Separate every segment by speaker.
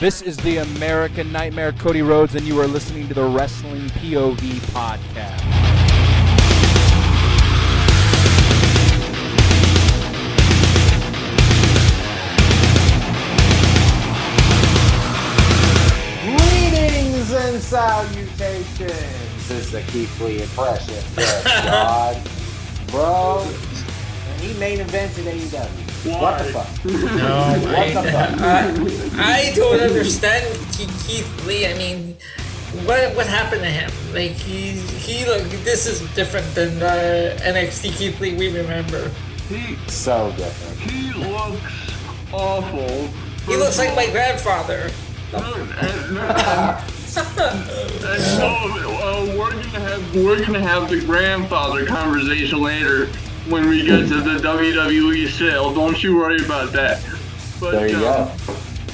Speaker 1: This is the American Nightmare, Cody Rhodes, and you are listening to the Wrestling POV podcast.
Speaker 2: Greetings and salutations. This is the Keith Lee impression. Yes, God. Bro, and he main evented AEW. What the fuck?
Speaker 3: No,
Speaker 2: What
Speaker 3: I,
Speaker 2: the fuck?
Speaker 3: I, I don't understand Keith Lee. I mean, what what happened to him? Like he he look. This is different than the NXT Keith Lee we remember.
Speaker 4: He
Speaker 2: So different.
Speaker 4: he looks awful.
Speaker 3: He looks like my grandfather.
Speaker 4: And, and, and so uh, we're gonna have we're gonna have the grandfather conversation later when we get to the WWE sale. Don't you worry about that. But
Speaker 2: There you
Speaker 4: um,
Speaker 2: go.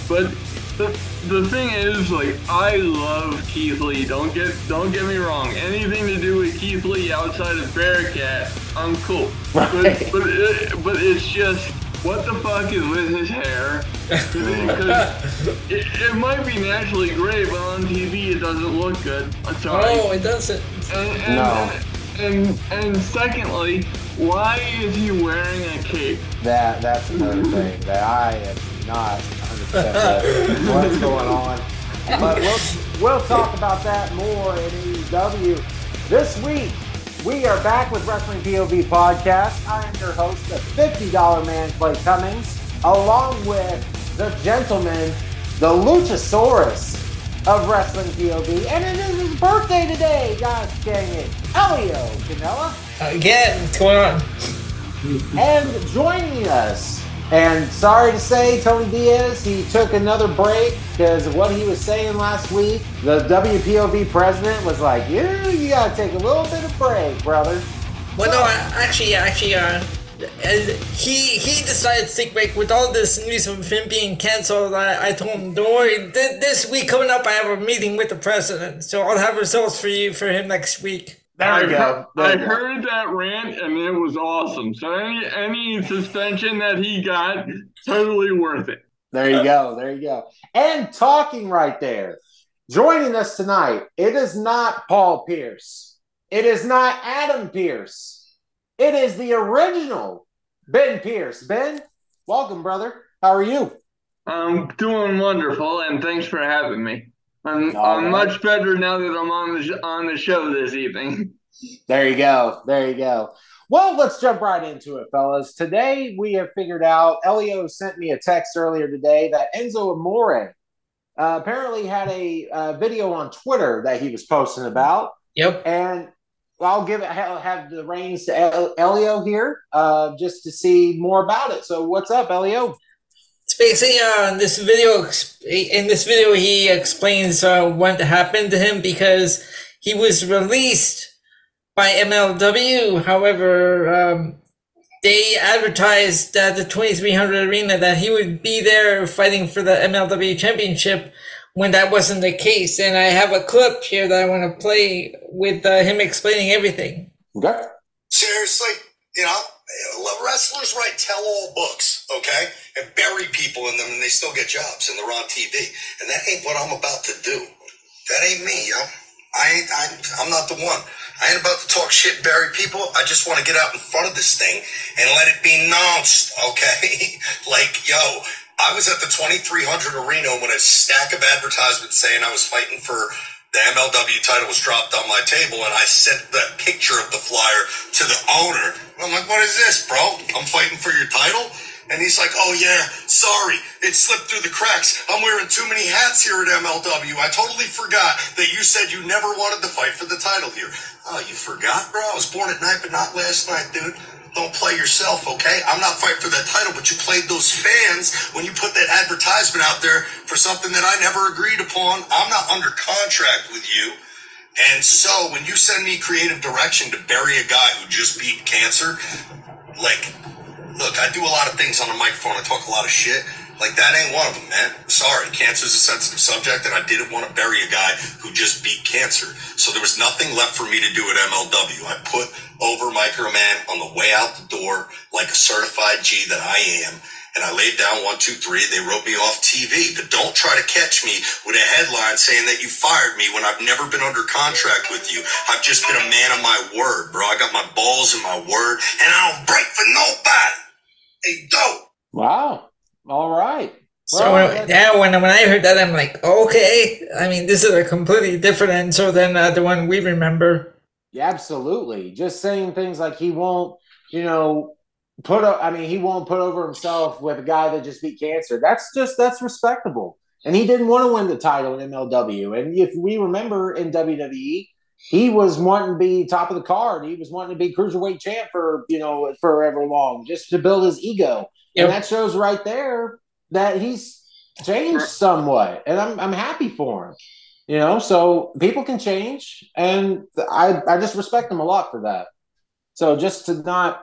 Speaker 4: But the, the thing is, like, I love Keith Lee. Don't get don't get me wrong. Anything to do with Keith Lee outside of Bearcat, I'm cool.
Speaker 2: Right.
Speaker 4: But but, it, but it's just what the fuck is with his hair? Because it, it might be naturally great, but on TV it doesn't look good. I'm sorry.
Speaker 3: Oh, it doesn't.
Speaker 4: And, and,
Speaker 2: No.
Speaker 4: and, and secondly, why is he wearing a cape?
Speaker 2: That that's another thing that I am not 100% sure what's going on. But we'll we'll talk about that more in EW this week. We are back with Wrestling POV podcast. I am your host, the $50 man, Clay Cummings, along with the gentleman, the Luchasaurus of Wrestling POV, and it is his birthday today. Gosh dang it, Elio Canella.
Speaker 3: Again, what's going on?
Speaker 2: And joining us, and sorry to say, Tony Diaz, he took another break because of what he was saying last week. The WPOV president was like, "You, you gotta take a little bit of break, brother."
Speaker 3: Well, no, actually, actually, uh, he he decided to take break with all this news of him being canceled. I, I told him, don't worry. Th- this week coming up, I have a meeting with the president, so I'll have results for you for him next week.
Speaker 2: There
Speaker 4: I
Speaker 2: we go.
Speaker 4: heard, I
Speaker 2: go.
Speaker 4: heard that rant and it was awesome. So any any suspension that he got, totally worth it.
Speaker 2: There you go. There you go. And talking right there, joining us tonight, it is not Paul Pierce. It is not Adam Pierce. It is the original Ben Pierce. Ben, welcome, brother. How are you?
Speaker 4: I'm doing wonderful, and thanks for having me. I'm
Speaker 2: All
Speaker 4: I'm
Speaker 2: right.
Speaker 4: much better now that I'm on the sh- on the show this evening.
Speaker 2: There you go. There you go. Well, let's jump right into it, fellas. Today we have figured out. Elio sent me a text earlier today that Enzo Amore uh, apparently had a uh, video on Twitter that he was posting about,
Speaker 3: Yep.
Speaker 2: and I'll give it ha- have the reins to El- Elio here uh, just to see more about it. So, what's up, Elio?
Speaker 3: It's basically uh, this video. In this video, he explains uh, what happened to him because he was released by MLW. However, um, they advertised at the 2300 arena that he would be there fighting for the MLW championship when that wasn't the case. And I have a clip here that I want to play with uh, him explaining everything.
Speaker 2: Okay.
Speaker 5: Seriously, you know, wrestlers write tell-all books, okay, and bury people in them, and they still get jobs, and they're on TV. And that ain't what I'm about to do. That ain't me, yo. I ain't. I, I'm not the one. I ain't about to talk shit, bury people. I just want to get out in front of this thing and let it be announced, okay? like, yo, I was at the 2300 arena when a stack of advertisements saying I was fighting for the MLW title was dropped on my table, and I sent that picture of the flyer to the owner. I'm like, what is this, bro? I'm fighting for your title? And he's like, oh yeah, sorry, it slipped through the cracks. I'm wearing too many hats here at MLW. I totally forgot that you said you never wanted to fight for the title here. Oh, you forgot, bro? I was born at night, but not last night, dude. Don't play yourself, okay? I'm not fighting for that title, but you played those fans when you put that advertisement out there for something that I never agreed upon. I'm not under contract with you. And so when you send me creative direction to bury a guy who just beat cancer, like, look, I do a lot of things on the microphone. I talk a lot of shit. Like that ain't one of them, man. Sorry, cancer's a sensitive subject, and I didn't want to bury a guy who just beat cancer. So there was nothing left for me to do at MLW. I put over Microman on the way out the door like a certified G that I am. And I laid down one, two, three. They wrote me off TV. But don't try to catch me with a headline saying that you fired me when I've never been under contract with you. I've just been a man of my word, bro. I got my balls in my word, and I don't break for nobody. Hey, dope.
Speaker 2: Wow. All right.
Speaker 3: So
Speaker 2: Well,
Speaker 3: when,
Speaker 2: that's-
Speaker 3: yeah, when when I heard that, I'm like, okay. I mean, this is a completely different answer than uh, the one we remember.
Speaker 2: Yeah, absolutely. Just saying things like he won't, you know, put. I mean, he won't put over himself with a guy that just beat cancer. That's just that's respectable. And he didn't want to win the title in MLW. And if we remember in WWE, he was wanting to be top of the card. He was wanting to be cruiserweight champ for you know forever long, just to build his ego.
Speaker 3: Yep.
Speaker 2: And that shows right there that he's changed somewhat, and I'm I'm happy for him. You know, so people can change, and I I just respect him a lot for that. So just to not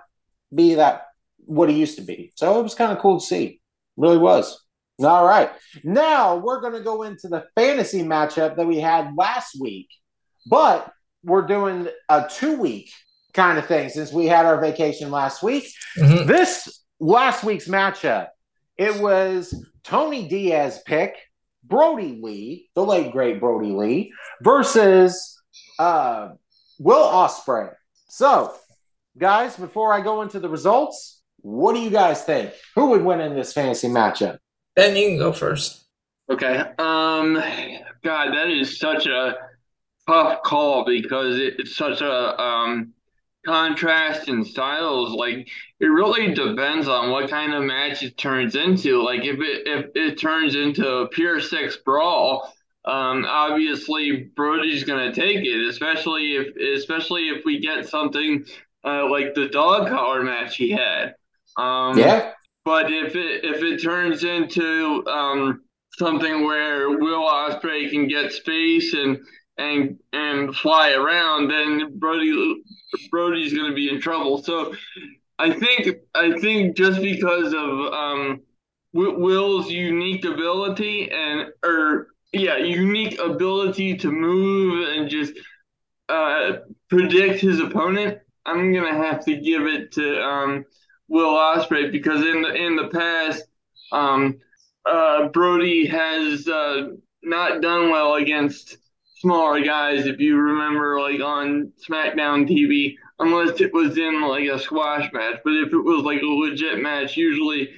Speaker 2: be that what he used to be, so it was kind of cool to see. Really was. All right, now we're going to go into the fantasy matchup that we had last week, but we're doing a two week kind of thing since we had our vacation last week.
Speaker 3: Mhm.
Speaker 2: This last week's matchup, it was Tony Diaz pick Brodie Lee, the late great Brodie Lee, versus uh, Will Ospreay. So, guys, before I go into the results, what do you guys think? Who would win in this fantasy matchup?
Speaker 3: Ben, you can go first.
Speaker 4: Okay. Um, God, that is such a tough call because it, it's such a um contrast in styles. Like it really depends on what kind of match it turns into. Like if it if it turns into a pure six brawl, um, obviously Brodie's gonna take it, especially if especially if we get something uh, like the dog collar match he had. Um,
Speaker 2: Yeah,
Speaker 4: but if it if it turns into um, something where Will Ospreay can get space and and and fly around, then Brodie Brodie's going to be in trouble. So I think I think just because of um, Will's unique ability and or yeah unique ability to move and just uh, predict his opponent, I'm gonna have to give it to um, Will Ospreay because in the in the past, um, uh, Brodie has uh, not done well against smaller guys. If you remember, like on SmackDown TV, unless it was in like a squash match. But if it was like a legit match, usually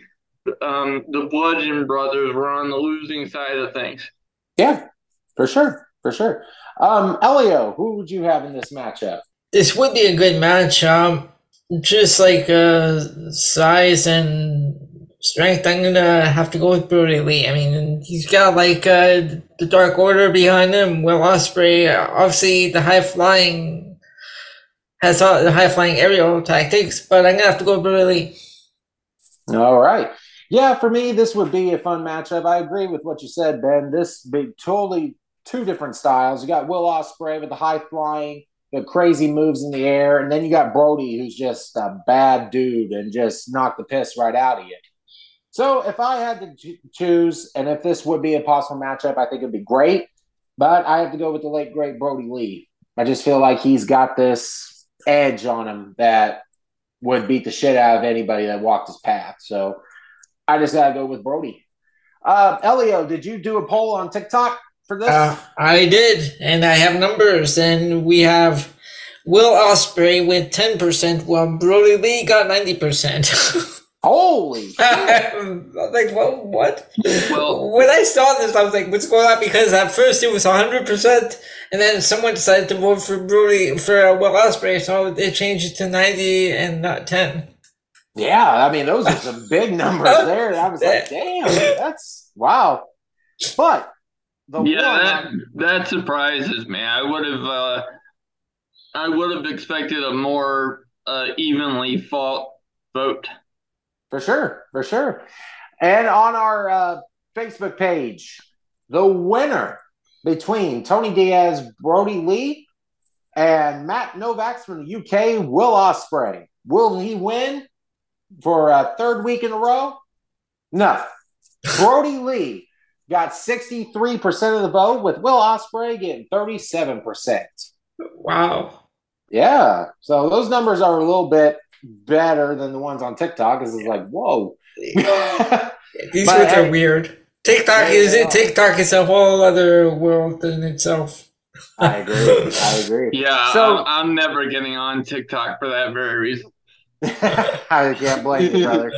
Speaker 4: um, the Bludgeon Brothers were on the losing side of things.
Speaker 2: yeah, for sure, for sure. Um, Elio, who would you have in this matchup?
Speaker 3: This would be a good match. Um, just like uh, size and strength, I'm gonna have to go with Brodie Lee. I mean, he's got like uh, the Dark Order behind him. Will Ospreay, obviously the high flying has all the high flying aerial tactics, but I'm gonna have to go with Brodie Lee.
Speaker 2: All right. Yeah, for me, this would be a fun matchup. I agree with what you said, Ben. This be totally two different styles. You got Will Ospreay with the high flying, the crazy moves in the air, and then you got Brodie, who's just a bad dude and just knock the piss right out of you. So if I had to choose, and if this would be a possible matchup, I think it'd be great. But I have to go with the late great Brodie Lee. I just feel like he's got this edge on him that would beat the shit out of anybody that walked his path. So I just gotta go with Brodie. Uh, Elio, did you do a poll on TikTok for this?
Speaker 3: Uh, I did, and I have numbers, and we have Will Ospreay with ten percent, while Brodie Lee got ninety percent.
Speaker 2: Holy!
Speaker 3: I'm like, well, what?
Speaker 4: Well-
Speaker 3: when I saw this, I was like, what's going on? Because at first it was 100%, and then someone decided to vote for Brodie, for uh, Will Ospreay, so they changed it to 90 and not 10.
Speaker 2: Yeah, I mean those are some big numbers there. I was like, damn, that's wow. But the
Speaker 4: Yeah,
Speaker 2: one
Speaker 4: that
Speaker 2: I'm-
Speaker 4: that surprises me. I would have uh, I would have expected a more uh, evenly fought vote.
Speaker 2: For sure, for sure. And on our uh, Facebook page, the winner between Tony Diaz, Brodie Lee, and Matt Novak from the UK, Will Ospreay. Will he win for a third week in a row? No, Brodie Lee got 63% of the vote, with Will Ospreay getting 37%.
Speaker 3: Wow.
Speaker 2: Yeah. So those numbers are a little bit better than the ones on TikTok because it's like, whoa.
Speaker 3: These
Speaker 2: But,
Speaker 3: words are
Speaker 2: hey,
Speaker 3: weird. TikTok
Speaker 2: they
Speaker 3: is
Speaker 2: are.
Speaker 3: it? TikTok is a whole other world in itself.
Speaker 2: I agree. I agree.
Speaker 4: Yeah,
Speaker 2: So-
Speaker 4: I'm, I'm never getting on TikTok for that very reason.
Speaker 2: I can't blame you, brother.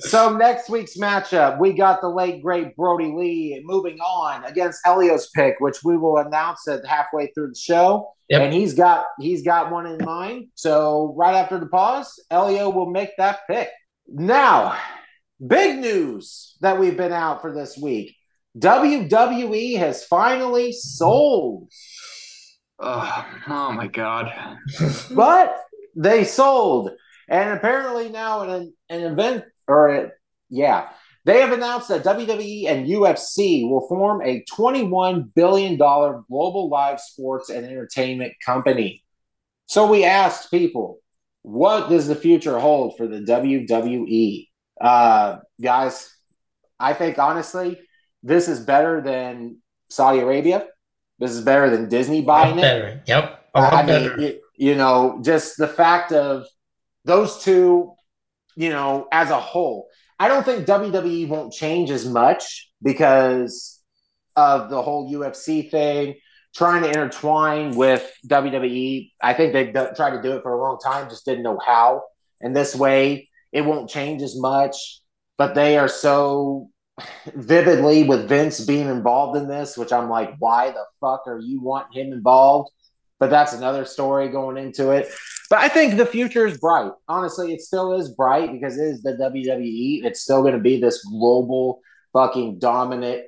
Speaker 2: So next week's matchup, we got the late great Brodie Lee moving on against Elio's pick, which we will announce at halfway through the show.
Speaker 3: Yep.
Speaker 2: And he's got he's got one in mind. So right after the pause, Elio will make that pick. Now, big news that we've been out for this week. WWE has finally sold
Speaker 4: Oh, oh my god.
Speaker 2: but they sold. And apparently now an an event or a, yeah, they have announced that WWE and UFC will form a 21 billion dollar global live sports and entertainment company. So we asked people, what does the future hold for the WWE? Uh, guys, I think honestly, this is better than Saudi Arabia. This is better than Disney buying it.
Speaker 3: better. Yep.
Speaker 2: I
Speaker 3: better.
Speaker 2: mean, you, you know, just the fact of those two, you know, as a whole, I don't think WWE won't change as much because of the whole UFC thing, trying to intertwine with WWE. I think they've done, tried to do it for a long time, just didn't know how. And this way, it won't change as much. But they are so vividly with Vince being involved in this, which I'm like, why the fuck are you want him involved? But that's another story going into it. But I think the future is bright. Honestly, it still is bright because it is the WWE. It's still going to be this global fucking dominant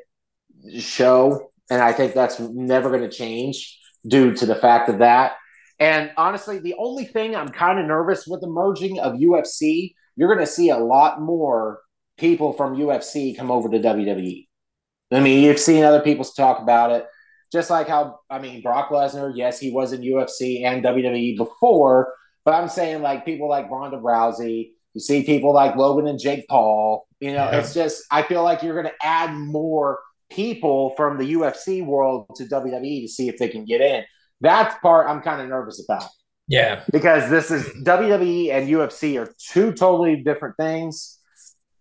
Speaker 2: show. And I think that's never going to change due to the fact of that. And honestly, the only thing I'm kind of nervous with the merging of UFC, you're going to see a lot more people from UFC come over to WWE. I mean, you've seen other people talk about it, just like how I mean Brock Lesnar. Yes, he was in UFC and WWE before, but I'm saying like people like Ronda Rousey. You see people like Logan and Jake Paul. You know,
Speaker 3: Yeah.
Speaker 2: it's just I feel like you're going to add more people from the UFC world to WWE to see if they can get in. That part I'm kind of nervous about
Speaker 3: yeah.
Speaker 2: because this is WWE and UFC are two totally different things.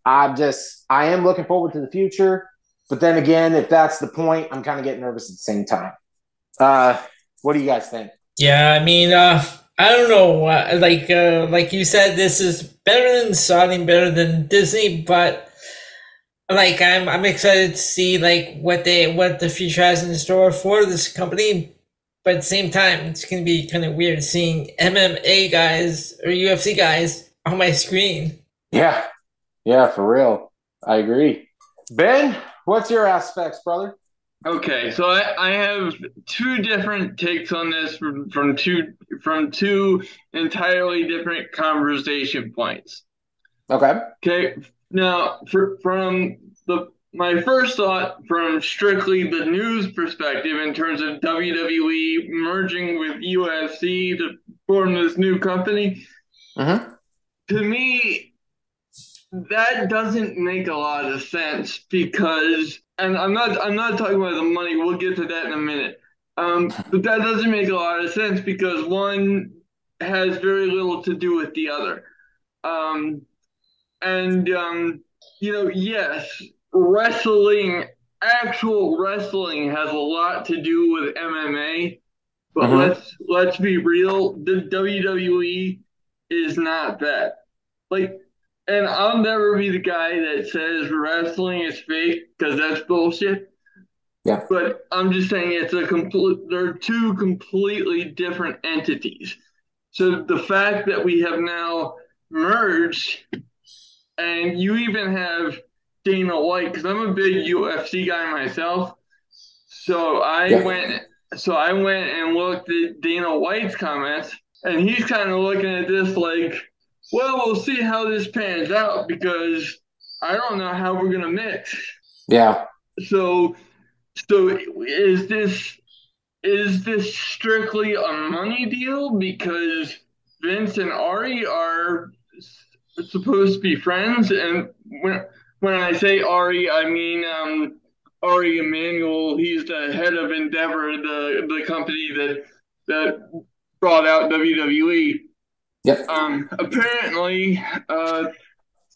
Speaker 2: I'm just I am looking forward to the future, but then again, if that's the point, I'm kind of getting nervous at the same time. Uh, what do you guys think?
Speaker 3: Yeah, I mean, uh, I don't know. Uh, like, uh, like you said, this is better than Saudi, better than Disney, but like, I'm I'm excited to see like what they what the future has in store for this company. But at the same time, it's gonna be kind of weird seeing MMA guys or UFC guys on my screen.
Speaker 2: Yeah, yeah, for real. I agree. Ben, what's your aspects, brother?
Speaker 4: Okay, so I, I have two different takes on this from, from two from two entirely different conversation points.
Speaker 2: Okay.
Speaker 4: Okay, now for, from the my first thought from strictly the news perspective in terms of WWE merging with UFC to form this new company,
Speaker 2: Mm-hmm.
Speaker 4: to me, that doesn't make a lot of sense because, and I'm not, I'm not talking about the money. We'll get to that in a minute. Um, but that doesn't make a lot of sense because one has very little to do with the other. Um, and um, you know, yes, wrestling, actual wrestling, has a lot to do with MMA. But
Speaker 2: Mhm.
Speaker 4: let's let's be real. The WWE is not that. Like, and I'll never be the guy that says wrestling is fake because that's bullshit.
Speaker 2: Yeah.
Speaker 4: But I'm just saying it's a complete. They're two completely different entities. So the fact that we have now merged, and you even have Dana White, because I'm a big UFC guy myself. So I
Speaker 2: Yeah.
Speaker 4: went. So I went and looked at Dana White's comments, and he's kind of looking at this like, well, we'll see how this pans out because I don't know how we're gonna mix.
Speaker 2: Yeah.
Speaker 4: So, so is this is this strictly a money deal because Vince and Ari are supposed to be friends, and when when I say Ari, I mean um, Ari Emanuel. He's the head of Endeavor, the the company that that brought out WWE.
Speaker 2: Yep.
Speaker 4: Um, apparently, uh,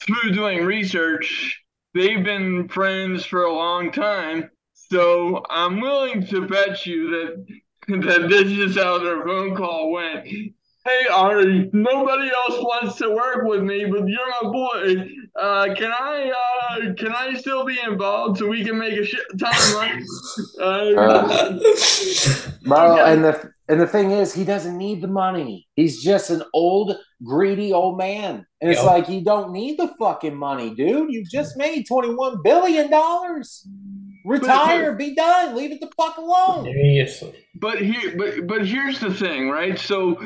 Speaker 4: through doing research, they've been friends for a long time. So I'm willing to bet you that that this is how their phone call went. Hey Ari, nobody else wants to work with me, but you're my boy. Uh, can I uh, can I still be involved so we can make a shit ton of money? Uh,
Speaker 2: Bro,
Speaker 4: Okay.
Speaker 2: and the and the thing is, he doesn't need the money. He's just an old, greedy old man. And it's
Speaker 3: Yeah.
Speaker 2: like you don't need the fucking money, dude. You just made twenty one billion dollars. Retire, be done, leave it the fuck alone.
Speaker 3: Seriously.
Speaker 4: but here but but here's the thing right so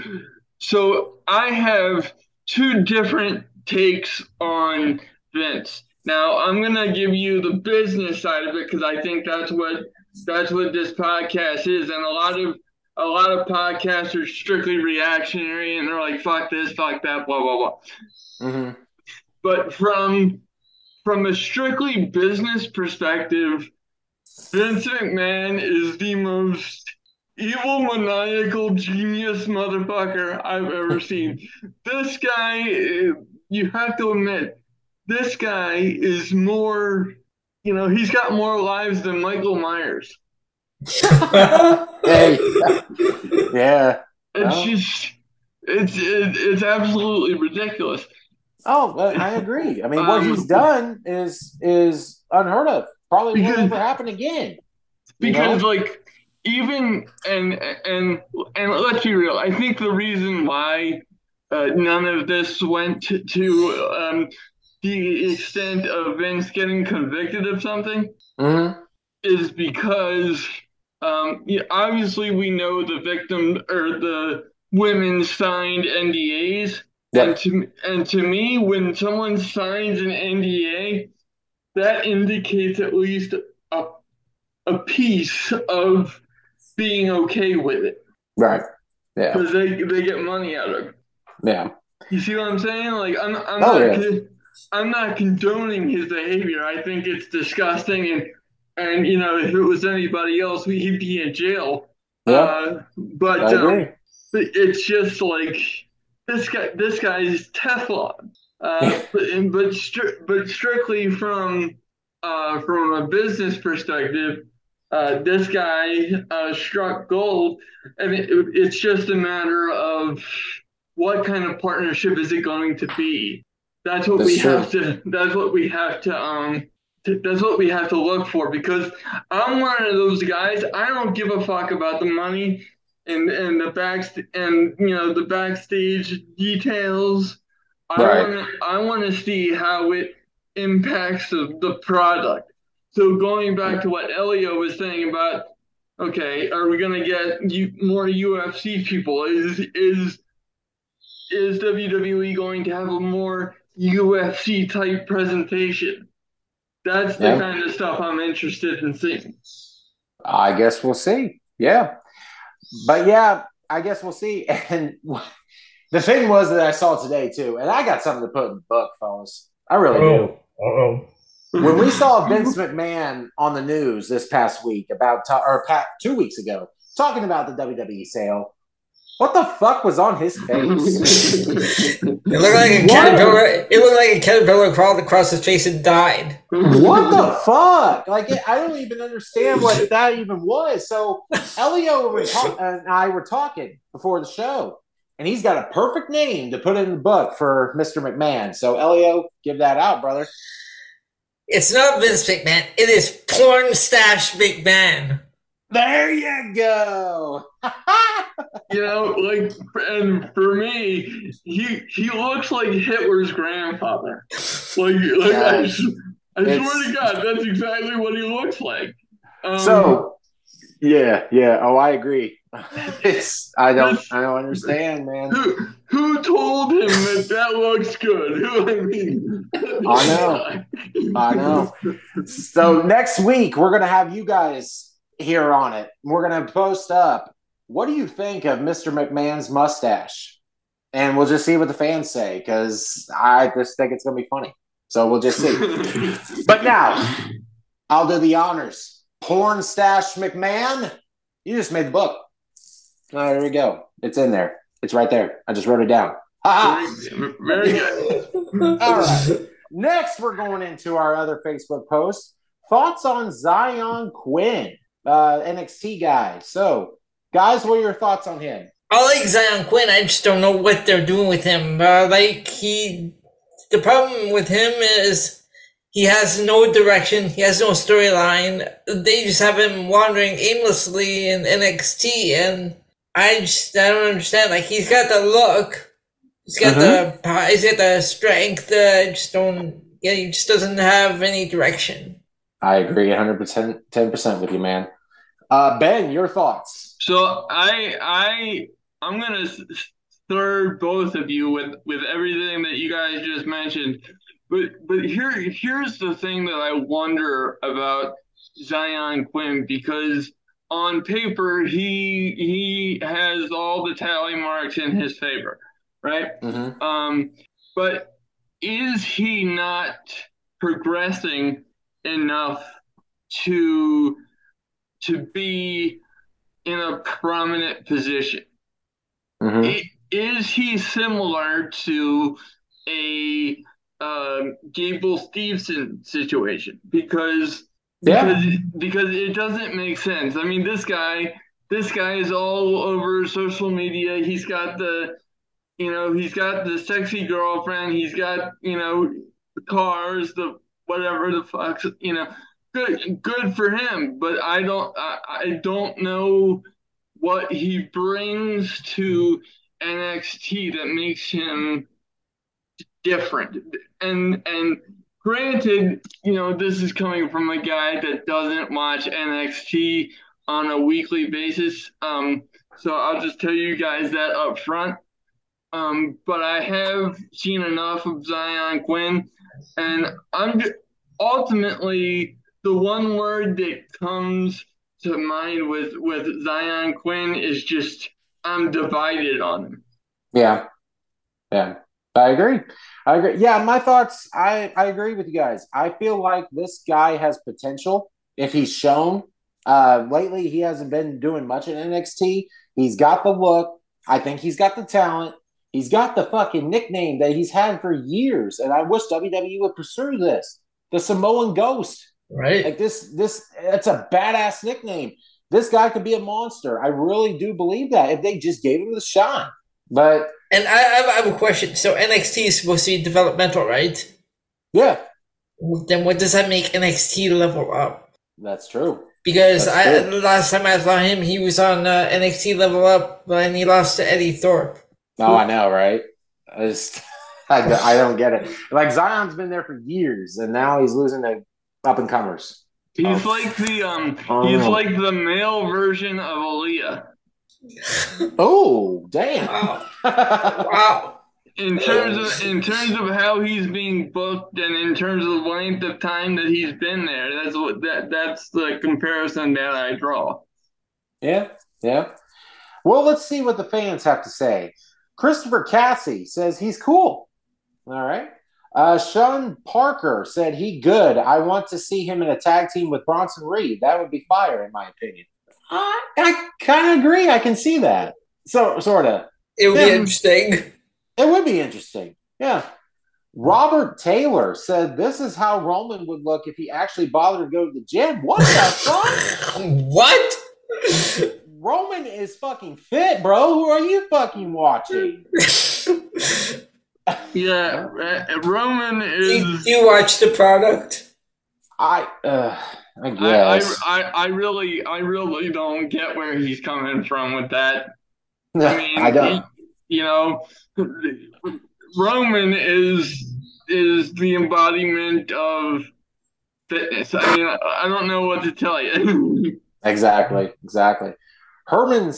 Speaker 4: so i have two different takes on vince now i'm gonna give you the business side of it because i think that's what that's what this podcast is and a lot of a lot of podcasts are strictly reactionary and they're like fuck this fuck that blah blah blah
Speaker 2: Mhm.
Speaker 4: but from from a strictly business perspective, Vince McMahon is the most evil, maniacal, genius motherfucker I've ever seen. This guy, you have to admit, this guy is more, you know, he's got more lives than Michael Myers.
Speaker 2: Hey, yeah.
Speaker 4: It's
Speaker 2: Well.
Speaker 4: just, it's it, it's absolutely ridiculous.
Speaker 2: Oh, well, I agree. I mean, what
Speaker 4: Um,
Speaker 2: he's done is is unheard of. Probably won't ever happen again.
Speaker 4: Because
Speaker 2: know?
Speaker 4: like even and and and let's be real i think the reason why uh, none of this went to, um, the extent of vince getting convicted of something
Speaker 2: Mhm.
Speaker 4: is because um, yeah, obviously we know the victim or the women signed ndas and to and to me when someone signs an nda that indicates at least a a piece of being okay with it
Speaker 2: Right. Yeah.
Speaker 4: because they they get money out of it.
Speaker 2: Yeah.
Speaker 4: You see what I'm saying? Like I'm I'm
Speaker 2: Oh,
Speaker 4: not
Speaker 2: yeah.
Speaker 4: I'm not condoning his behavior. I think it's disgusting and and you know if it was anybody else he'd be in jail.
Speaker 2: Yeah.
Speaker 4: Uh, but um, it's just like this guy this guy's Teflon. Uh, but and- but stri- but strictly from uh, from a business perspective, uh, this guy uh, struck gold, and it, it's just a matter of what kind of partnership is it going to be. That's what
Speaker 2: That's
Speaker 4: we
Speaker 2: true.
Speaker 4: have to. That's what we have to. Um, to, that's what we have to look for because I'm one of those guys. I don't give a fuck about the money and and the back and you know the backstage details. I
Speaker 2: Right.
Speaker 4: want I want to see how it impacts the, the product. So going back to what Elio was saying about, okay, are we gonna get you, more UFC people? Is is is WWE going to have a more UFC type presentation? That's the
Speaker 2: Yeah.
Speaker 4: kind of stuff I'm interested in seeing.
Speaker 2: I guess we'll see. Yeah. But yeah, I guess we'll see. And the thing was that I saw today too, and I got something to put in the book, fellas. I really do.
Speaker 3: oh.
Speaker 2: When we saw Vince McMahon on the news this past week about, or two weeks ago, talking about the WWE sale, what the fuck was on his face?
Speaker 3: It looked like a
Speaker 2: What?
Speaker 3: caterpillar. It looked like a caterpillar crawled across his face and died.
Speaker 2: what the fuck? Like, I don't even understand what that even was. So, Elio and I were talking before the show, and he's got a perfect name to put in the book for Mr. McMahon. So, Elio, give that out, brother.
Speaker 3: It's not Vince McMahon. It is Porn Stash McMahon.
Speaker 2: There you go.
Speaker 4: You know, like, and for me, he he looks like Hitler's grandfather. Like, like I, I swear to God, that's exactly what he looks like. Um,
Speaker 2: so, yeah, yeah. Oh, I agree. It's I don't I don't understand, man.
Speaker 4: who who told him that that looks good? Who I mean,
Speaker 2: I know. I know. So next week we're gonna have you guys here on it. We're gonna post up. What do you think of Mr. McMahon's mustache? And we'll just see what the fans say because I just think it's gonna be funny. So we'll just see. but now, I'll do the honors. Porn Stash McMahon, you just made the book. Oh, there we go. It's in there. It's right there. I just wrote it down. Ha ha.
Speaker 4: Very, very good.
Speaker 2: All right. Next, we're going into our other Facebook post. Thoughts on Xyon Quinn, uh, NXT guy. So, guys, what are your thoughts on him?
Speaker 3: I like Xyon Quinn. I just don't know what they're doing with him. Uh, like he, the problem with him is he has no direction. He has no storyline. They just have him wandering aimlessly in NXT, and I just I don't understand. Like he's got the look, he's got the power, he's got the strength. Uh, I just don't. Yeah, he just doesn't have any direction.
Speaker 2: I agree 100%, 10% with you, man. Uh, ben, your thoughts?
Speaker 4: So I I I'm gonna third both of you with with everything that you guys just mentioned. But but here here's the thing that I wonder about Xyon Quinn because on paper he he has all the tally marks in his favor, right?
Speaker 2: Mm-hmm.
Speaker 4: Um, but is he not progressing enough to to be in a prominent position?
Speaker 2: Mm-hmm.
Speaker 4: I- Is he similar to a um, Gable Stevenson situation? Because
Speaker 2: Yeah.
Speaker 4: because because it doesn't make sense. I mean, this guy this guy is all over social media. He's got the you know he's got the sexy girlfriend. He's got you know the cars, the whatever the fuck you know. Good good for him, but I don't I, I don't know what he brings to NXT that makes him different. And and granted, you know, this is coming from a guy that doesn't watch NXT on a weekly basis. Um, so I'll just tell you guys that up front. Um, but I have seen enough of Xyon Quinn, and I'm ultimately the one word that comes to mind with with Xyon Quinn is just I'm divided on him.
Speaker 2: Yeah. Yeah. I agree. I agree. Yeah, my thoughts, I, I agree with you guys. I feel like this guy has potential if he's shown. Uh, lately, he hasn't been doing much in NXT. He's got the look. I think he's got the talent. He's got the fucking nickname that he's had for years. And I wish WWE would pursue this. The Samoan Ghost.
Speaker 3: Right.
Speaker 2: Like this, this, it's a badass nickname. This guy could be a monster. I really do believe that if they just gave him the shot. But
Speaker 3: And I, I have- a question. So NXT is supposed to be developmental, right?
Speaker 2: yeah,
Speaker 3: Then what does that make NXT level up?
Speaker 2: that's true.
Speaker 3: Because I
Speaker 2: That's
Speaker 3: the last time I saw him, he was on uh, NXT level up, and he lost to Eddy Thorpe.
Speaker 2: No, I know, right? I just, I, I don't get it. Like Xyon's been there for years, and now he's losing to up and comers.
Speaker 4: He's
Speaker 2: Oh.
Speaker 4: like the um
Speaker 2: Oh,
Speaker 4: he's like the male version of Aliyah.
Speaker 2: Oh, damn!
Speaker 3: Wow. Wow.
Speaker 4: In terms of in terms of how he's being booked and in terms of the length of time that he's been there, that's what that that's the comparison that I draw.
Speaker 2: yeah, yeah. Well, let's see what the fans have to say. Christopher Cassie says he's cool. All right. Uh, Sean Parker said he good. I want to see him in a tag team with Bronson Reed. That would be fire, in my opinion. I, I kind of agree. I can see that. So, sort of.
Speaker 3: It would be interesting.
Speaker 2: It would be interesting. Yeah. Robert Taylor said this is how Roman would look if he actually bothered to go to the gym. What the fuck?
Speaker 3: What?
Speaker 2: Roman is fucking fit, bro. Who are you fucking watching?
Speaker 4: Yeah, uh, Roman
Speaker 3: do,
Speaker 4: is.
Speaker 3: do you watch the product?
Speaker 2: I uh, I
Speaker 4: I,
Speaker 2: guess.
Speaker 4: I, I I really I really don't get where he's coming from with that. I
Speaker 2: I,
Speaker 4: mean,
Speaker 2: don't.
Speaker 4: he- you know, Roman is is the embodiment of fitness. I mean, I, I don't know what to tell you.
Speaker 2: Exactly. Exactly. Herman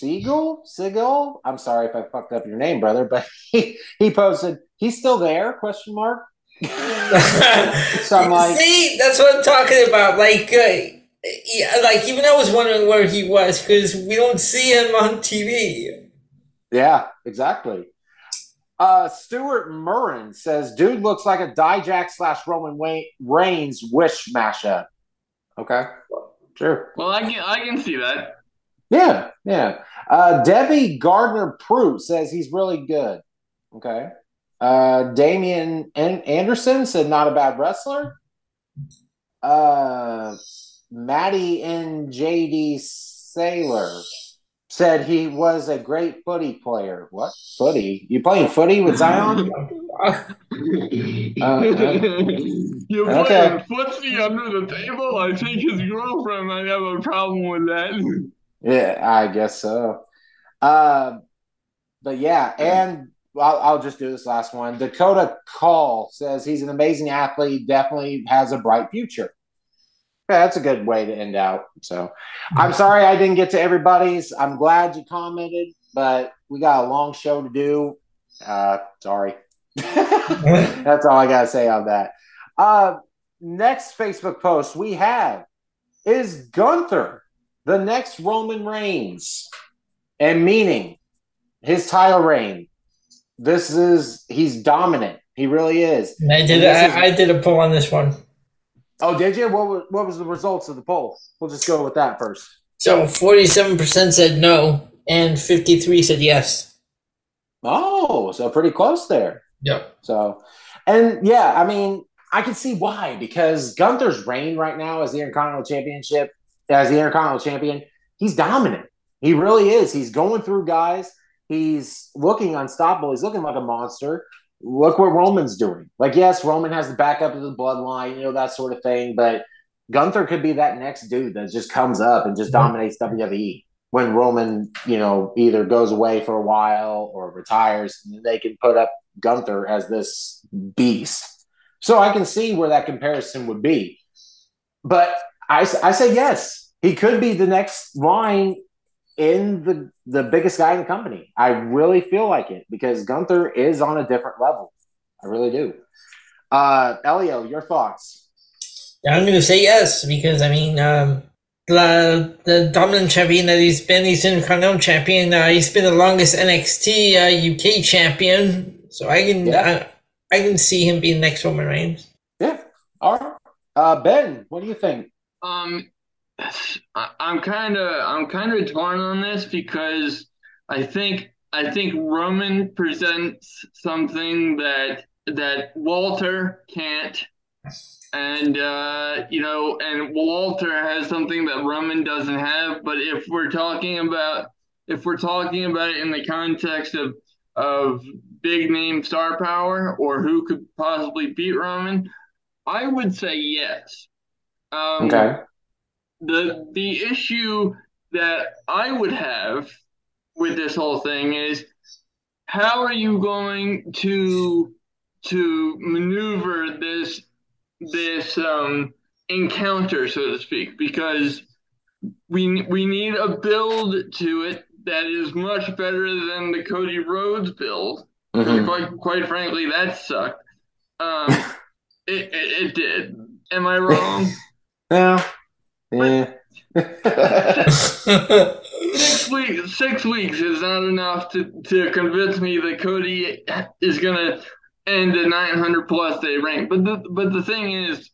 Speaker 2: Siegel? Siegel? I'm sorry if I fucked up your name, brother, but he, he posted, he's still there? Question mark. so I'm like,
Speaker 3: See, that's what I'm talking about. Like, uh, yeah, like even I was wondering where he was because we don't see him on TV.
Speaker 2: Yeah, exactly. Uh, Stuart Murrin says, "Dude looks like a Dijak slash Roman Wayne Reigns wish mashup." Okay, sure.
Speaker 4: Well, I can I can see that.
Speaker 2: Yeah, yeah. Uh, Debbie Gardner Prout says he's really good. Okay. Uh, Damian An- Anderson said not a bad wrestler. Uh, Maddie and JD Sailor said he was a great footy player. What footy? You playing footy with Xyon?
Speaker 4: You're playing
Speaker 2: Okay.
Speaker 4: footsie under the table. I think his girlfriend might have a problem with that.
Speaker 2: Yeah, I guess so. Uh, but yeah, and I'll, I'll just do this last one. Dakota Call says he's an amazing athlete, definitely has a bright future. Yeah, that's a good way to end out. So I'm sorry I didn't get to everybody's. I'm glad you commented, but we got a long show to do. Uh, sorry. that's all I got to say on that. Uh, next Facebook post we have is Gunther the next Roman Reigns, and meaning his title reign. This is he's dominant. He really is.
Speaker 3: And I did.
Speaker 2: This is-
Speaker 3: I, I did a poll on this one.
Speaker 2: Oh, did you? What was, what was the results of the poll? We'll just go with that first.
Speaker 3: So forty-seven percent said no, and fifty-three said yes.
Speaker 2: Oh, so pretty close there.
Speaker 3: Yep.
Speaker 2: So, and yeah, I mean, I can see why because Gunther's reign right now as the Intercontinental Championship, as the Intercontinental Champion, he's dominant. He really is. He's going through guys. He's looking unstoppable. He's looking like a monster. Look what Roman's doing. Like, yes, Roman has the backup of the bloodline, you know, that sort of thing, but Gunther could be that next dude that just comes up and just dominates WWE when Roman, you know, either goes away for a while or retires. And they can put up Gunther as this beast. So I can see where that comparison would be. But I, I say yes. He could be the next line in the the biggest guy in the company. I really feel like it because Gunther is on a different level. I really do. Uh Elio, your thoughts?
Speaker 3: I'm going to say yes because I mean, um, the the dominant champion that he's been, he's Intercontinental champion. Uh, he's been the longest NXT uh, UK champion, so I can
Speaker 2: Yeah.
Speaker 3: I, I can see him being next Roman Reigns.
Speaker 2: Yeah. All right. Uh Ben, what do you think?
Speaker 4: Um, I'm kind of I'm kind of torn on this because I think I think Roman presents something that that Walter can't, and uh, you know, and Walter has something that Roman doesn't have. But if we're talking about if we're talking about it in the context of of big name star power or who could possibly beat Roman, I would say yes. Um,
Speaker 2: Okay.
Speaker 4: the the issue that I would have with this whole thing is how are you going to to maneuver this this um encounter so to speak? Because we we need a build to it that is much better than the Cody Rhodes build.
Speaker 2: Mhm.
Speaker 4: quite quite frankly that sucked. Um it, it, it did. Am I wrong
Speaker 2: Yeah. Yeah.
Speaker 4: six weeks six weeks is not enough to, to convince me that Cody is gonna end a 900 plus day rank. But the but the thing is,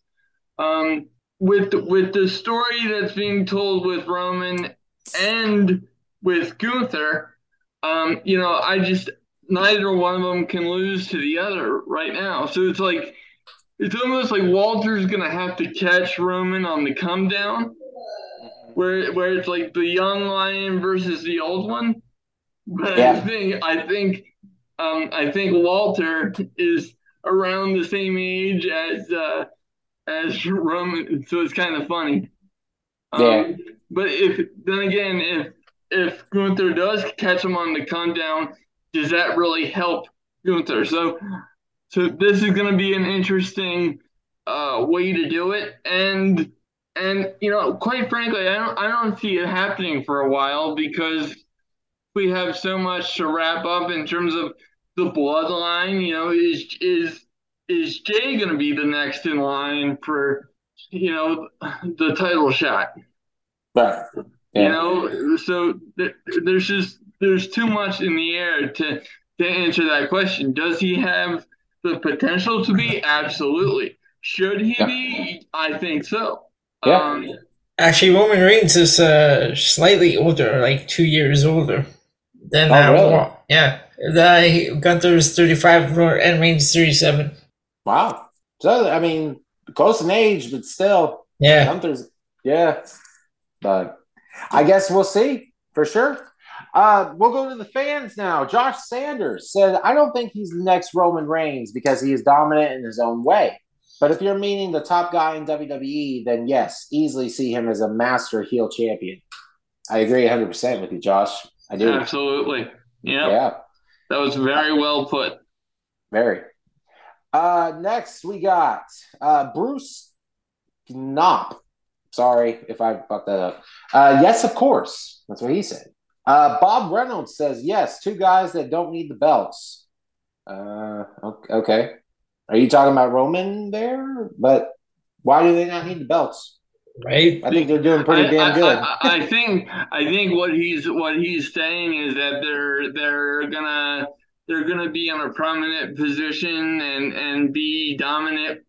Speaker 4: um, with with the story that's being told with Roman and with Gunther, um, you know, I just neither one of them can lose to the other right now. So it's like it's almost like Walter's gonna have to catch Roman on the come down where where it's like the young lion versus the old one. But
Speaker 2: Yeah.
Speaker 4: I think I think um I think Walter is around the same age as uh as Roman, so it's kind of funny. Um,
Speaker 2: Yeah.
Speaker 4: But if then again, if if Gunther does catch him on the come down, does that really help Gunther? So so this is going to be an interesting uh, way to do it, and and you know, quite frankly, I don't I don't see it happening for a while because we have so much to wrap up in terms of the bloodline. You know, is is is Jey going to be the next in line for you know the title shot?
Speaker 2: Right.
Speaker 4: You know, so there, there's just there's too much in the air to to answer that question. Does he have the potential to be? Absolutely. Should he
Speaker 2: Yeah.
Speaker 4: be? I think so.
Speaker 2: Yeah.
Speaker 4: Um,
Speaker 3: Actually, Roman Reigns is uh, slightly older, like two years older than
Speaker 2: Oh, really?
Speaker 3: Yeah, the Gunther is thirty-five and Reigns is thirty-seven.
Speaker 2: Wow. So I mean, close in age, but still,
Speaker 3: Yeah,
Speaker 2: Gunther's yeah. But I guess we'll see for sure. Uh, we'll go to the fans now. Josh Sanders said, "I don't think he's the next Roman Reigns because he is dominant in his own way. But if you're meaning the top guy in WWE, then yes, easily see him as a master heel champion." I agree 100 percent with you, Josh. I do.
Speaker 4: absolutely. Yeah,
Speaker 2: Yeah.
Speaker 4: that was very well put.
Speaker 2: Very. Uh, next, we got uh, Bruce Knopp. Sorry if I fucked that up. Uh, yes, of course. That's what he said. Uh, Bob Reynolds says yes. Two guys that don't need the belts. Uh, ok- okay. Are you talking about Roman there? But why do they not need the belts?
Speaker 3: right.
Speaker 2: I think they're doing pretty
Speaker 4: I,
Speaker 2: damn
Speaker 4: I-
Speaker 2: good.
Speaker 4: I, I think I think what he's what he's saying is that they're they're gonna they're gonna be in a prominent position and and be dominant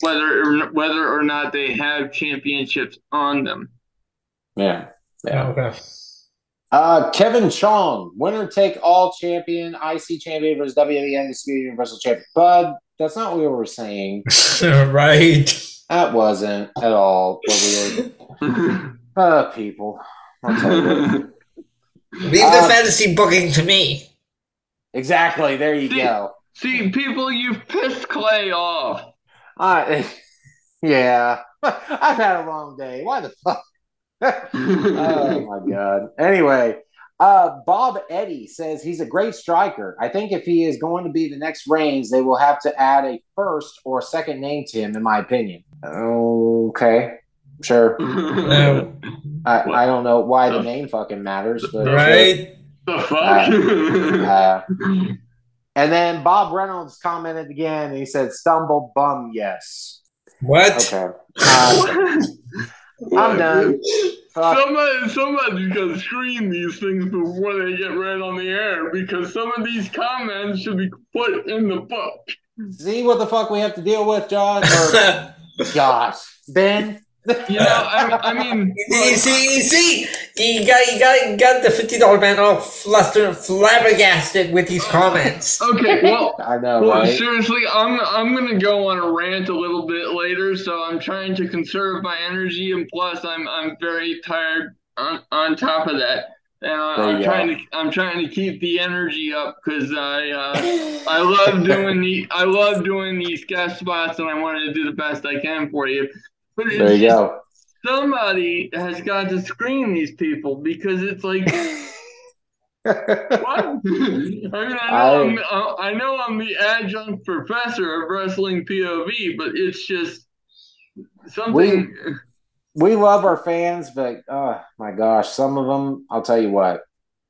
Speaker 4: whether or, whether or not they have championships on them.
Speaker 2: yeah. Yeah.
Speaker 3: Okay.
Speaker 2: Uh, Kevin Chong, winner take all champion, IC champion versus WWE Undisputed Universal Champion. Bud, that's not what we were saying.
Speaker 3: right.
Speaker 2: That wasn't at all what we were. Uh, people. I'll tell you what.
Speaker 3: Leave the
Speaker 2: Uh,
Speaker 3: fantasy booking to me.
Speaker 2: Exactly. There you go.
Speaker 4: See, people, you've pissed Clay off.
Speaker 2: I, yeah. I've had a long day. Why the fuck? Oh my god. Anyway, uh, Bob Eddy says he's a great striker. I think if he is going to be the next Reigns, they will have to add a first or second name to him, in my opinion. Okay, sure.
Speaker 3: No.
Speaker 2: I, I don't know why the name fucking matters, but sure.
Speaker 3: Right.
Speaker 4: the fuck?
Speaker 2: Uh, and then Bob Reynolds commented again, and he said, "Stumble bum, yes."
Speaker 3: What?
Speaker 2: Okay, uh, I'm done. Fuck.
Speaker 4: Somebody, somebody's got to screen these things before they get read on the air because some of these comments should be put in the book.
Speaker 2: See what the fuck we have to deal with, John? Or, gosh, Ben.
Speaker 4: You know, I, I mean,
Speaker 3: You see, see, you got, you got, you got the fifty dollar man all flustered, flabbergasted with these comments.
Speaker 4: okay, well,
Speaker 2: I know,
Speaker 4: well,
Speaker 2: right?
Speaker 4: seriously, I'm I'm gonna go on a rant a little bit later, so I'm trying to conserve my energy, and plus, I'm I'm very tired on, on top of that. And I, I'm
Speaker 2: go.
Speaker 4: trying to I'm trying to keep the energy up because I uh, I love doing the I love doing these guest spots, and I want to do the best I can for you. But it's
Speaker 2: There you
Speaker 4: just-
Speaker 2: go.
Speaker 4: Somebody has got to screen these people because it's like what? I mean, I know
Speaker 2: I-
Speaker 4: I'm, I know I'm the adjunct professor of wrestling POV, but it's just something.
Speaker 2: we love our fans, but oh my gosh, some of them, I'll tell you what.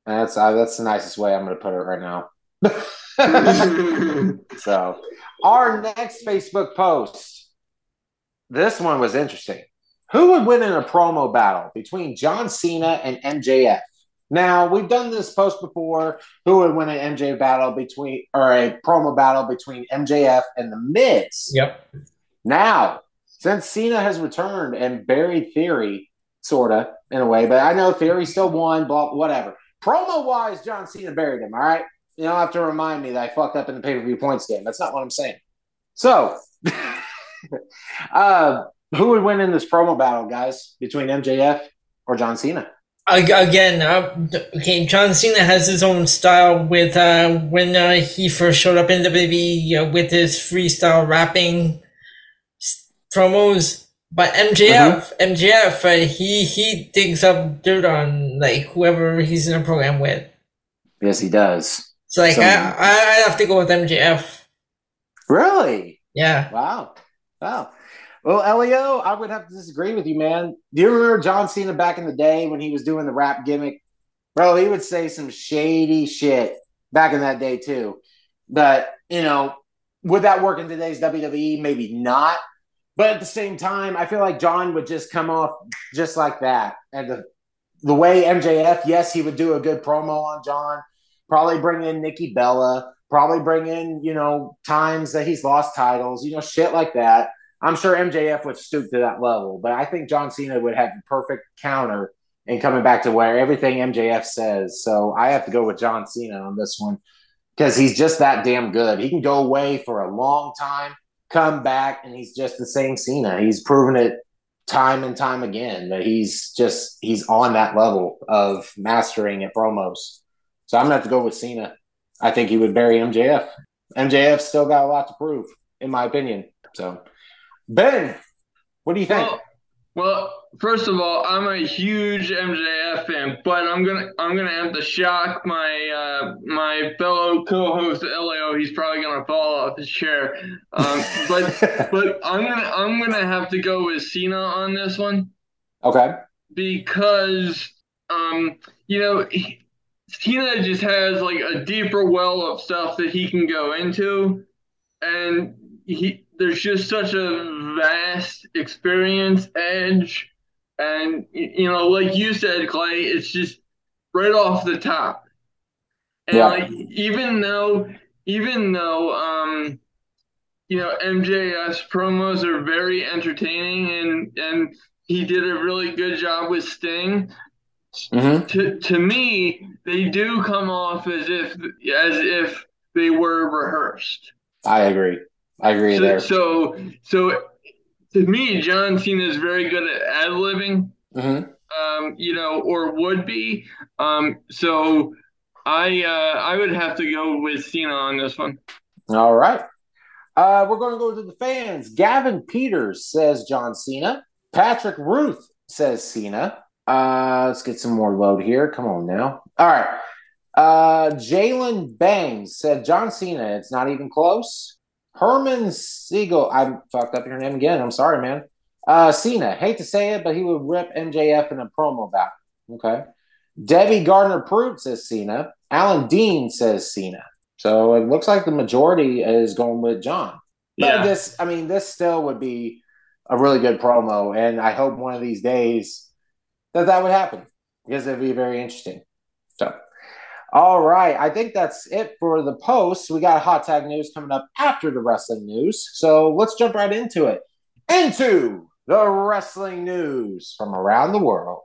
Speaker 2: That's uh, that's the nicest way I'm going to put it right now. so, our next Facebook post. This one was interesting. Who would win in a promo battle between John Cena and MJF? Now, we've done this post before. Who would win an MJ battle between or a promo battle between MJF and the Miz?
Speaker 3: Yep.
Speaker 2: Now, since Cena has returned and buried Theory, sort of in a way, but I know Theory still won, blah, whatever. Promo wise, John Cena buried him, all right? You don't have to remind me that I fucked up in the pay per view points game. That's not what I'm saying. So, uh, who would win in this promo battle, guys, between MJF or John Cena?
Speaker 3: Again, uh, okay, John Cena has his own style with uh, when uh, he first showed up in WWE uh, with his freestyle rapping promos. But MJF, MJF, uh, he he digs up dirt on like whoever he's in a program with.
Speaker 2: Yes, he does.
Speaker 3: So like I, I I have to go with MJF.
Speaker 2: Really?
Speaker 3: Yeah.
Speaker 2: Wow. Wow. Well, Elio, I would have to disagree with you, man. Do you remember John Cena back in the day when he was doing the rap gimmick? Bro, he would say some shady shit back in that day, too. But, you know, would that work in today's WWE? Maybe not. But at the same time, I feel like John would just come off just like that. And the, the way MJF, yes, he would do a good promo on John, Probably bring in Nikki Bella. Probably bring in, you know, times that he's lost titles, you know, shit like that. I'm sure MJF would stoop to that level, but I think John Cena would have the perfect counter in coming back to where everything MJF says. So I have to go with John Cena on this one because he's just that damn good. He can go away for a long time, come back, and he's just the same Cena. He's proven it time and time again that he's just he's on that level of mastering at promos. So I'm gonna have to go with Cena. I think he would bury MJF. MJF still got a lot to prove, in my opinion. So Ben, what do you think?
Speaker 4: Well, well, first of all, I'm a huge MJF fan, but I'm gonna I'm gonna have to shock my uh, my fellow co-host Elio. He's probably gonna fall off his chair. Um, but but I'm gonna I'm gonna have to go with Cena on this one
Speaker 2: okay.
Speaker 4: because um you know he, Cena just has like a deeper well of stuff that he can go into, and he there's just such a vast experience edge, and you know like you said Clay, it's just right off the top, and
Speaker 2: Yeah.
Speaker 4: like even though even though um you know MJF's promos are very entertaining and and he did a really good job with Sting
Speaker 2: Mm-hmm.
Speaker 4: to to me, they do come off as if as if they were rehearsed.
Speaker 2: I agree. I agree
Speaker 4: So
Speaker 2: there.
Speaker 4: so, so to me, John Cena is very good at ad libbing,
Speaker 2: mm-hmm.
Speaker 4: um, you know, or would be. Um, so I uh, I would have to go with Cena on this one.
Speaker 2: All right. Uh, we're going to go to the fans. Gavin Peters says John Cena. Patrick Ruth says Cena. Uh, let's get some more load here. Come on now. All right. Uh, Jalen Bangs said John Cena. It's not even close. Herman Siegel. I fucked up your name again. I'm sorry, man. Uh, Cena. Hate to say it, but he would rip MJF in a promo back. Okay. Debbie Gardner Pruitt says Cena. Alan Dean says Cena. So it looks like the majority is going with John. But
Speaker 4: Yeah.
Speaker 2: this, I mean, this still would be a really good promo, and I hope one of these days that that would happen because it'd be very interesting. All right, I think that's it for the post. We got hot tag news coming up after the wrestling news, so let's jump right into it. Into the wrestling news from around the world.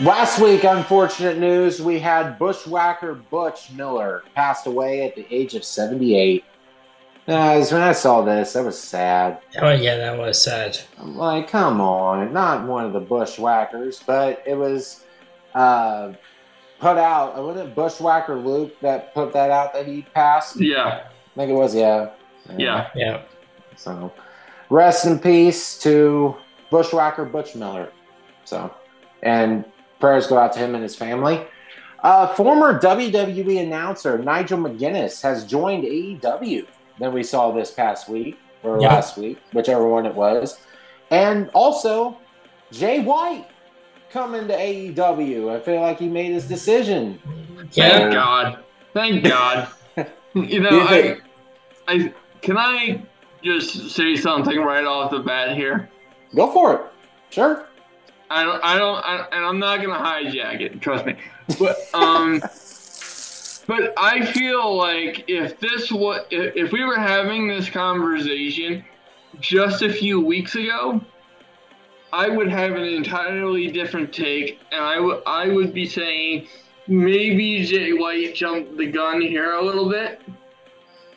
Speaker 2: Last week, unfortunate news, we had Bushwhacker Butch Miller passed away at the age of 78. Guys, when I saw this, that was sad.
Speaker 3: Oh yeah, that was sad.
Speaker 2: I'm like, come on, not one of the Bushwhackers, but it was uh, put out. Wasn't it Bushwhacker Luke that put that out that he passed?
Speaker 4: Yeah,
Speaker 2: I think it was, yeah.
Speaker 4: yeah.
Speaker 3: Yeah.
Speaker 2: So, rest in peace to Bushwhacker Butch Miller. So, and prayers go out to him and his family. Uh, former WWE announcer Nigel McGuinness has joined AEW. That we saw this past week or
Speaker 3: Yeah.
Speaker 2: last week, whichever one it was, and also Jay White coming to AEW. I feel like he made his decision.
Speaker 4: Thank
Speaker 3: Yeah.
Speaker 4: God. Thank God. you know,
Speaker 2: You
Speaker 4: I, I can I just say something right off the bat here.
Speaker 2: Go for it. Sure.
Speaker 4: I don't, I don't, I, and I'm not gonna hijack it. Trust me. But um, but I feel like if this was, if, we were having this conversation just a few weeks ago, I would have an entirely different take, and I would, I would be saying maybe Jay White jumped the gun here a little bit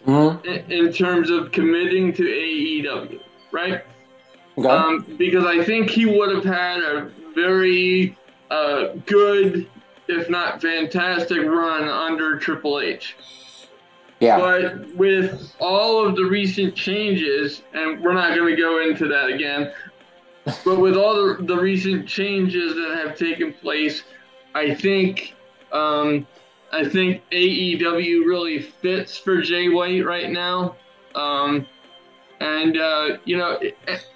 Speaker 2: Mm-hmm.
Speaker 4: in, in terms of committing to AEW, right?
Speaker 2: Okay.
Speaker 4: um, because I think he would have had a very uh, good, if not fantastic, run under Triple H.
Speaker 2: yeah.
Speaker 4: But with all of the recent changes, and we're not going to go into that again, but with all the, the recent changes that have taken place, I think um, I think AEW really fits for Jay White right now. Um, and uh, you know,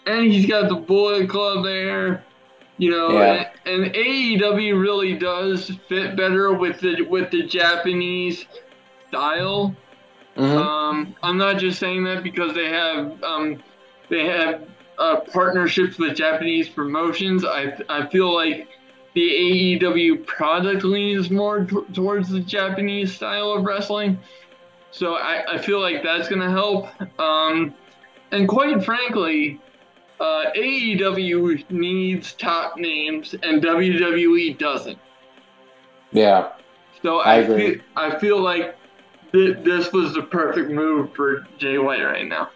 Speaker 4: and he's got the Bullet Club there. You know,
Speaker 2: Yeah.
Speaker 4: and, and AEW really does fit better with the with the Japanese style.
Speaker 2: Mhm.
Speaker 4: Um, I'm not just saying that because they have um, they have uh, partnerships with Japanese promotions. I I feel like the AEW product leans more t- towards the Japanese style of wrestling. So I, I feel like that's going to help. Um, and quite frankly, uh, AEW needs top names and WWE doesn't.
Speaker 2: Yeah.
Speaker 4: So
Speaker 2: I
Speaker 4: I,
Speaker 2: agree.
Speaker 4: feel, I feel like th- this was the perfect move for Jay White right now.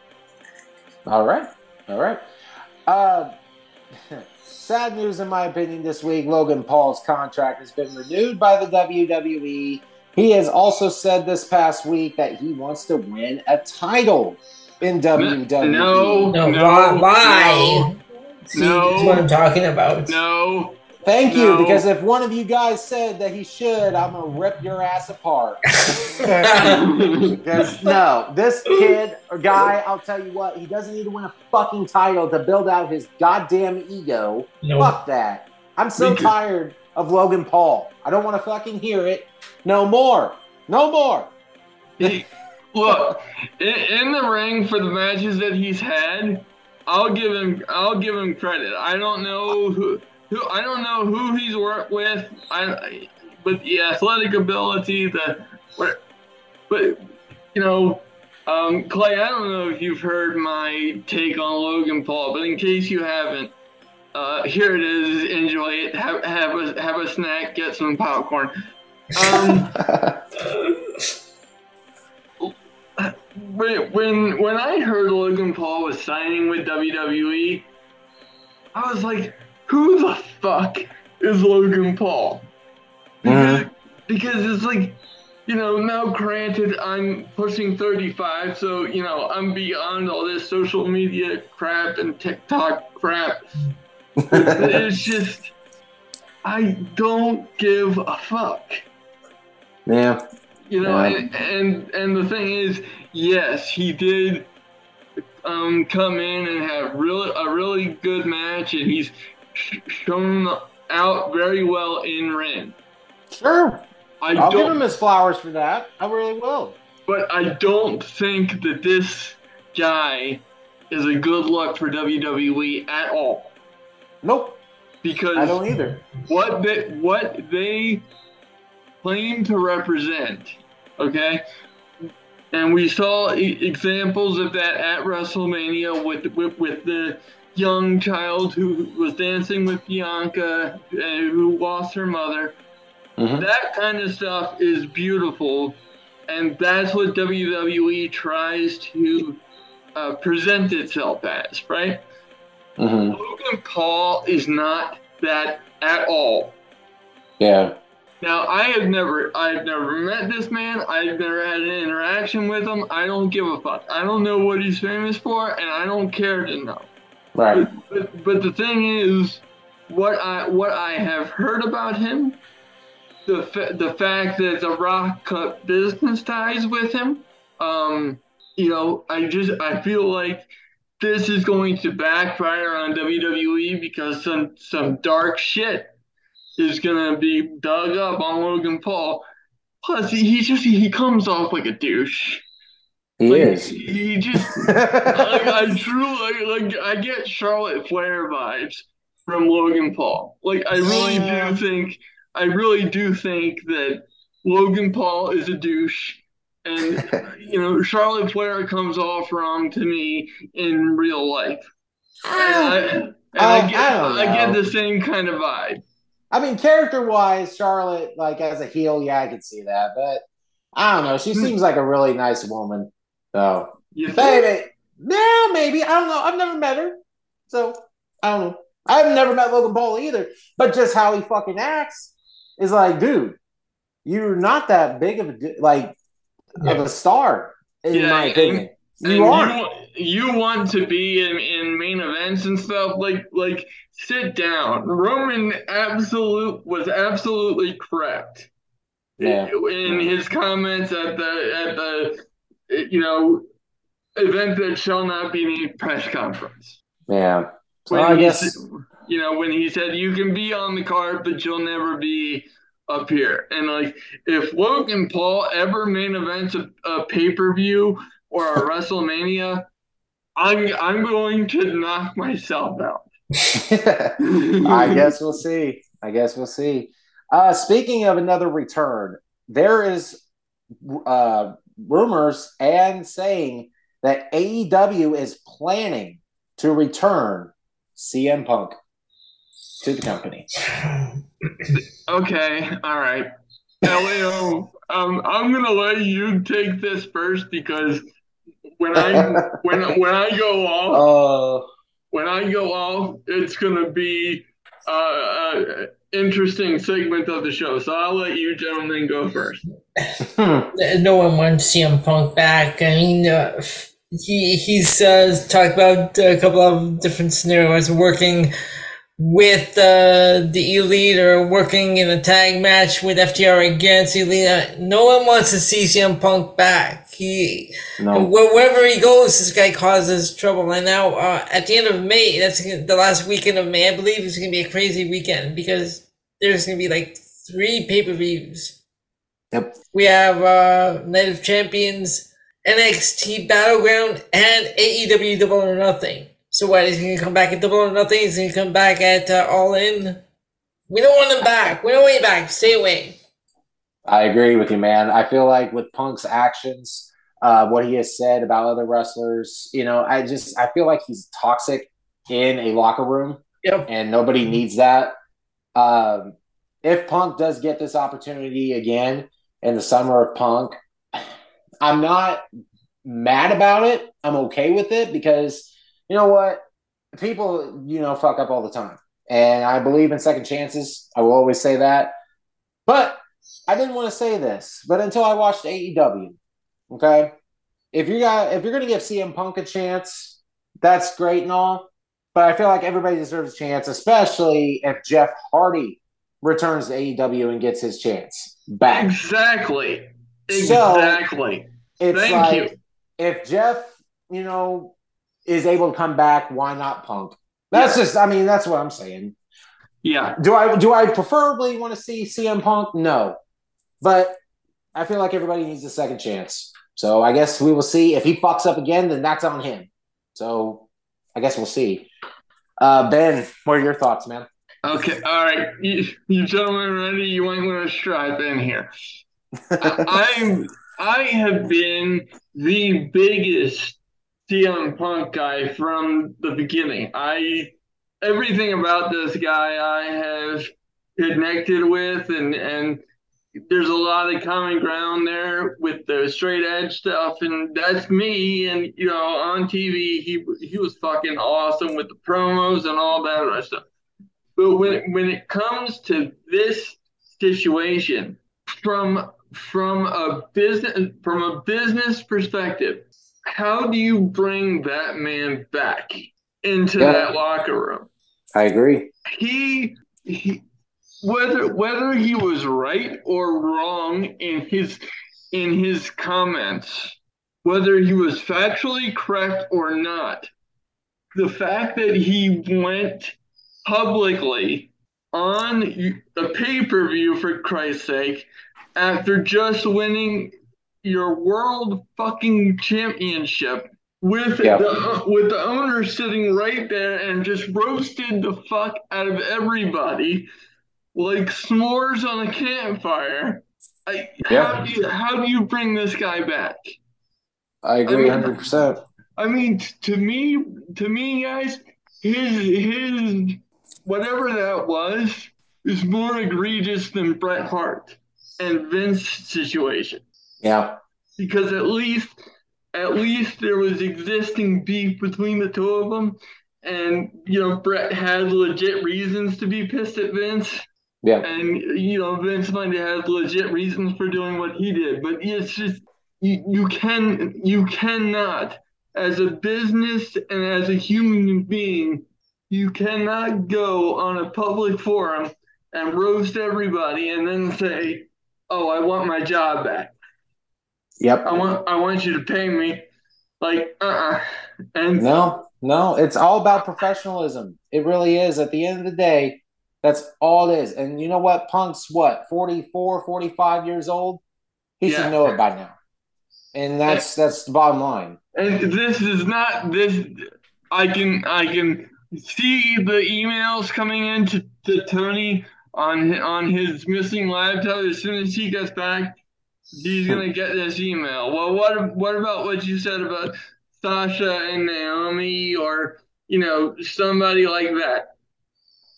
Speaker 2: All right. All right. Uh, sad news, in my opinion, this week. Logan Paul's contract has been renewed by the WWE. He has also said this past week that he wants to win a title in WWE.
Speaker 4: No,
Speaker 3: No,
Speaker 4: no,
Speaker 3: why? why? See,
Speaker 4: no.
Speaker 3: that's what I'm talking about.
Speaker 4: No,
Speaker 2: Thank you,
Speaker 4: No.
Speaker 2: because if one of you guys said that he should, I'm gonna rip your ass apart. Because no, this kid or guy, I'll tell you what, he doesn't need to win a fucking title to build out his goddamn ego.
Speaker 3: No.
Speaker 2: Fuck that. I'm so tired of Logan Paul. I don't want to fucking hear it. No more. No more.
Speaker 4: Look, in, in the ring for the matches that he's had, I'll give him I'll give him credit. I don't know who, who I don't know who he's worked with. I, but the athletic ability, the but you know, um, Clay, I don't know if you've heard my take on Logan Paul, but in case you haven't, uh, here it is. Enjoy it. Have have a have a snack. Get some popcorn. Um, when when when I heard Logan Paul was signing with WWE, I was like, "Who the fuck is Logan Paul?" Because, mm. because it's like, you know, now granted, I'm pushing 35, so you know, I'm beyond all this social media crap and TikTok crap. it's just, I don't give a fuck.
Speaker 2: yeah.
Speaker 4: You know,
Speaker 2: Yeah.
Speaker 4: and, and and the thing is, yes, he did um, come in and have really a really good match, and he's sh- shown out very well in ring.
Speaker 2: Sure.
Speaker 4: I
Speaker 2: I'll give
Speaker 4: don't,
Speaker 2: him his flowers for that. I really will.
Speaker 4: but I don't think that this guy is a good look for WWE at all
Speaker 2: Nope.
Speaker 4: because
Speaker 2: I don't either.
Speaker 4: what they what they claim to represent, okay? And we saw e- examples of that at WrestleMania with with, with the young child who was dancing with Bianca, uh, who lost her mother.
Speaker 2: Mhm.
Speaker 4: That kind of stuff is beautiful, and that's what WWE tries to uh, present itself as, right?
Speaker 2: hmm
Speaker 4: Logan Paul is not that at all.
Speaker 2: Yeah.
Speaker 4: Now I have never I've never met this man. I've never had an interaction with him. I don't give a fuck. I don't know what he's famous for and I don't care to know.
Speaker 2: Right.
Speaker 4: But but the thing is what I what I have heard about him the fa- the fact that The Rock cut business ties with him um you know I just I feel like this is going to backfire on WWE because some some dark shit is gonna be dug up on Logan Paul. Plus, he, he just he comes off like a douche.
Speaker 2: He
Speaker 4: Like,
Speaker 2: is.
Speaker 4: He just like, I truly like I get Charlotte Flair vibes from Logan Paul. Like I really
Speaker 2: Yeah.
Speaker 4: do think I really do think that Logan Paul is a douche. And you know, Charlotte Flair comes off wrong to me in real life. And I, and I,
Speaker 2: I-
Speaker 4: get,
Speaker 2: I
Speaker 4: I get the same kind of vibe.
Speaker 2: I mean, character wise, Charlotte, like as a heel, yeah, I could see that. But I don't know. She hmm. seems like a really nice woman. So
Speaker 4: You think?
Speaker 2: maybe, yeah, maybe. I don't know. I've never met her. So I don't know. I've never met Logan Paul either. But just how he fucking acts is like, dude, you're not that big of a du- like of a star, in
Speaker 4: Yeah,
Speaker 2: my
Speaker 4: and-
Speaker 2: opinion.
Speaker 4: And
Speaker 2: You are.
Speaker 4: You, you want to be in, in main events and stuff like like sit down. Roman absolute was absolutely correct
Speaker 2: Yeah.
Speaker 4: in his comments at the at the you know event that shall not be named press conference.
Speaker 2: Yeah. So
Speaker 4: When
Speaker 2: I guess
Speaker 4: you know when he said you can be on the card but you'll never be up here. And like if Logan Paul ever main events a, a pay per view or a WrestleMania, I'm I'm going to knock myself out.
Speaker 2: I guess we'll see. I guess we'll see. Uh, speaking of another return, there is uh, rumors and saying that AEW is planning to return CM Punk to the company.
Speaker 4: Okay, all right. Elio, um, I'm gonna let you take this first because when I when when I go off,
Speaker 2: Oh,
Speaker 4: when I go off, it's gonna be uh, uh interesting segment of the show. So I'll let you gentlemen go first.
Speaker 3: No one wants CM Punk back. I mean, uh, he he's uh, talked about a couple of different scenarios, working with uh, the Elite or working in a tag match with FTR against Elite. Uh, No one wants to see CM Punk back. He
Speaker 2: no.
Speaker 3: Wherever he goes, this guy causes trouble. And now, uh, at the end of May, that's the last weekend of May, I believe it's going to be a crazy weekend because there's going to be like three pay per views.
Speaker 2: Yep.
Speaker 3: We have uh, Night of Champions, NXT Battleground, and AEW Double or Nothing. So what? Is he going to come back at Double or Nothing? Is he going to come back at uh, All In? We don't want him back. We don't want him back. Stay away.
Speaker 2: I agree with you, man. I feel like with Punk's actions, uh, what he has said about other wrestlers, you know, I just I feel like he's toxic in a locker room,
Speaker 3: Yep.
Speaker 2: and nobody needs that. Um, if Punk does get this opportunity again in the summer of Punk, I'm not mad about it. I'm okay with it because you know what, people, you know, fuck up all the time, and I believe in second chances. I will always say that, but I didn't want to say this, but until I watched AEW, okay, if you got if you're gonna give CM Punk a chance, that's great and all, but I feel like everybody deserves a chance, especially if Jeff Hardy returns to AEW and gets his chance back.
Speaker 4: Exactly.
Speaker 2: So-
Speaker 4: Exactly.
Speaker 2: It's
Speaker 4: Thank
Speaker 2: like
Speaker 4: you.
Speaker 2: if Jeff, you know, is able to come back, why not Punk? That's just, I mean, that's what I'm saying.
Speaker 4: yeah.
Speaker 2: Do I do I preferably want to see CM Punk? No, but I feel like everybody needs a second chance. So I guess we will see. If he fucks up again, then that's on him. So I guess we'll see. Uh, ben, what are your thoughts, man?
Speaker 4: Okay, all right. You, you gentlemen ready? You ain't gonna strap in here. I'm I have been the biggest CM Punk guy from the beginning. I everything about this guy I have connected with and and there's a lot of common ground there with the straight edge stuff and that's me and you know on TV he he was fucking awesome with the promos and all that other stuff. But when when it comes to this situation, from from a business from a business perspective, how do you bring that man back into
Speaker 2: Yeah.
Speaker 4: that locker room?
Speaker 2: I agree.
Speaker 4: He, he whether whether he was right or wrong in his in his comments, whether he was factually correct or not, the fact that he went publicly on a pay-per-view for Christ's sake after just winning your world fucking championship with
Speaker 2: Yeah.
Speaker 4: the with the owner sitting right there and just roasted the fuck out of everybody like s'mores on a campfire. I,
Speaker 2: Yeah.
Speaker 4: how, do you, how do you bring this guy back?
Speaker 2: I agree,
Speaker 4: I mean-
Speaker 2: hundred percent.
Speaker 4: I mean, to me, to me, guys, his his whatever that was is more egregious than Bret Hart and Vince situation
Speaker 2: Yeah,
Speaker 4: because at least at least there was existing beef between the two of them, and you know Bret had legit reasons to be pissed at Vince.
Speaker 2: Yeah,
Speaker 4: And you know, Vince might have legit reasons for doing what he did, but it's just you, you can you cannot as a business and as a human being, you cannot go on a public forum and roast everybody and then say, "Oh, I want my job back.
Speaker 2: yep.
Speaker 4: I want I want you to pay me." Like, uh-uh. And
Speaker 2: No, no, it's all about professionalism. It really is. At the end of the day, that's all it is. And you know what? Punk's what, 44, 45 years old? He
Speaker 4: Yeah.
Speaker 2: should know it by now. And that's that's the bottom line.
Speaker 4: And this is not this. I can I can see the emails coming in to, to Tony on on his missing laptop. As soon as he gets back, he's gonna get this email. Well, what what about what you said about Sasha and Naomi, or you know somebody like that?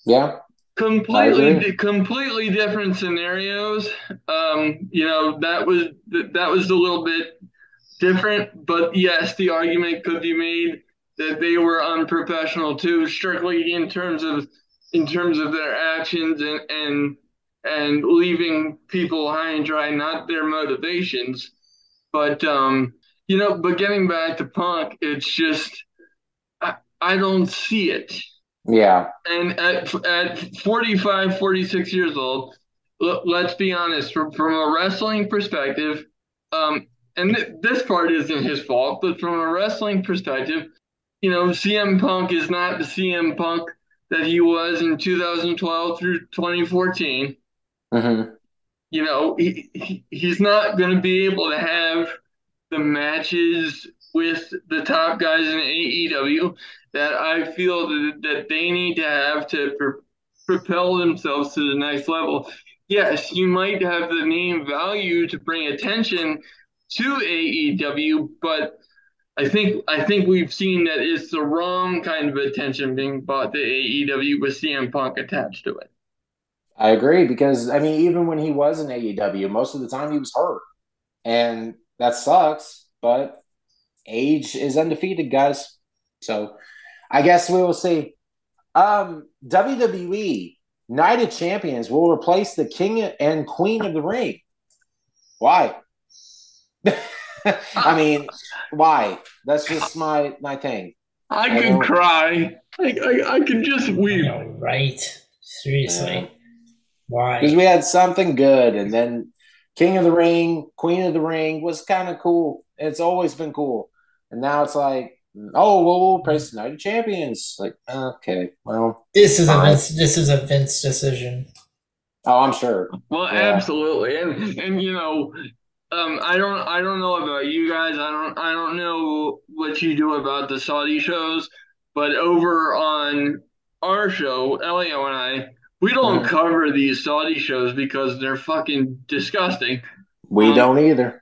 Speaker 2: Yeah.
Speaker 4: Completely completely different scenarios. Um you know that was that was a little bit different but yes the argument could be made that they were unprofessional too strictly in terms of in terms of their actions and and and leaving people high and dry not their motivations. But um you know but getting back to punk it's just i, I don't see it
Speaker 2: Yeah.
Speaker 4: and at, at 45, 46 years old, l- let's be honest, from, from a wrestling perspective, um, and th- this part isn't his fault, but from a wrestling perspective, you know, CM Punk is not the CM Punk that he was in 2012 through 2014.
Speaker 2: hmm
Speaker 4: You know, he, he he's not going to be able to have the matches with the top guys in AEW that I feel that, they need to have to pro- propel themselves to the next level. Yes, you might have the name value to bring attention to AEW, but I think I think we've seen that it's the wrong kind of attention being brought to AEW with CM Punk attached to it.
Speaker 2: I agree because I mean, even when he was in AEW, most of the time he was hurt, and that sucks. But age is undefeated, guys. So I guess we will see. Um, WWE Night of Champions will replace the King and Queen of the Ring. Why? I mean, why? That's just my my thing.
Speaker 4: I
Speaker 2: I
Speaker 4: could cry. I, I, I could just weep.
Speaker 3: know, right? Seriously. Why?
Speaker 2: Because we had something good, and then King of the Ring, Queen of the Ring was kind of cool. It's always been cool, and now it's like, oh, well, we'll praise the Night of Champions. Like, okay, well,
Speaker 3: This is a Vince, this is a Vince decision.
Speaker 2: oh, I'm sure.
Speaker 4: Well,
Speaker 2: Yeah.
Speaker 4: absolutely, and and you know, um, I don't I don't know about you guys. I don't I don't know what you do about the Saudi shows, but over on our show, Elio and I, we don't
Speaker 2: Mhm.
Speaker 4: cover these Saudi shows because they're fucking disgusting.
Speaker 2: We
Speaker 4: Um,
Speaker 2: don't either.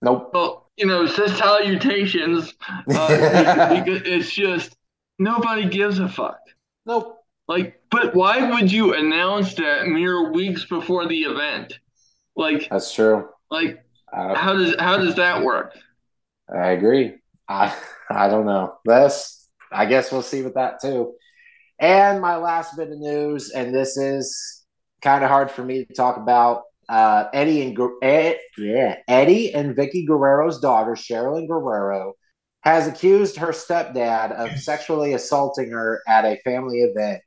Speaker 2: Nope.
Speaker 4: Well, you know, salutations. Uh, because it's just nobody gives a fuck.
Speaker 2: nope.
Speaker 4: Like, but why would you announce that mere weeks before the event? Like,
Speaker 2: That's true.
Speaker 4: like how does how does that work?
Speaker 2: I agree. I I don't know. That's I guess we'll see with that too. And my last bit of news, and this is kind of hard for me to talk about. Uh, Eddie and Ed, yeah, Eddie and Vickie Guerrero's daughter, Sherilyn Guerrero, has accused her stepdad of sexually assaulting her at a family event.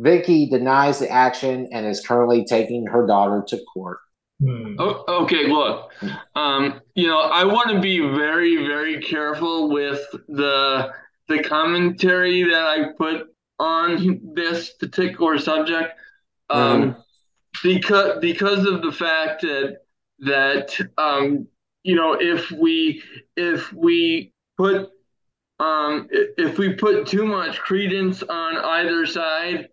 Speaker 2: Vickie denies the action and is currently taking her daughter to court.
Speaker 3: Hmm.
Speaker 4: Oh, okay, look, um, you know, I want to be very, very careful with the the commentary that I put on this particular subject, um, because because of the fact that that um, you know, if we if we put um, if we put too much credence on either side,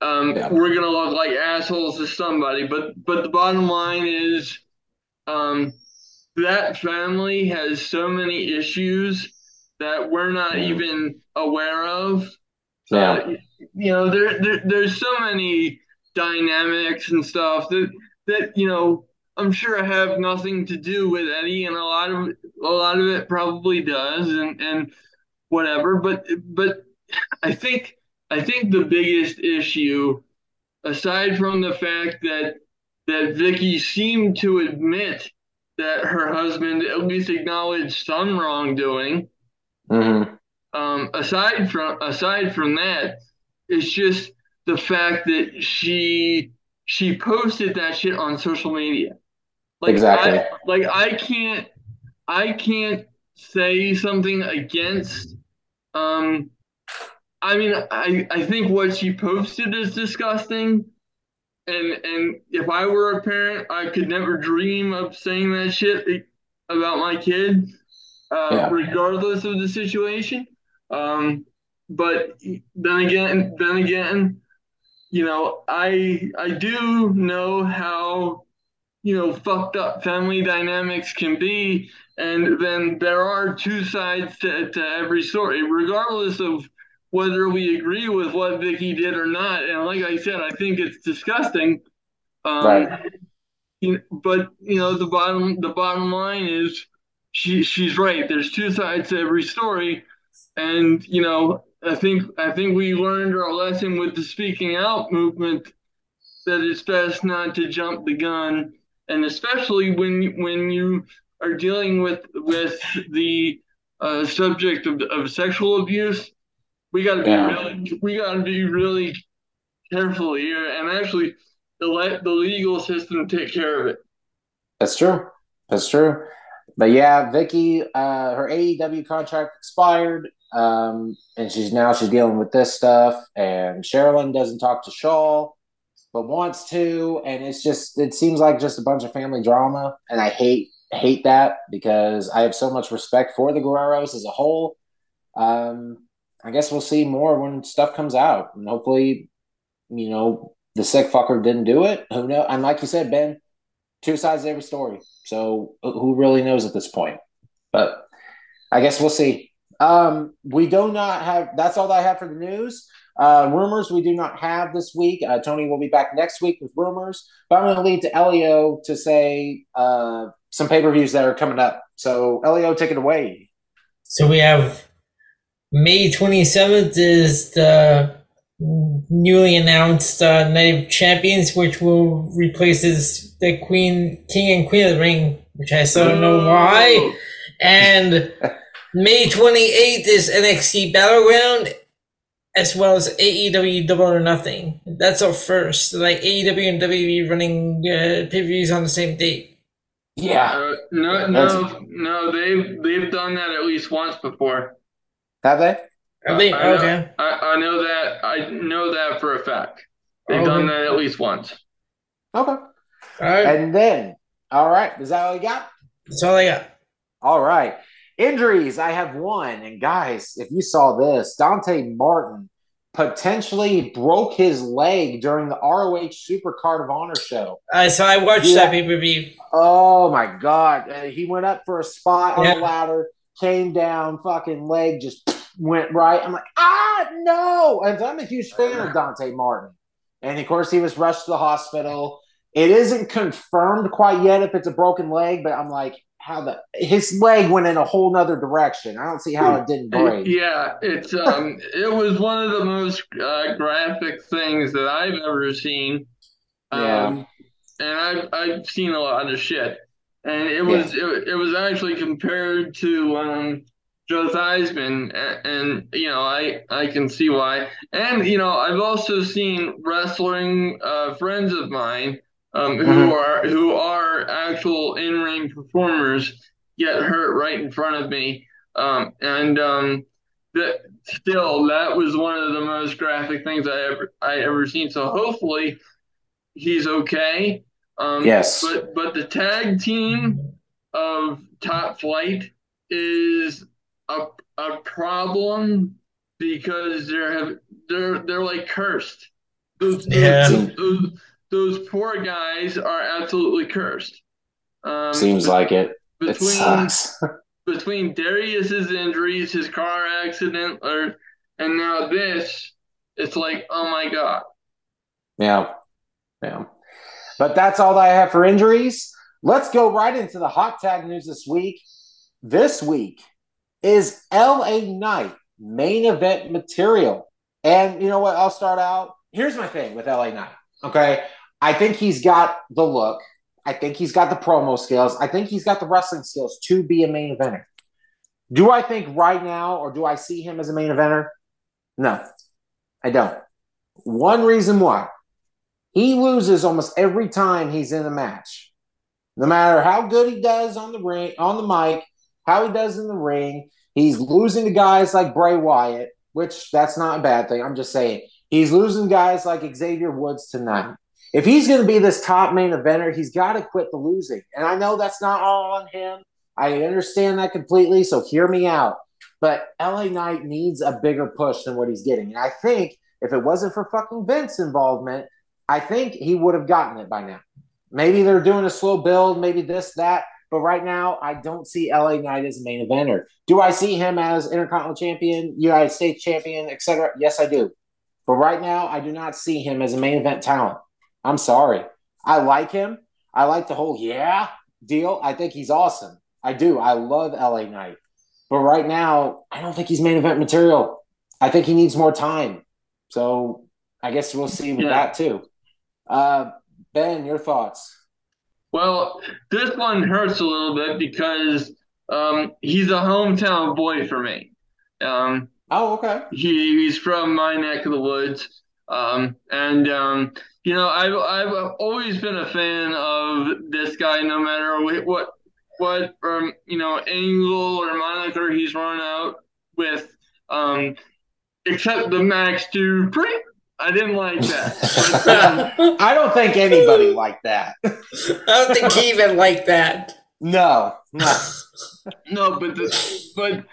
Speaker 4: um,
Speaker 2: Yeah.
Speaker 4: we're gonna look like assholes to somebody. But but the bottom line is, um, that family has so many issues that we're not
Speaker 2: Yeah.
Speaker 4: even aware of.
Speaker 2: Yeah.
Speaker 4: Uh, you know, there, there there's so many dynamics and stuff that that you know I'm sure I have nothing to do with Eddie, and a lot of a lot of it probably does, and and whatever. But but I think I think the biggest issue, aside from the fact that that Vickie seemed to admit that her husband at least acknowledged some wrongdoing,
Speaker 2: Mhm.
Speaker 4: um, aside from aside from that, it's just the fact that she she posted that shit on social media. Like
Speaker 2: Exactly.
Speaker 4: I like I can't I can't say something against um I mean I I think what she posted is disgusting. And and if I were a parent, I could never dream of saying that shit about my kid, uh,
Speaker 2: Yeah.
Speaker 4: regardless of the situation. Um, but then again, then again, you know, I I do know how you know fucked up family dynamics can be, and then there are two sides to, to every story, regardless of whether we agree with what Vickie did or not. And like I said, I think it's disgusting. Um,
Speaker 2: Right.
Speaker 4: You but you know the bottom the bottom line is she she's right. There's two sides to every story, and you know I think I think we learned our lesson with the speaking out movement that it's best not to jump the gun, and especially when when you are dealing with with the uh, subject of, of sexual abuse, we got to be really we got to be really careful here, and actually the le- the legal system take care of it.
Speaker 2: That's true. That's true. But yeah, Vickie, uh, her AEW contract expired, um, and she's now she's dealing with this stuff. And Sherilyn doesn't talk to Shaul, but wants to, and it's just it seems like just a bunch of family drama, and I hate hate that because I have so much respect for the Guerreros as a whole. Um, I guess we'll see more when stuff comes out, and hopefully, you know, the sick fucker didn't do it. Who know? And like you said, Ben, two sides to every story. So who really knows at this point? But I guess we'll see. Um, we do not have. That's all that I have for the news. Uh, rumors we do not have this week. Uh, Tony will be back next week with rumors, but I'm going to lead to Elio to say uh, some pay per views that are coming up. So Elio, take it away.
Speaker 3: So we have May 27th is the newly announced uh, Night of Champions, which will replaces the Queen, King and Queen of the Ring, which I still don't know why. And May 28th is NXT Battleground, as well as AEW Double or Nothing. That's our first. Like AEW and WWE running uh, pay per views on the same date.
Speaker 2: Yeah,
Speaker 4: Uh, no, no, no. They've they've done that at least once before.
Speaker 2: have they?
Speaker 3: Are they?
Speaker 4: I know,
Speaker 3: Okay.
Speaker 4: I, I know that. I know that for a fact. They've
Speaker 3: Okay.
Speaker 4: done that at least once.
Speaker 2: Okay.
Speaker 3: All right.
Speaker 2: And then, all right, is that all you got?
Speaker 3: That's all I got.
Speaker 2: All right. Injuries, I have one. And guys, if you saw this, Dante Martin potentially broke his leg during the ROH Super Card of Honor show.
Speaker 3: Uh, so I watched
Speaker 2: Yeah.
Speaker 3: that pay per view.
Speaker 2: Oh my God. Uh, he went up for a spot on
Speaker 3: Yeah.
Speaker 2: the ladder, came down, fucking leg just went right. I'm like, ah, no. And I'm a huge fan of Dante Martin. And of course, he was rushed to the hospital. It isn't confirmed quite yet if it's a broken leg, but I'm like, how the his leg went in a whole nother direction. I don't see how it didn't break.
Speaker 4: Yeah, it's um, it was one of the most uh, graphic things that I've ever seen. Um, and I've I've seen a lot of shit, and it was it, it was actually compared to um, Joe Theismann, and, and you know I I can see why, and you know I've also seen wrestling uh, friends of mine um, who
Speaker 2: Mhm.
Speaker 4: are who are actual in ring performers get hurt right in front of me, um, and um, that still that was one of the most graphic things I ever I ever seen. So hopefully he's okay. Um,
Speaker 2: Yes.
Speaker 4: But but the tag team of Top Flight is a a problem because they're have they're they're like cursed. Those,
Speaker 3: Yeah.
Speaker 4: those, those, those poor guys are absolutely cursed. Um,
Speaker 2: Seems like it. It
Speaker 4: between
Speaker 2: sucks.
Speaker 4: between Darius's injuries, his car accident, or and now this, it's like, oh my god.
Speaker 2: Yeah. Yeah. But that's all that I have for injuries. Let's go right into the hot tag news this week. This week is LA Knight main event material. And you know what? I'll start out. Here's my thing with LA Knight. Okay. I think he's got the look. I think he's got the promo skills. I think he's got the wrestling skills to be a main eventer. Do I think right now, or do I see him as a main eventer? No, I don't. One reason why he loses almost every time he's in a match. No matter how good he does on the ring, on the mic, how he does in the ring, he's losing to guys like Bray Wyatt, which that's not a bad thing. I'm just saying he's losing guys like Xavier Woods tonight. If he's going to be this top main eventer, he's got to quit the losing. And I know that's not all on him. I understand that completely. So hear me out. But LA Knight needs a bigger push than what he's getting. And I think If it wasn't for fucking Vince involvement, I think he would have gotten it by now. Maybe they're doing a slow build, maybe this, that. But right now, I don't see LA Knight as a main eventer. Do I see him as Intercontinental Champion, United States Champion, etc.? Yes, I do. But right now, I do not see him as a main event talent. I'm sorry. I like him. I like the whole yeah deal. I think he's awesome. I do. I love LA Knight. But right now, I don't think he's main event material. I think he needs more time. So I guess we'll see with
Speaker 4: Yeah.
Speaker 2: that too. Uh, ben, your thoughts?
Speaker 4: Well, this one hurts a little bit because um, he's a hometown boy for me. Um,
Speaker 2: Oh, okay.
Speaker 4: he, he's from my neck of the woods. Um, and, um, you know, I've, I've always been a fan of this guy, no matter what, what, um, you know, angle or moniker he's run out with, um, except the Max Dupri. I didn't like that. But, um,
Speaker 2: I don't think anybody liked that.
Speaker 3: I don't think he even liked that.
Speaker 2: No, no.
Speaker 4: No, but the but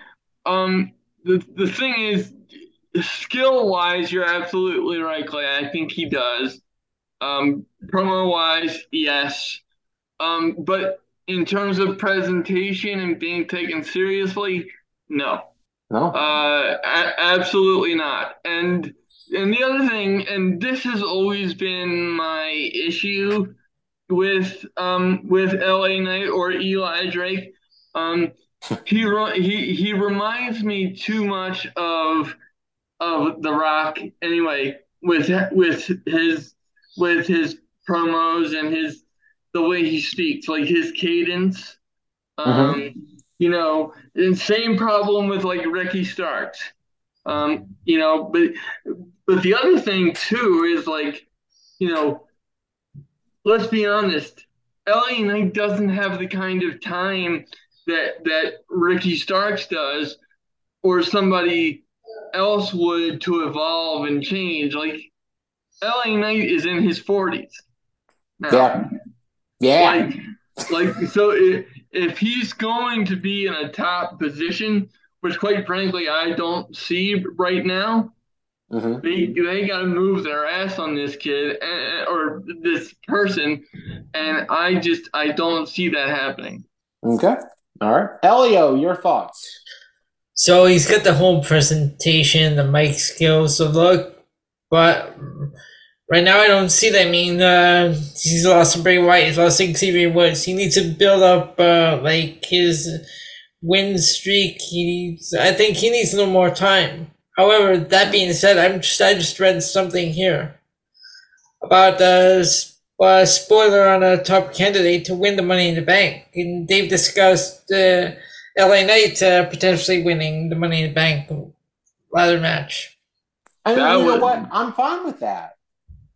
Speaker 4: um the the thing is skill wise you're absolutely right, Clay. I think he does. Um promo wise, yes. Um but in terms of presentation and being taken seriously, no.
Speaker 2: No.
Speaker 4: Uh, a- absolutely not. And and the other thing, and this has always been my issue with um with LA Knight or Eli Drake. Um, he he he reminds me too much of of The Rock. Anyway, with with his with his promos and his the way he speaks, like his cadence. Um, you know, and same problem with like Ricky Starks. Um, you know, but but the other thing too is like, you know, let's be honest, LA Knight doesn't have the kind of time that that Ricky Starks does, or somebody else would to evolve and change. Like LA Knight is in his forties.
Speaker 2: Yeah. Yeah.
Speaker 4: Like, like so if, if he's going to be in a top position, which quite frankly I don't see right now,
Speaker 2: Mhm.
Speaker 4: they they got to move their ass on this kid eh, or this person, and I just I don't see that happening.
Speaker 2: Okay. All right. Elio, your thoughts?
Speaker 3: So he's got the whole presentation, the mic skills, the look, but right now I don't see that. I mean, uh, he's lost to Bray Wyatt, he's lost to Xavier Woods. He needs to build up uh, like his win streak. He needs, I think he needs a little more time. However, that being said, I'm just I just read something here about uh, uh, spoiler on a top candidate to win the Money in the Bank, and they've discussed. Uh, LA Knight uh, potentially winning the Money in the Bank ladder match.
Speaker 2: I mean,
Speaker 4: That
Speaker 2: you know
Speaker 4: would-
Speaker 2: what? I'm fine with that.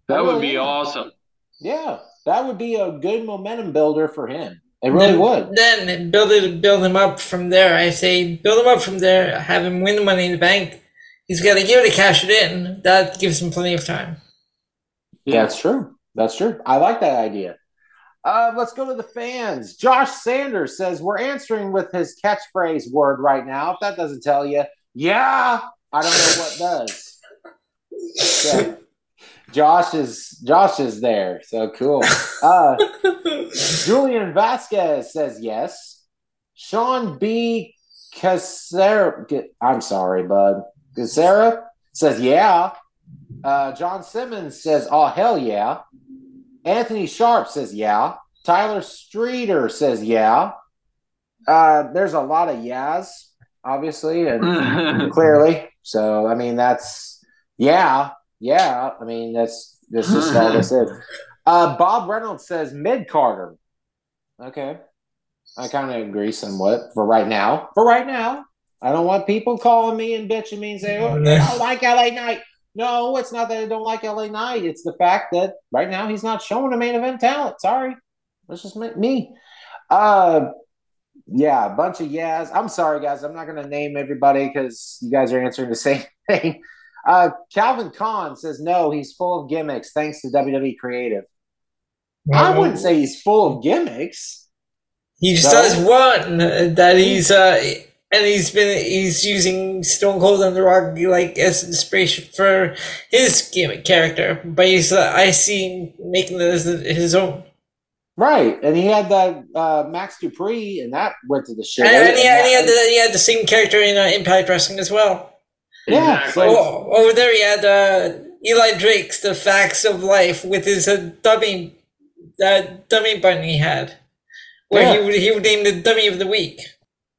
Speaker 4: That
Speaker 2: Oh,
Speaker 4: would be
Speaker 2: yeah.
Speaker 4: awesome.
Speaker 2: Yeah, that would be a good momentum builder for him. It really
Speaker 3: then,
Speaker 2: would.
Speaker 3: Then build it, build him up from there. I say build him up from there. Have him win the Money in the Bank. He's got a year to cash it in. That gives him plenty of time.
Speaker 2: Yeah, that's true. That's true. I like that idea. Uh, let's go to the fans. Josh Sanders says we're answering with his catchphrase word right now. If that doesn't tell you, yeah, I don't know what does. So, Josh is Josh is there. So cool. Uh, Julian Vasquez says yes. Sean B. Casera, I'm sorry, bud. Casera says yeah. Uh, John Simmons says, oh, hell yeah. Anthony Sharp says yeah. Tyler Streeter says yeah. Uh, there's a lot of yeahs, obviously, and clearly. So, I mean, that's yeah, yeah. I mean, that's that's just all this is. Uh, Bob Reynolds says mid Carter. Okay, I kind of agree somewhat for right now. For right now, I don't want people calling me and bitching me and saying, "Oh, I don't like LA Knight." No, it's not that I don't like LA Knight. It's the fact that right now he's not showing a main event talent. Sorry, that's just me. Uh, yeah, a bunch of yeahs. I'm sorry, guys. I'm not going to name everybody because you guys are answering the same thing. Uh, Calvin Kahn says no. He's full of gimmicks thanks to WWE Creative. I wouldn't say he's full of gimmicks.
Speaker 3: He just does one that he's uh and he's been he's using Stone Cold and The Rock like as inspiration for his gimmick character, but he's uh, I see making as his own.
Speaker 2: Right, and he had that uh, Max Dupri, and that went to the shit.
Speaker 3: And, and, he,
Speaker 2: and
Speaker 3: he had the he had the same character in uh, Impact Wrestling as well.
Speaker 2: Yeah,
Speaker 4: Exactly.
Speaker 2: so-
Speaker 3: Oh, over there, he had uh, Eli Drake's "The Facts of Life" with his uh, dummy, uh, dummy button he had, where
Speaker 2: Yeah.
Speaker 3: he would he would name the dummy of the week.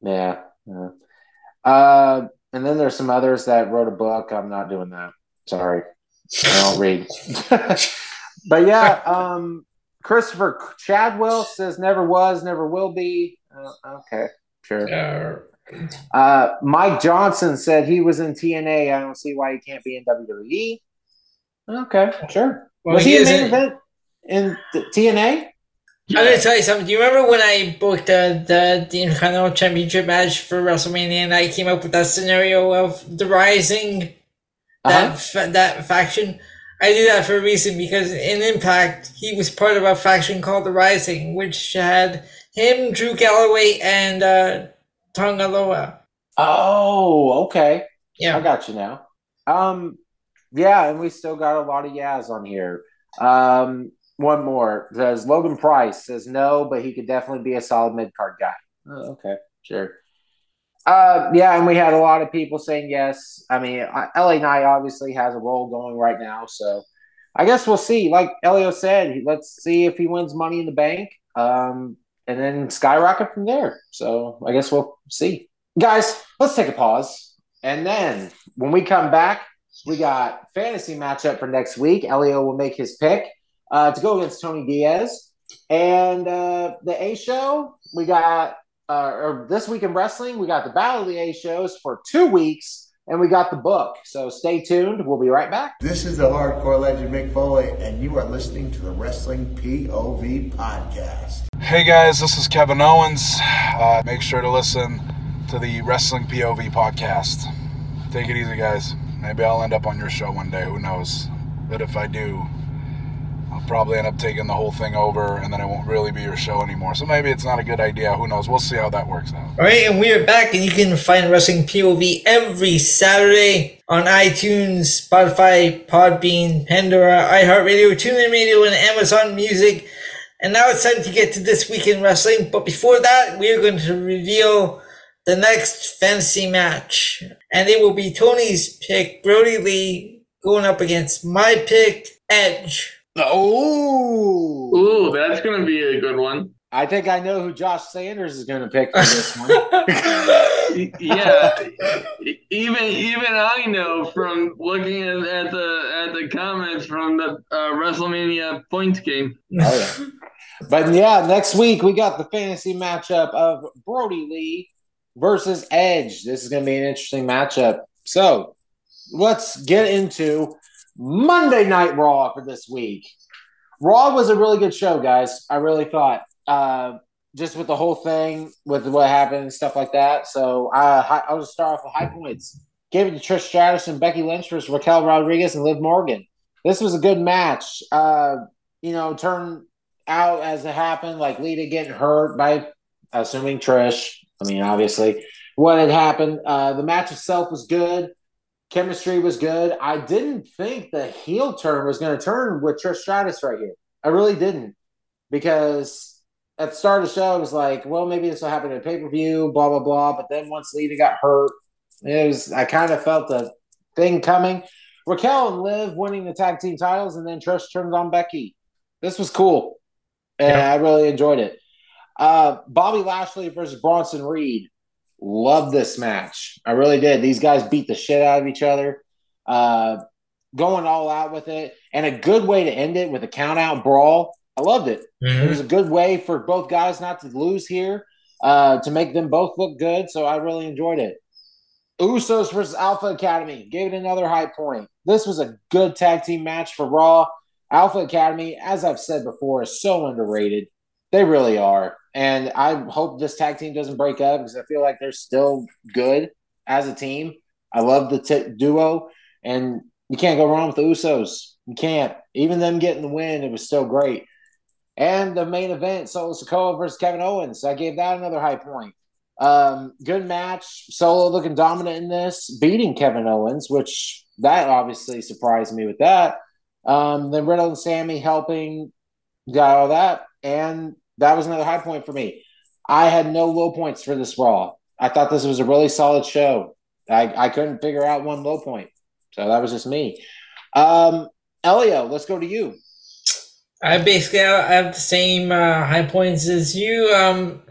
Speaker 2: Yeah. yeah. Uh, and then there's some others that wrote a book. I'm not doing that. Sorry. I don't read. but yeah, um, Christopher Chadwell says never was, never will be. Uh, okay, sure.
Speaker 3: Uh,
Speaker 2: Mike Johnson said he was in TNA. I don't see why he can't be in WWE. Okay, sure.
Speaker 3: well,
Speaker 2: was
Speaker 3: he
Speaker 2: he, in
Speaker 3: is
Speaker 2: main event in the TNA?
Speaker 3: I'm gonna tell you something. Do you remember when I booked the the, the Intercontinental Championship match for WrestleMania, and I came up with that scenario of the Rising, that
Speaker 2: Uh-huh.
Speaker 3: fa- that faction? I did that for a reason because in Impact he was part of a faction called the Rising, which had him, Drew Galloway, and uh, Tonga Loa.
Speaker 2: Oh, okay.
Speaker 3: Yeah.
Speaker 2: I got you now. Um, yeah, and we still got a lot of yas on here. Um, one more says Logan Price says no, but he could definitely be a solid mid card guy. Oh, okay, sure. Uh, yeah, and we had a lot of people saying yes. I mean, LA Knight obviously has a role going right now, so I guess we'll see. Like Elio said, let's see if he wins Money in the Bank, um, and then skyrocket from there. So I guess we'll see. Guys, let's take a pause. And then when we come back, we got fantasy matchup for next week. Elio will make his pick uh, to go against Tony Diaz. And uh, the A show, we got, uh, or this week in wrestling, we got the Battle of the A shows for two weeks, and we got the book. So stay tuned. We'll be right back.
Speaker 6: This is the hardcore legend Mick Foley, and you are listening to the Wrestling POV podcast.
Speaker 7: Hey guys, this is Kevin Owens. Uh, make sure to listen to the Wrestling POV podcast. Take it easy, guys. Maybe I'll end up on your show one day. Who knows? But if I do, I'll probably end up taking the whole thing over, and then it won't really be your show anymore. So maybe it's not a good idea. Who knows? We'll see how that works out.
Speaker 3: All right, and we are back, and you can find Wrestling POV every Saturday on iTunes, Spotify, Podbean, Pandora, iHeartRadio, TuneIn Radio, and Amazon Music. And now it's time to get to this week in wrestling. But before that, we are going to reveal the next fantasy match, and it will be Tony's pick, Brodie Lee, going up against my pick, Edge.
Speaker 2: Oh,
Speaker 4: Ooh, that's gonna be a good one.
Speaker 2: I think I know who Josh Sanders is going to pick for this one.
Speaker 4: yeah, even even I know from looking at, at the at the comments from the uh, WrestleMania points game.
Speaker 2: Oh, yeah. But yeah, next week we got the fantasy matchup of Brodie Lee versus Edge. This is going to be an interesting matchup. So let's get into Monday Night Raw for this week. Raw was a really good show, guys. I really thought. Uh, just with the whole thing, with what happened and stuff like that. So uh, I'll just start off with high points. Gave it to Trish Stratus and Becky Lynch versus Raquel Rodriguez and Liv Morgan. This was a good match. Uh, you know, turned out as it happened, like Lita getting hurt by assuming Trish. I mean, obviously, what had happened. Uh, the match itself was good. Chemistry was good. I didn't think the heel turn was going to turn with Trish Stratus right here. I really didn't because at the start of the show, it was like, well, maybe this will happen in pay per view, blah blah blah. But then once Lita got hurt, it was I kind of felt the thing coming. Raquel and Liv winning the tag team titles, and then Trish turns on Becky. This was cool, and I really enjoyed it. Uh, Bobby Lashley versus Bronson Reed. Love this match. I really did. These guys beat the shit out of each other. Uh, going all out with it, and a good way to end it with a count out brawl. I loved it. It was a good way for both guys not to lose here, uh, to make them both look good. So I really enjoyed it. Usos versus Alpha Academy gave it another high point. This was a good tag team match for Raw. Alpha Academy, as I've said before, is so underrated. They really are. And I hope this tag team doesn't break up because I feel like they're still good as a team. I love the t- duo, and you can't go wrong with the Usos. You can't. Even them getting the win, it was still great. And the main event, Solo Sikoa versus Kevin Owens. I gave that another high point. Um, good match. Solo looking dominant in this, beating Kevin Owens, which that obviously surprised me with that. Um, then Riddle and Sammy helping, got all that, and that was another high point for me. I had no low points for this Raw. I thought this was a really solid show. I, I couldn't figure out one low point, so that was just me. Um, Elio, let's go to you.
Speaker 3: I basically I have the same uh, high points as you. Um,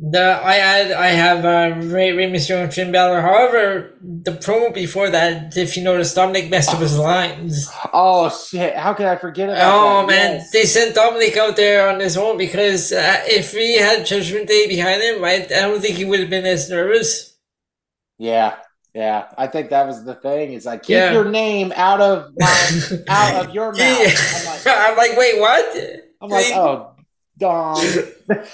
Speaker 3: the I had I have uh, Rey, Rey Mysterio and Finn Balor. However, the promo before that, if you notice, Dominic messed up his lines.
Speaker 2: Oh shit! How could I forget about
Speaker 3: Oh
Speaker 2: that?
Speaker 3: man,
Speaker 2: Yes.
Speaker 3: they sent Dominic out there on his own because uh, if he had Judgment Day behind him, I, I don't think he would have been as nervous.
Speaker 2: Yeah, yeah. I think that was the thing. Is like keep
Speaker 3: Yeah.
Speaker 2: your name out of my out of your mouth. I'm like,
Speaker 3: I'm like, wait, what?
Speaker 2: I'm like, oh, Dom.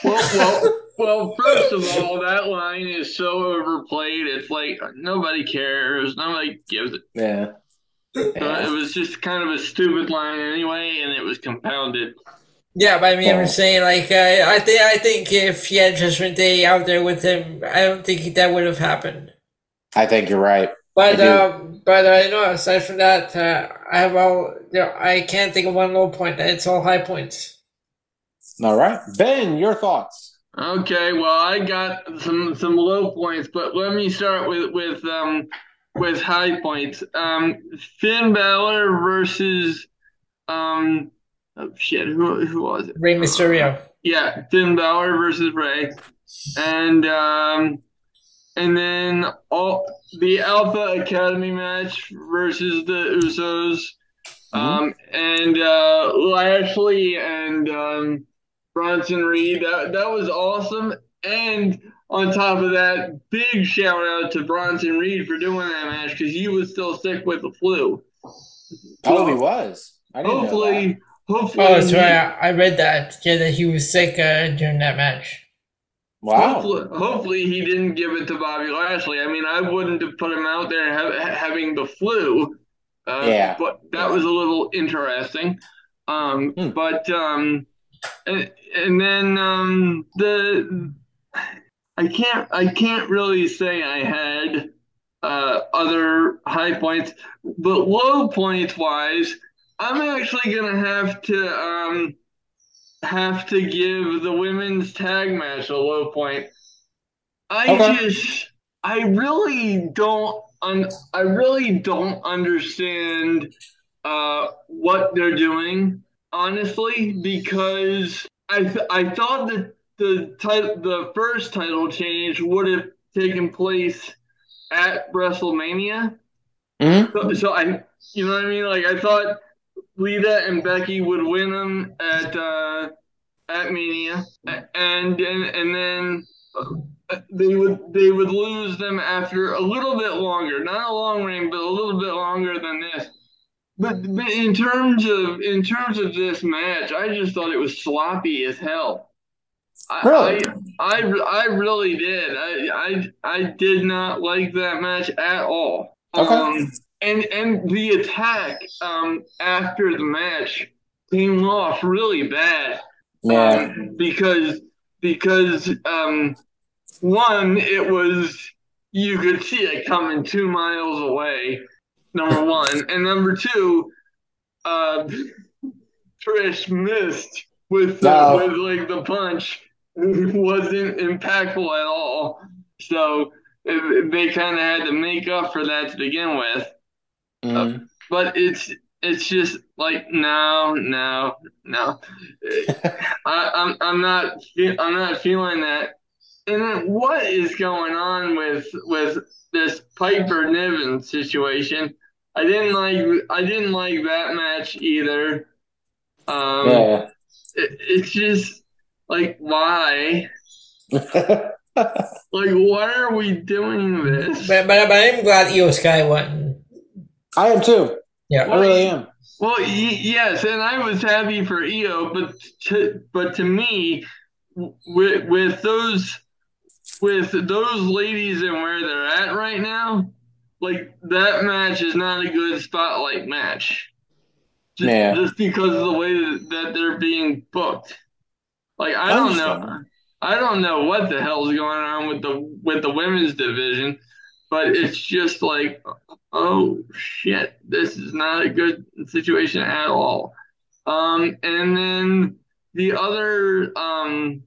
Speaker 4: Well, well, well, first of all, that line is so overplayed. It's like nobody cares. Nobody gives it.
Speaker 2: yeah.
Speaker 4: So it was just kind of a stupid line anyway, and it was compounded.
Speaker 3: Yeah, but I mean, I'm saying like uh, I think I think if he had Judgment Day out there with him, I don't think that would have happened.
Speaker 2: I think you're right.
Speaker 3: But
Speaker 2: I do.
Speaker 3: um, but uh, no. Aside from that, uh, I have all. You know, I can't think of one low point. It's all high points.
Speaker 2: All right, Ben, your thoughts.
Speaker 4: Okay, well, I got some some low points, but let me start with with um with high points. Um, Finn Balor versus um oh shit, who who was it?
Speaker 3: Rey Mysterio.
Speaker 4: Yeah, Finn Balor versus Rey, and um, and then all the Alpha Academy match versus the Usos, um, and uh, Lashley and um, Bronson Reed. That that was awesome, and on top of that, big shout out to Bronson Reed for doing that match because he was still sick with the flu.
Speaker 2: Oh, he was. I didn't know that.
Speaker 4: Hopefully, hopefully,
Speaker 3: Oh, that's
Speaker 4: he-
Speaker 3: right. I I read that. Yeah, that he was sick uh, during that match.
Speaker 2: Wow.
Speaker 4: Hopefully, hopefully he didn't give it to Bobby Lashley. I mean, I wouldn't have put him out there ha- having the flu. Uh,
Speaker 2: Yeah.
Speaker 4: But that was a little interesting. Um,
Speaker 2: Hmm.
Speaker 4: But um, and, and then um, the I can't I can't really say I had uh, other high points, but low points wise, I'm actually gonna have to um, have to give the women's tag match a low point. I
Speaker 2: Okay.
Speaker 4: just I really don't un, I really don't understand uh, what they're doing honestly because I th- I thought that the title the first title change would have taken place at WrestleMania.
Speaker 2: Mhm.
Speaker 4: So, so I you know what I mean like I thought Lita and Becky would win them at uh, at Mania, and and and then uh, they would they would lose them after a little bit longer, not a long reign, but a little bit longer than this. But, but in terms of in terms of this match, I just thought it was sloppy as hell. I,
Speaker 2: Really?
Speaker 4: I, I, I really did. I, I I did not like that match at all.
Speaker 2: Okay.
Speaker 4: Um, and and the attack um, after the match came off really bad.
Speaker 2: Yeah.
Speaker 4: Um, because because um, one, it was you could see it coming two miles away. Number one, and number two, uh, Trish missed with the,
Speaker 2: No.
Speaker 4: with like the punch wasn't impactful at all. So uh, they kind of had to make up for that to begin with
Speaker 2: Mhm.
Speaker 4: but it's it's just like no, no, no. I, I'm I'm not I'm not feeling that. And then what is going on with with this Piper Niven situation? I didn't like I didn't like that match either. Um,
Speaker 2: yeah.
Speaker 4: it, it's just like why? Like why are we doing this?
Speaker 3: But but, but I'm glad Io Sky won.
Speaker 2: I am too.
Speaker 3: Yeah.
Speaker 2: I really am.
Speaker 4: Well, y- yes, and I was happy for Io, but to, but to me, with with those with those ladies and where they're at right now, like that match is not a good spotlight match. Just,
Speaker 2: Yeah.
Speaker 4: just because of the way that, that they're being booked. Like I don't know, I don't know what the hell's going on with the with the women's division, but it's just like, oh shit, this is not a good situation at all. Um, and then the other um,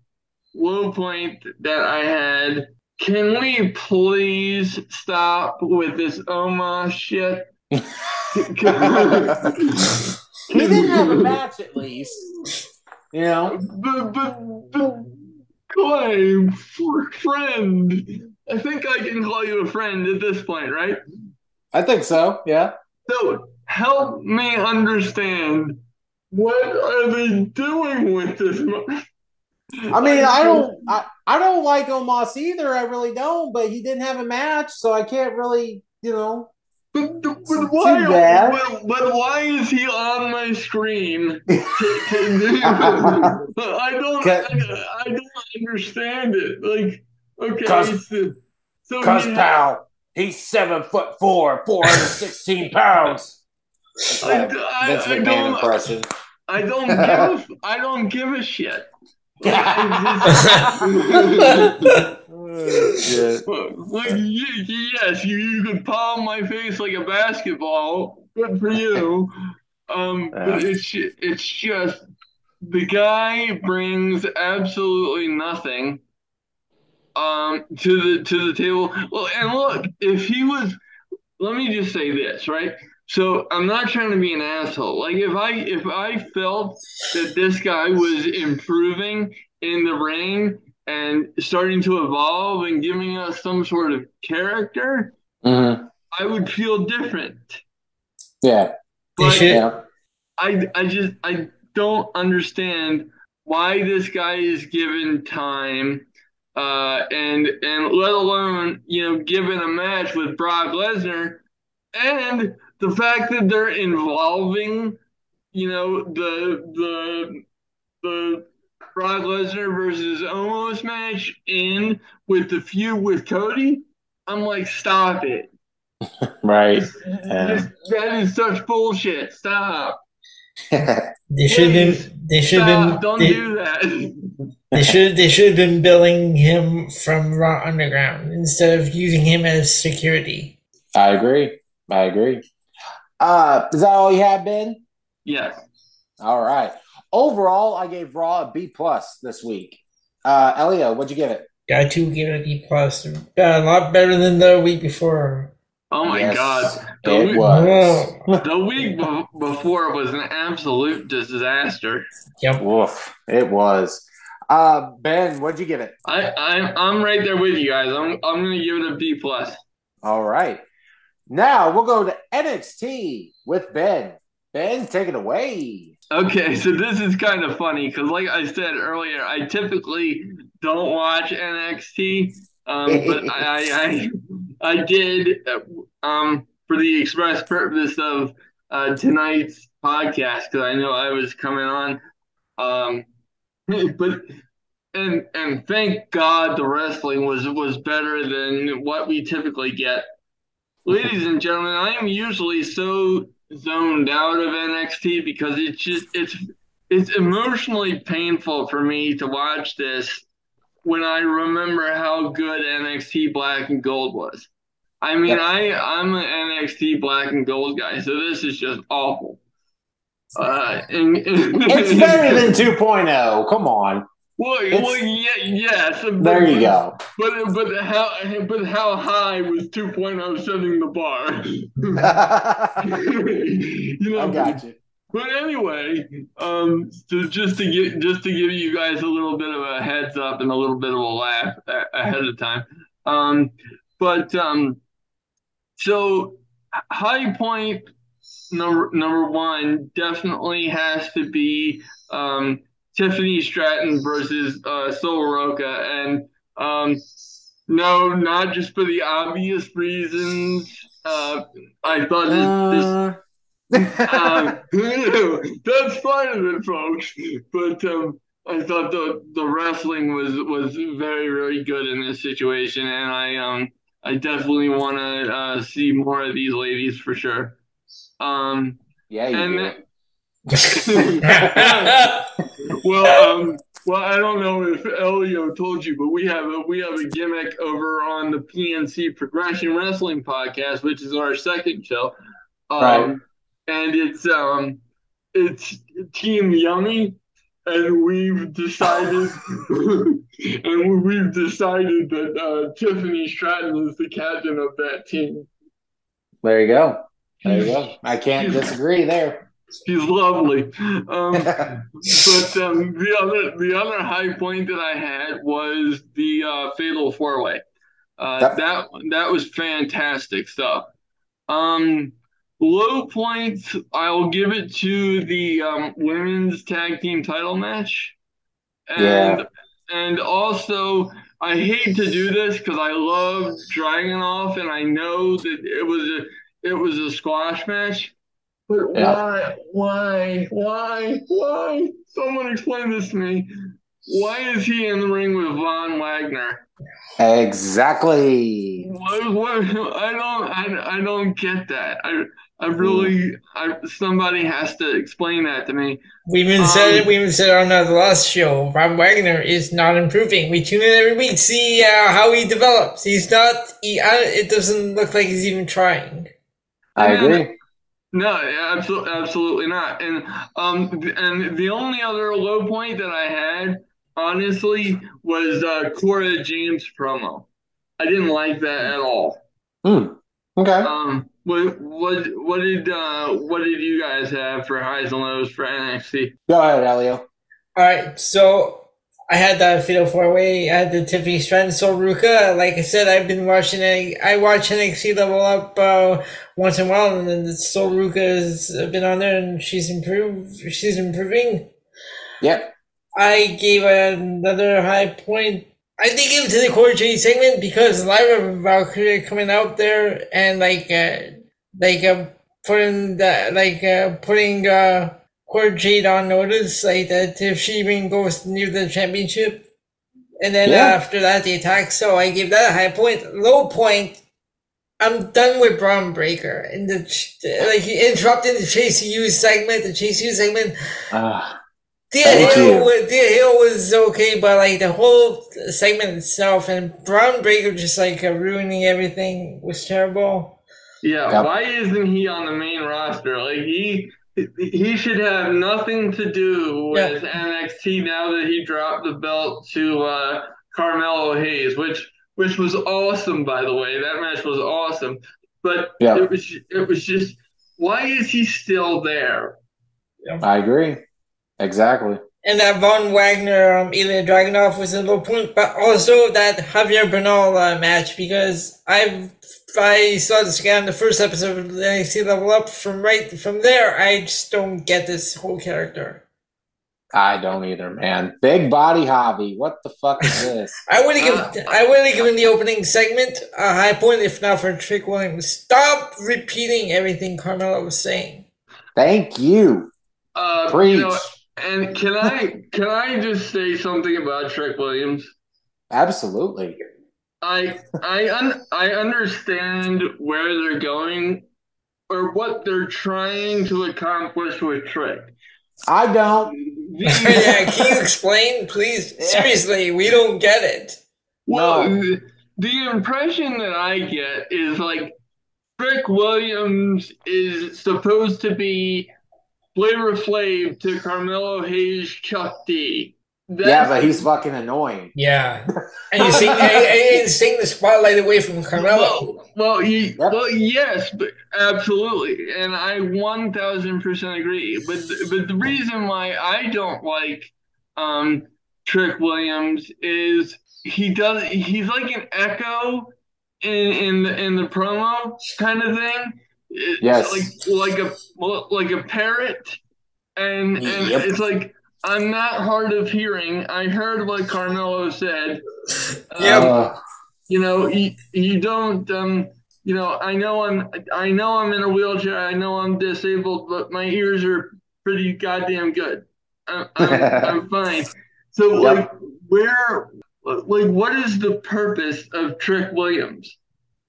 Speaker 4: low point that I had. Can we please stop with this Oma shit?
Speaker 2: he didn't have a match at least. You know?
Speaker 4: But, but, but Clay, for friend. I think I can call you a friend at this point, right?
Speaker 2: I think so, yeah.
Speaker 4: So help me understand what are they doing with this? Mo-
Speaker 2: I mean, I don't, I, I don't like Omos either. I really don't. But he didn't have a match, so I can't really, you know.
Speaker 4: But, but
Speaker 2: Too
Speaker 4: why?
Speaker 2: bad.
Speaker 4: But, but why is he on my screen? To, to do, I don't. I, I don't understand it. Like, okay,
Speaker 2: Cause-
Speaker 4: so, so
Speaker 2: Cuz
Speaker 4: he-
Speaker 2: pal, he's seven foot four, four hundred sixteen pounds.
Speaker 4: I, I,
Speaker 2: Vince
Speaker 4: I don't.
Speaker 2: impression.
Speaker 4: I don't give. I don't give a shit. Like, yes, you, you could palm my face like a basketball. Good for you. Um, but it's it's just the guy brings absolutely nothing um to the to the table. Well, and look, if he was, let me just say this, right? So I'm not trying to be an asshole. Like if I if I felt that this guy was improving in the ring and starting to evolve and giving us some sort of character,
Speaker 2: Mhm.
Speaker 4: I would feel different.
Speaker 2: Yeah.
Speaker 4: But
Speaker 2: Yeah.
Speaker 4: I I just I don't understand why this guy is given time uh and and let alone you know given a match with Brock Lesnar and the fact that they're involving you know the the the Brock Lesnar versus Omos match in with the feud with Cody I'm like stop it
Speaker 2: Right.
Speaker 4: This- that is such bullshit stop
Speaker 3: They should have been. They should have been.
Speaker 4: don't
Speaker 3: they,
Speaker 4: do that.
Speaker 3: they should. They should have been billing him from Raw Underground instead of using him as security.
Speaker 2: I agree. I agree. Uh, is that all you have, Ben?
Speaker 4: Yes.
Speaker 2: All right. Overall, I gave Raw a B plus this week. Uh, Elio, what'd you give it?
Speaker 3: Got to give it a B plus. Uh, a lot better than the week before.
Speaker 4: Oh my
Speaker 2: Yes,
Speaker 4: god. The,
Speaker 2: it
Speaker 4: week-
Speaker 2: was.
Speaker 3: Whoa.
Speaker 4: the week be- before was an absolute disaster.
Speaker 3: Yep.
Speaker 2: Woof. It was. Uh, Ben, what'd you give it?
Speaker 4: I, I'm I'm right there with you guys. I'm I'm gonna give it a B plus.
Speaker 2: All right. Now we'll go to NXT with Ben. Ben, take it away.
Speaker 4: Okay, so this is kind of funny because, like I said earlier, I typically don't watch NXT, um, but I, I I did um, for the express purpose of uh, tonight's podcast because I know I was coming on. Um, but and and thank God the wrestling was was better than what we typically get. Ladies and gentlemen, I am usually so zoned out of NXT because it's just it's it's emotionally painful for me to watch this when I remember how good NXT Black and Gold was. I mean, I I'm an NXT Black and Gold guy, so this is just awful. Uh, and,
Speaker 2: It's better than 2.0. Come on.
Speaker 4: Well,
Speaker 2: It's-
Speaker 4: well, yeah, yes. but-
Speaker 2: There you go.
Speaker 4: But but how but how high was 2.0 setting the bar? you know,
Speaker 2: I got you.
Speaker 4: But anyway, um, so just to get just to give you guys a little bit of a heads up and a little bit of a laugh ahead of time, um, but um, so high point number number one definitely has to be um, Tiffany Stratton versus uh, Sol Ruca, and um, no, not just for the obvious reasons. Uh, I thought this, this
Speaker 2: Uh,
Speaker 4: um, that's part of it, folks. But um, I thought the the wrestling was was very very good in this situation, and I um I definitely want to uh, see more of these ladies for sure. Um,
Speaker 2: yeah, you
Speaker 4: and
Speaker 2: do.
Speaker 4: then- well, um, Well, I don't know if Elio told you, but we have a we have a gimmick over on the PNC Progression Wrestling podcast, which is our second show. Um,
Speaker 2: Right.
Speaker 4: And it's um it's Team Yummy, and we've decided and we've decided that uh, Tiffany Stratton is the captain of that team.
Speaker 2: There you go. There you go. I can't disagree there.
Speaker 4: She's lovely. Um, But um, the other the other high point that I had was the uh, fatal four way. Uh, That that was fantastic stuff. Um, low points, I'll give it to the um, women's tag team title match, and
Speaker 2: Yeah.
Speaker 4: and also I hate to do this because I love Dragunov and I know that it was a it was a squash match. But
Speaker 2: Yeah.
Speaker 4: why, why, why, why? Someone explain this to me. Why is he in the ring with Von Wagner?
Speaker 2: Exactly.
Speaker 4: What, what, I don't, I, I don't get that. I, I really, I, somebody has to explain that to me.
Speaker 3: We even
Speaker 4: Um,
Speaker 3: said it. We even said on the last show. Von Wagner is not improving. We tune in every week see uh, how he develops. He's not. He, I, it doesn't look like he's even trying.
Speaker 2: I
Speaker 4: Yeah.
Speaker 2: agree.
Speaker 4: No, absolutely, absolutely not. And um, and the only other low point that I had, honestly, was uh, Cora Jade promo. I didn't like that at all.
Speaker 2: Hmm. Okay.
Speaker 4: Um, what what what did uh what did you guys have for highs and lows for NXT?
Speaker 2: Go ahead, Elio.
Speaker 3: All right, so I had the Fatal Four Way. I had the Tiffany Stratton, Sol Ruca. Like I said, I've been watching. it. I watch NXT Level Up uh, once in a while, and then the Sol Ruca has been on there, and she's improved. She's improving.
Speaker 2: Yep.
Speaker 3: I gave another high point. I did give it to the Cora Jade segment because Lyra Valkyrie coming out there and like uh, like uh, putting the like uh, putting uh, Cora Jade on notice like that if she even goes near the championship. And then
Speaker 2: Yeah.
Speaker 3: after that the attack, so I give that a high point. Low point. I'm done with Bron Breakker and the like he interrupted the Chase U segment. The Chase U segment
Speaker 2: Ah,
Speaker 3: Dia
Speaker 2: Thank
Speaker 3: Hill,
Speaker 2: you.
Speaker 3: was, Thea Hail was okay, but like the whole segment itself and Bron Breakker just like uh, ruining everything was terrible.
Speaker 4: Yeah,
Speaker 2: Yep.
Speaker 4: why isn't he on the main roster? Like he he should have nothing to do with NXT now that he dropped the belt to uh, Carmelo Hayes, which which was awesome by the way. That match was awesome. But
Speaker 2: Yeah.
Speaker 4: it was it was just why is he still there?
Speaker 2: I agree. Exactly.
Speaker 3: And that Von Wagner, um, Ilya Dragunov was a low point, but also that Javier Bernal uh, match because I've I saw this guy on the first episode of the NXT Level Up. From right from there, I just don't get this whole character.
Speaker 2: I don't either, man. Big body hobby. What the fuck is this?
Speaker 3: I would have given I would have given the opening segment a high point if not for Trick Williams. Stop repeating everything Carmelo was saying.
Speaker 2: Thank you.
Speaker 4: Uh,
Speaker 2: Preach.
Speaker 4: you know, and can I can I just say something about Trick Williams?
Speaker 2: Absolutely.
Speaker 4: I I un, I understand where they're going or what they're trying to accomplish with Trick.
Speaker 2: I don't.
Speaker 3: yeah, can you explain, please? Seriously, we don't get it.
Speaker 4: Well,
Speaker 2: No.
Speaker 4: the, the impression that I get is like Trick Williams is supposed to be Flavor Flav to Carmelo Hayes Chuck D. That's,
Speaker 2: Yeah, but he's fucking annoying.
Speaker 3: Yeah, and you see, and, and you sing the spotlight away from Carmelo.
Speaker 4: Well, well, you,
Speaker 2: Yep.
Speaker 4: well, yes, but absolutely, and I one thousand percent agree. But but the reason why I don't like um, Trick Williams is he does he's like an echo in in the, in the promo kind of thing. It's
Speaker 2: Yes.
Speaker 4: like like a like a parrot, and and
Speaker 2: Yep.
Speaker 4: it's like. I'm not hard of hearing. I heard what Carmelo said.
Speaker 3: Yeah.
Speaker 2: Uh,
Speaker 4: you know you, you don't um you know i know i'm i know i'm in a wheelchair i know i'm disabled but my ears are pretty goddamn good i'm, I'm, I'm fine so
Speaker 2: Yep.
Speaker 4: like where like what is the purpose of trick williams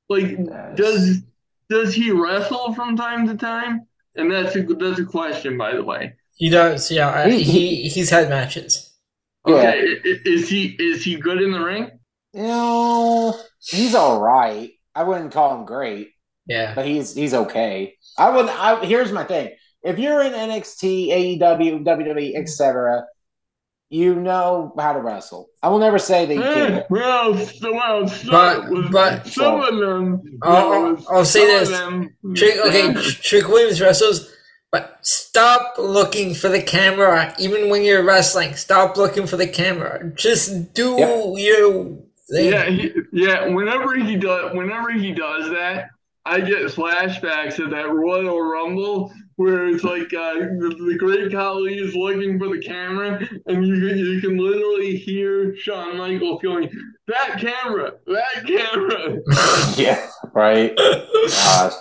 Speaker 4: like does does he wrestle from time to time and that's a that's a question by the way
Speaker 3: He does, yeah. I-
Speaker 2: He-
Speaker 3: He he's had matches.
Speaker 4: Okay, i- i- is he is he good in the ring?
Speaker 2: You know, he's all right. I wouldn't call him great,
Speaker 3: Yeah.
Speaker 2: but he's he's okay. I would. I, here's my thing: if you're in NXT, AEW, WWE, etc., you know how to wrestle. I will never say that you can't.
Speaker 4: well, so, well, some,
Speaker 3: But- but-
Speaker 4: some of them.
Speaker 3: I'll- I'll- I'll say
Speaker 4: some of
Speaker 3: this.
Speaker 4: them-
Speaker 3: Trick, okay, Trick Williams wrestles, but stop looking for the camera even when you're wrestling. Stop looking for the camera. Just do
Speaker 2: Yep.
Speaker 3: your thing.
Speaker 4: Yeah, he, yeah. Whenever he does, whenever he does that, I get flashbacks of that Royal Rumble where it's like uh, the, the Great Khali is looking for the camera, and you can- you can literally hear Shawn Michaels going, "That camera, that camera."
Speaker 2: yeah, right. Gosh.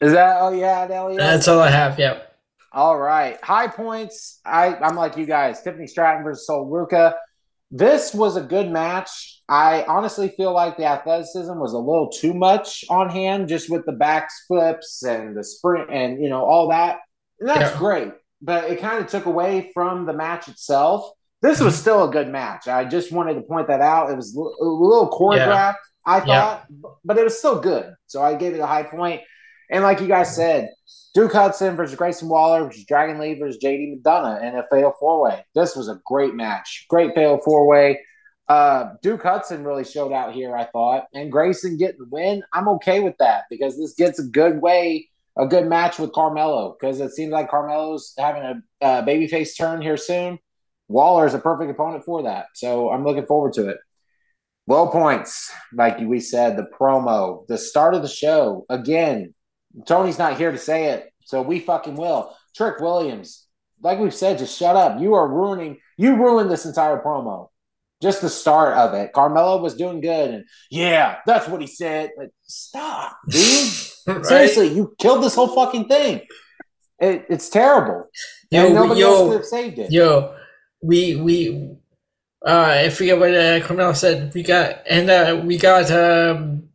Speaker 2: Is that all you had, Elliot?
Speaker 3: That's all I have. Yep.
Speaker 2: All right. High points. I, I'm like you guys. Tiffany Stratton versus Sol Ruca. This was a good match. I honestly feel like the athleticism was a little too much on hand, just with the back flips and the sprint and you know all that. And that's
Speaker 3: Yeah.
Speaker 2: great, but it kind of took away from the match itself. This was mm-hmm. still a good match. I just wanted to point that out. It was a little choreographed, I
Speaker 3: Yeah.
Speaker 2: thought, but it was still good. So I gave it a high point. And like you guys said, Duke Hudson versus Grayson Waller versus Dragon Lee versus JD McDonagh in a fatal four way. This was a great match. Great fatal four way. Uh, Duke Hudson really showed out here, I thought. And Grayson getting the win, I'm okay with that because this gets a good way, a good match with Carmelo because it seems like Carmelo's having a uh, babyface turn here soon. Waller is a perfect opponent for that. So I'm looking forward to it. Low points, like we said, the promo, the start of the show. Again, Tony's not here to say it, so we fucking will. Trick Williams, like we've said, just shut up. You are ruining. You ruined this entire promo. Just the start of it. Carmelo was doing good, and yeah, that's what he said. Like, stop, dude.
Speaker 3: Right?
Speaker 2: Seriously, you killed this whole fucking thing. It, it's terrible.
Speaker 3: Yo,
Speaker 2: and nobody
Speaker 3: yo,
Speaker 2: else could have saved it.
Speaker 3: Yo, we we uh I forget what uh, Carmelo said. We got and uh we got um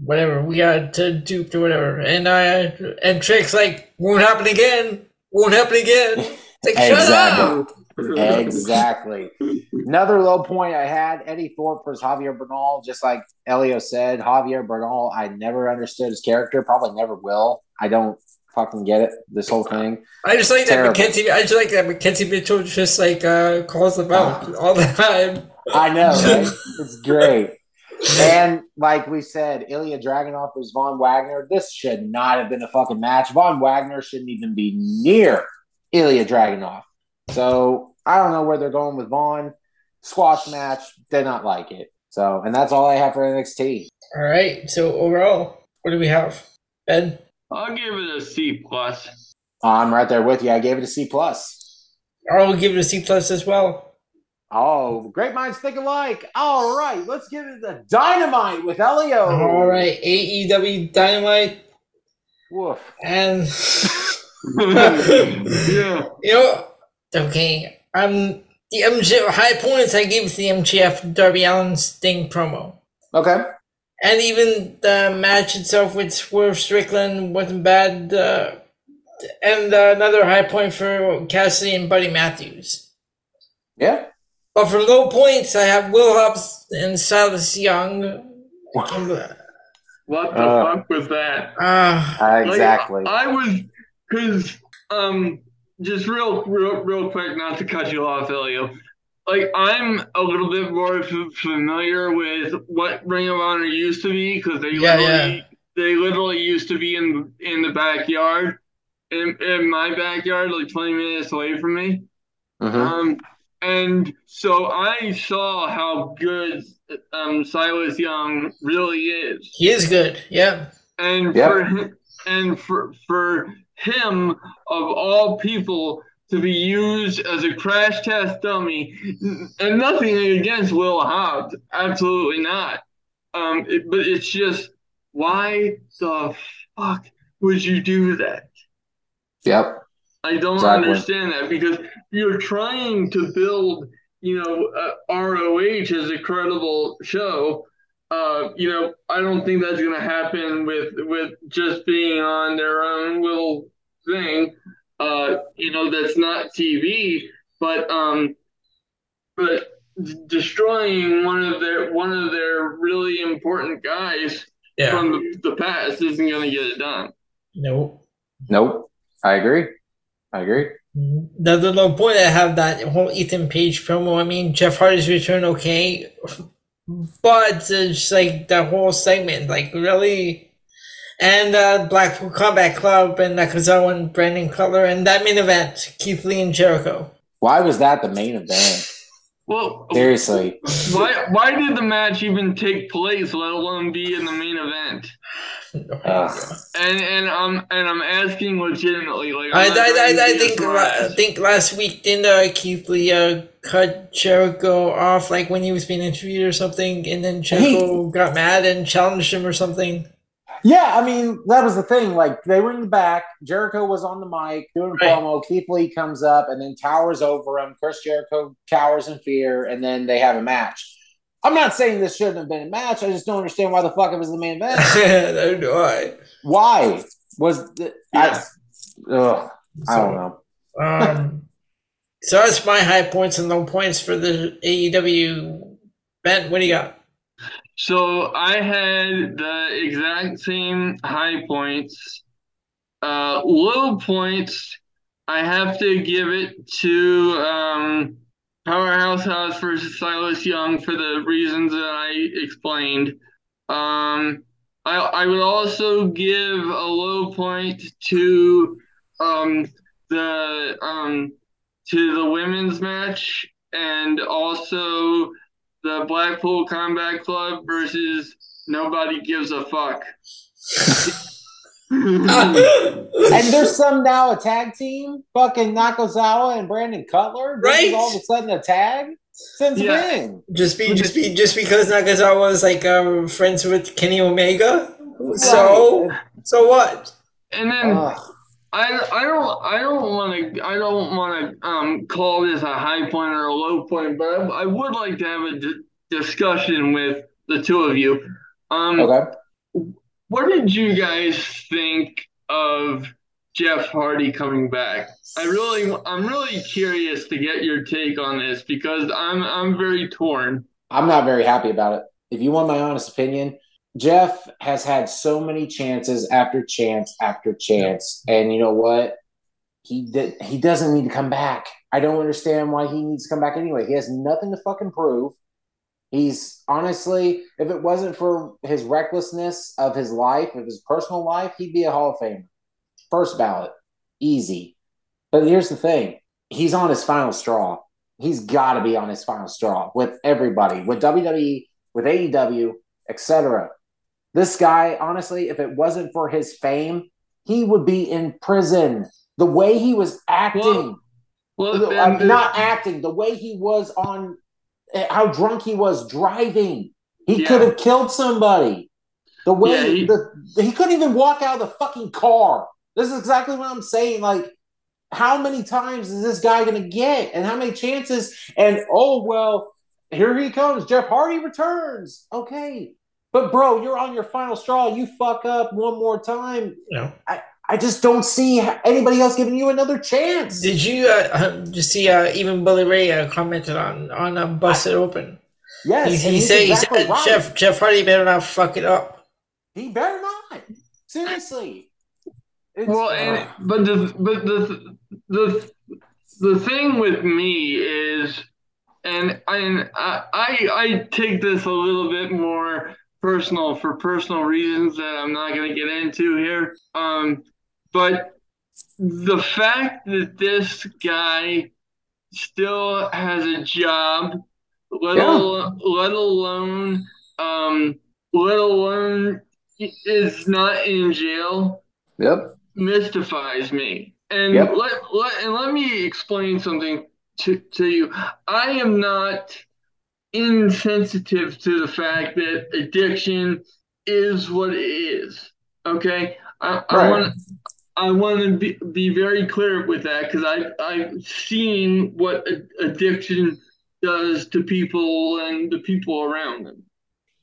Speaker 3: whatever we got to duped or whatever, and uh and tricks like won't happen again, won't happen again. Like shut up.
Speaker 2: Exactly. exactly. Another low point I had Eddy Thorpe versus Javier Bernal. Just like Elio said, Javier Bernal, I never understood his character, probably never will. I don't fucking get it, this whole thing.
Speaker 3: I just like that
Speaker 2: Terrible.
Speaker 3: Mackenzie. I just like that Mackenzie Mitchell just like uh calls them out all the time.
Speaker 2: I know, right? it's great. And like we said, Ilya Dragunov versus Von Wagner. This should not have been a fucking match. Von Wagner shouldn't even be near Ilya Dragunov. So I don't know where they're going with Von. Squash match, did not like it. So, and that's all I have for NXT.
Speaker 3: All right. So overall, what do we have? Ben.
Speaker 4: I'll give it a C plus.
Speaker 2: I'm right there with you. I gave it a C plus.
Speaker 3: I'll give it a C plus as well.
Speaker 2: Oh, great minds think alike. All right, let's give it the dynamite with Elio.
Speaker 3: All right, AEW Dynamite
Speaker 2: Woof.
Speaker 3: and
Speaker 4: yeah.
Speaker 3: you know, okay. Um, the MJ high points I gave the MJF Darby Allin Sting promo,
Speaker 2: Okay.
Speaker 3: and even the match itself with Swerve Strickland wasn't bad. Uh, and uh, another high point for Cassidy and Buddy Matthews.
Speaker 2: Yeah.
Speaker 3: But for low points, I have Will Hobbs and Silas Young.
Speaker 4: What the
Speaker 2: Uh,
Speaker 4: fuck was that?
Speaker 3: Ah,
Speaker 4: Like,
Speaker 2: exactly.
Speaker 4: I was because um just real real real quick, not to cut you off, Elio. Like I'm a little bit more f- familiar with what Ring of Honor used to be because they
Speaker 3: Yeah,
Speaker 4: literally
Speaker 3: yeah.
Speaker 4: they literally used to be in in the backyard, in in my backyard, like 20 minutes away from me.
Speaker 2: Mhm.
Speaker 4: Um, and so I saw how good um Silas Young really is
Speaker 3: he is good. Yeah.
Speaker 4: and
Speaker 2: Yep.
Speaker 4: for him, and for for him of all people to be used as a crash test dummy, and nothing against Will Hobbs, absolutely not. Um, it- but it's just why the fuck would you do that?
Speaker 2: Yep.
Speaker 4: I don't
Speaker 2: Exactly.
Speaker 4: understand that because you're trying to build, you know, uh, ROH as a credible show. Uh, you know, I don't think that's going to happen with with just being on their own little thing. Uh, you know, that's not TV. But um, but d- destroying one of their one of their really important guys
Speaker 3: Yeah.
Speaker 4: from the, the past isn't going to get it done.
Speaker 3: Nope.
Speaker 2: Nope. I agree. I agree.
Speaker 3: The, the, the point I have that whole Ethan Page promo, I mean, Jeff Hardy's return, okay, but it's like that whole segment, like really. And uh, Blackpool Combat Club and Nakazawa and Brandon Cutler and that main event, Keith Lee and Jericho.
Speaker 2: Why was that the main event?
Speaker 4: Well,
Speaker 2: Seriously.
Speaker 4: why why did the match even take place, let alone be in the main event?
Speaker 2: Ugh.
Speaker 4: And and I'm and I'm asking legitimately, like
Speaker 3: I,
Speaker 4: I'm
Speaker 3: I, I, I think la- I think last week didn't uh, Keith Lee uh, cut Jericho off like when he was being interviewed or something, and then Jericho got mad and challenged him or something.
Speaker 2: Yeah, I mean, that was the thing. Like, they were in the back. Jericho was on the mic doing
Speaker 3: Right.
Speaker 2: promo. Keith Lee comes up and then towers over him. Chris Jericho cowers in fear, and then they have a match. I'm not saying this shouldn't have been a match. I just don't understand why the fuck it was the main event.
Speaker 3: I do I.
Speaker 2: why was the, I, ugh, I don't know.
Speaker 3: Um, so that's my high points and low points for the AEW. Ben, what do you got?
Speaker 4: So I had the exact same high points. Uh, low points, I have to give it to um, Powerhouse Hobbs versus Silas Young for the reasons that I explained. Um, I, I would also give a low point to um, the um, to the women's match and also the Blackpool Combat Club versus Nobody Gives a Fuck.
Speaker 2: And there's some now a tag team, fucking Nakazawa and Brandon Cutler. This is
Speaker 3: Right.
Speaker 2: all of a sudden a tag. Since
Speaker 4: Yeah.
Speaker 2: when?
Speaker 3: Just be, just be, just because Nakazawa was like um, friends with Kenny Omega. So, so what?
Speaker 4: and then
Speaker 2: Ugh.
Speaker 4: I, I don't I don't want to I don't want to um, call this a high point or a low point, but I, I would like to have a d- discussion with the two of you. Um,
Speaker 2: okay.
Speaker 4: What did you guys think of Jeff Hardy coming back? I really, I'm really curious to get your take on this because I'm, I'm very torn.
Speaker 2: I'm not very happy about it. If you want my honest opinion, Jeff has had so many chances after chance after chance, and you know what? He did. He doesn't need to come back. I don't understand why he needs to come back anyway. He has nothing to fucking prove. He's honestly, if it wasn't for his recklessness of his life, of his personal life, he'd be a Hall of Famer. First ballot, easy. But here's the thing: he's on his final straw. He's got to be on his final straw with everybody, with WWE, with AEW, etc. This guy, honestly, if it wasn't for his fame, he would be in prison. The way he was acting,
Speaker 4: Well, then the-
Speaker 2: not acting, the way he was on, uh, how drunk he was driving. He
Speaker 4: Yeah.
Speaker 2: could have killed somebody. The way
Speaker 4: Yeah, he-
Speaker 2: the, he couldn't even walk out of the fucking car. This is exactly what I'm saying. Like, how many times is this guy going to get, and how many chances? And oh well, here he comes. Jeff Hardy returns. Okay, but bro, you're on your final straw. You fuck up one more time.
Speaker 3: No.
Speaker 2: I just don't see anybody else giving you another chance.
Speaker 3: Did you uh, um, just see? Uh, even Bully Ray uh, commented on on uh, Busted Open.
Speaker 2: Yes,
Speaker 3: He,
Speaker 2: and
Speaker 3: he said,
Speaker 2: exactly
Speaker 3: he said,
Speaker 2: right.
Speaker 3: Jeff Jeff Hardy better not fuck it up.
Speaker 2: He better not. Seriously. It's,
Speaker 4: Well,
Speaker 2: uh,
Speaker 4: and, but the but the the the thing with me is, and and I I I take this a little bit more personal for personal reasons that I'm not going to get into here. Um, but the fact that this guy still has a job, let
Speaker 2: Yeah.
Speaker 4: alone let alone um, let alone is not in jail
Speaker 2: yep.
Speaker 4: mystifies me. And
Speaker 2: Yep.
Speaker 4: let, let and let me explain something to, to you. I am not insensitive to the fact that addiction is what it is. Okay? I, I
Speaker 2: Right.
Speaker 4: want I want to be, be very clear with that because I I've seen what addiction does to people and the people around them.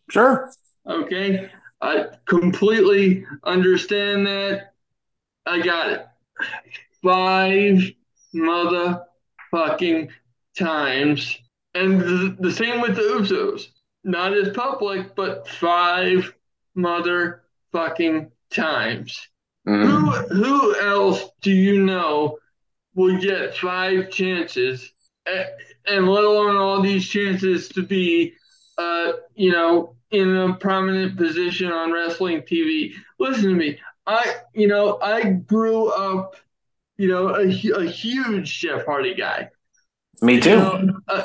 Speaker 2: Sure.
Speaker 4: Okay, I completely understand that. I got it. Five motherfucking times And the, the same with the Usos. Not as public, but five motherfucking times.
Speaker 2: Mhm.
Speaker 4: Who who else do you know will get five chances, a- and let alone all these chances to be, uh, you know, in a prominent position on wrestling TV? Listen to me. I, you know, I grew up, you know, a, a huge Jeff Hardy guy.
Speaker 2: Me
Speaker 4: You
Speaker 2: too.
Speaker 4: know, uh,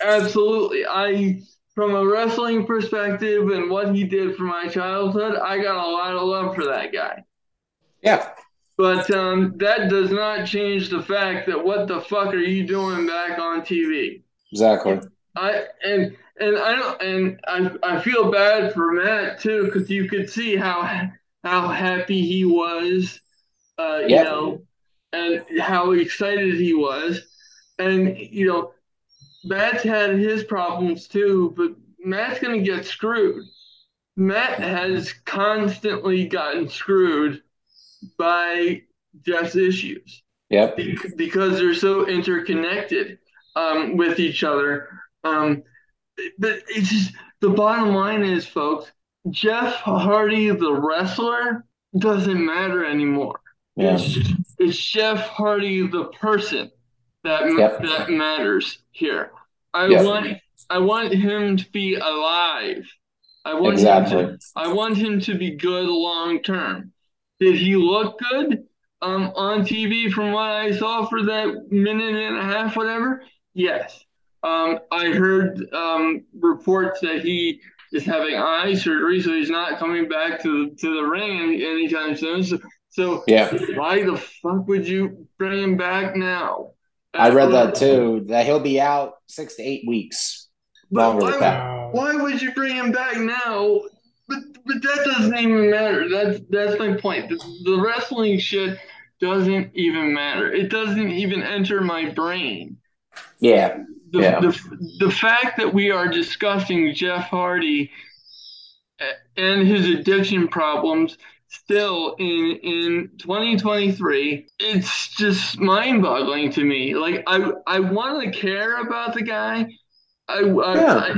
Speaker 4: absolutely. I, from a wrestling perspective and what he did for my childhood, I got a lot of love for that guy.
Speaker 2: Yeah.
Speaker 4: But um, that does not change the fact that what the fuck are you doing back on TV?
Speaker 2: Exactly.
Speaker 4: I and and I don't and I I feel bad for Matt too because you could see how how happy he was, uh, you know, and how excited he was, and you know, Matt's had his problems too, but Matt's gonna get screwed. Matt has constantly gotten screwed by Jeff's issues
Speaker 2: Yep.
Speaker 4: bec- because they're so interconnected um, with each other. Um, but it's just the bottom line is, folks, Jeff Hardy, the wrestler, doesn't matter anymore.
Speaker 2: Yeah.
Speaker 4: It's, it's Jeff Hardy, the person, that
Speaker 2: Yep.
Speaker 4: that matters here. I
Speaker 2: Yep.
Speaker 4: want I want him to be alive. I want him to, I want him to be good long term. Did he look good um, on TV from what I saw for that minute and a half, whatever? Yes. Um, I heard um, reports that he is having eye surgery, so he's not coming back to the, to the ring anytime soon. So, so
Speaker 2: Yeah.
Speaker 4: why the fuck would you bring him back now?
Speaker 2: I read that too. That he'll be out six to eight weeks.
Speaker 4: But
Speaker 2: Longer
Speaker 4: why,
Speaker 2: than that.
Speaker 4: why would you bring him back now? But but that doesn't even matter. That's that's my point. The, the wrestling shit doesn't even matter. It doesn't even enter my brain.
Speaker 2: Yeah.
Speaker 4: The,
Speaker 2: Yeah.
Speaker 4: the, the fact that we are discussing Jeff Hardy eh, and his addiction problems still in in 2023 it's just mind-boggling to me like i i want to care about the guy I, I,
Speaker 2: Yeah.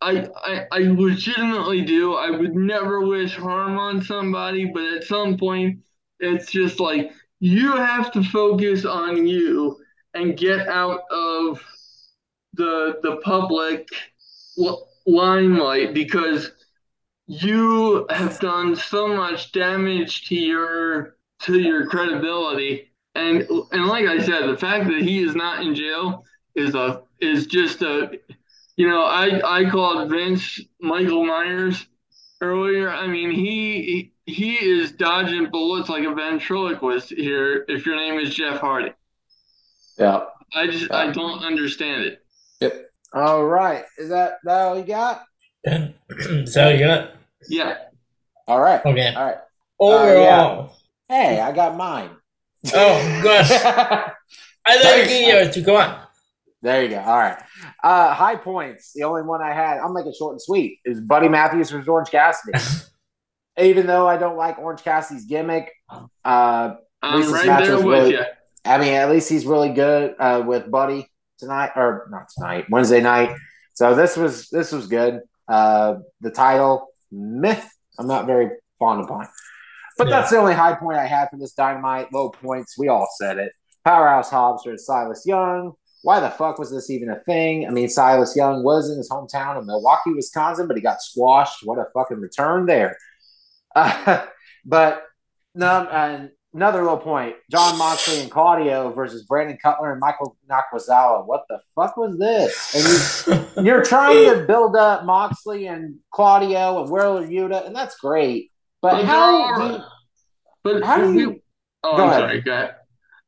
Speaker 4: I, I I legitimately do. I would never wish harm on somebody, but at some point, it's just like you have to focus on you and get out of the the public limelight because you have done so much damage to your to your credibility. And and like I said, the fact that he is not in jail is a is just a you know, I I called Vince Michael Myers earlier. I mean, he he is dodging bullets like a ventriloquist here. If your name is Jeff Hardy,
Speaker 2: Yeah.
Speaker 4: I just I don't understand it.
Speaker 2: Yep. All right. Is that that all you got?
Speaker 3: so you got
Speaker 4: Yeah.
Speaker 2: All right.
Speaker 3: okay.
Speaker 2: All right.
Speaker 3: Overall,
Speaker 2: Hey, I got mine.
Speaker 3: oh gosh, I thought you gave yours to go on.
Speaker 2: There you go. All right. Uh, high points. The only one I had, I'll make it short and sweet, is Buddy Matthews versus Orange Cassidy. Even though I don't like Orange Cassidy's gimmick, uh,
Speaker 4: I'm right there
Speaker 2: was
Speaker 4: with
Speaker 2: really-
Speaker 4: you.
Speaker 2: I mean, at least he's really good uh, with Buddy tonight, or not tonight, Wednesday night. So this was this was good. Uh, the title, myth. I'm not very fond of it, but
Speaker 3: Yeah.
Speaker 2: that's the only high point I had for this dynamite. Low points, we all said it. Powerhouse Hobbs versus Silas Young. Why the fuck was this even a thing? I mean, Silas Young was in his hometown of Milwaukee, Wisconsin, but he got squashed. What a fucking return there. Uh, but no, and another little point: Jon Moxley and Claudio versus Brandon Cutler and Michael Nakazawa. What the fuck was this? And you, you're trying to build up Moxley and Claudio and Wheeler Yuta, and that's great. But
Speaker 4: But
Speaker 2: how?
Speaker 4: they're
Speaker 2: do you-
Speaker 4: But
Speaker 2: How do you-
Speaker 4: Oh,
Speaker 2: Go
Speaker 4: I'm
Speaker 2: ahead.
Speaker 4: sorry, go ahead.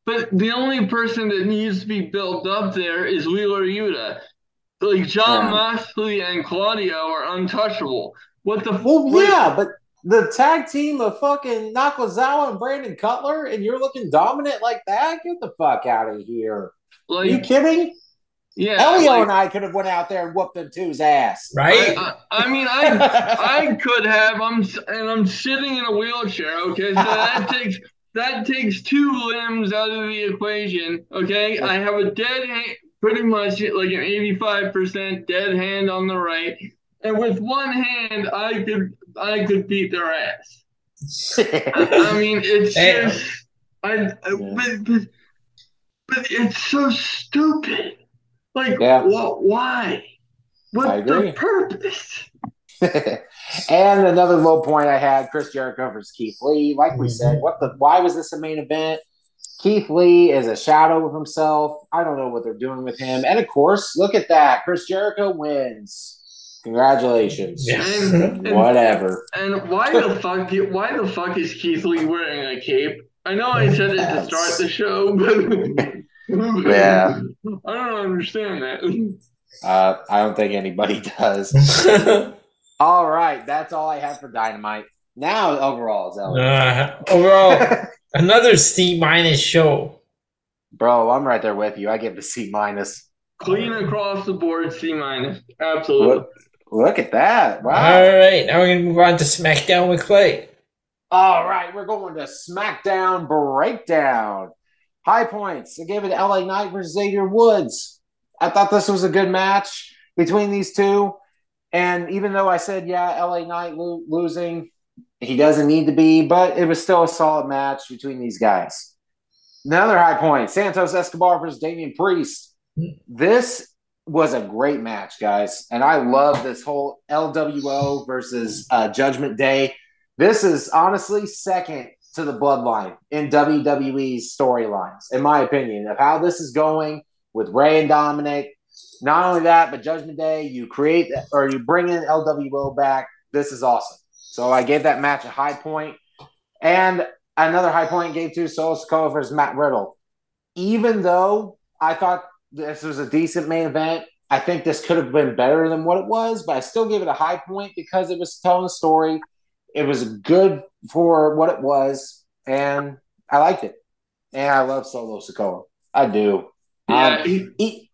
Speaker 4: But the only person that needs to be built up there is Wheeler Yuta. Like Jon
Speaker 2: Yeah.
Speaker 4: Moxley and Claudio are untouchable. What the?
Speaker 2: Well,
Speaker 4: what-
Speaker 2: yeah, but the tag team of fucking Nakazawa and Brandon Cutler, and you're looking dominant like that? Get the fuck out of here! Are you kidding?
Speaker 4: yeah,
Speaker 2: Elio
Speaker 4: like,
Speaker 2: and I could have went out there and whooped them two's ass.
Speaker 3: Right?
Speaker 4: I, I, I mean, I I could have. I'm and I'm sitting in a wheelchair. Okay, so that takes that takes two limbs out of the equation. Okay, I have a dead hand, pretty much like an 85% dead hand on the right. And with one hand, I could I could beat their ass. I mean, it's
Speaker 3: Damn.
Speaker 4: just I, I but, but, but it's so stupid. Like,
Speaker 2: Yeah.
Speaker 4: wh- why? What's the purpose?
Speaker 2: and another low point I had Chris Jericho versus Keith Lee. Like we said, mm-hmm. what the why was this a main event? Keith Lee is a shadow of himself. I don't know what they're doing with him. And of course, look at that. Chris Jericho wins. Congratulations.
Speaker 3: Yeah.
Speaker 4: And, and,
Speaker 2: Whatever.
Speaker 4: and why the fuck? Why the fuck is Keith Lee wearing a cape? I know I said it to start the show, but
Speaker 2: Yeah.
Speaker 4: I don't understand that.
Speaker 2: Uh, I don't think anybody does. All right, that's all I have for Dynamite. Now overall, Zelly.
Speaker 3: Uh, overall, another C minus show.
Speaker 2: Bro, I'm right there with you. I give it a C minus.
Speaker 4: Clean across the board, C minus. Absolutely.
Speaker 2: Look, look at that. Wow.
Speaker 3: All right, now we're gonna move on to SmackDown with Clay.
Speaker 2: All right, we're going to SmackDown Breakdown. High points. I gave it to LA Knight versus Xavier Woods. I thought this was a good match between these two. And even though I said, yeah, LA Knight lo- losing, he doesn't need to be, but it was still a solid match between these guys. Another high point Santos Escobar versus Damian Priest. Hmm. This was a great match, guys. And I love this whole LWO versus uh, Judgment Day. This is honestly second to the bloodline in WWE's storylines, in my opinion, of how this is going with Rey and Dominic. Not only that, but Judgment Day, you create or you bring in LWO back. This is awesome. So I gave that match a high point. And another high point gave to Solo Sikoa versus Matt Riddle. Even though I thought this was a decent main event, I think this could have been better than what it was, but I still gave it a high point because it was telling a story. It was good for what it was, and I liked it. And I love Solo Sikoa. I do.
Speaker 4: Yeah,
Speaker 2: Um,
Speaker 4: he,
Speaker 2: he,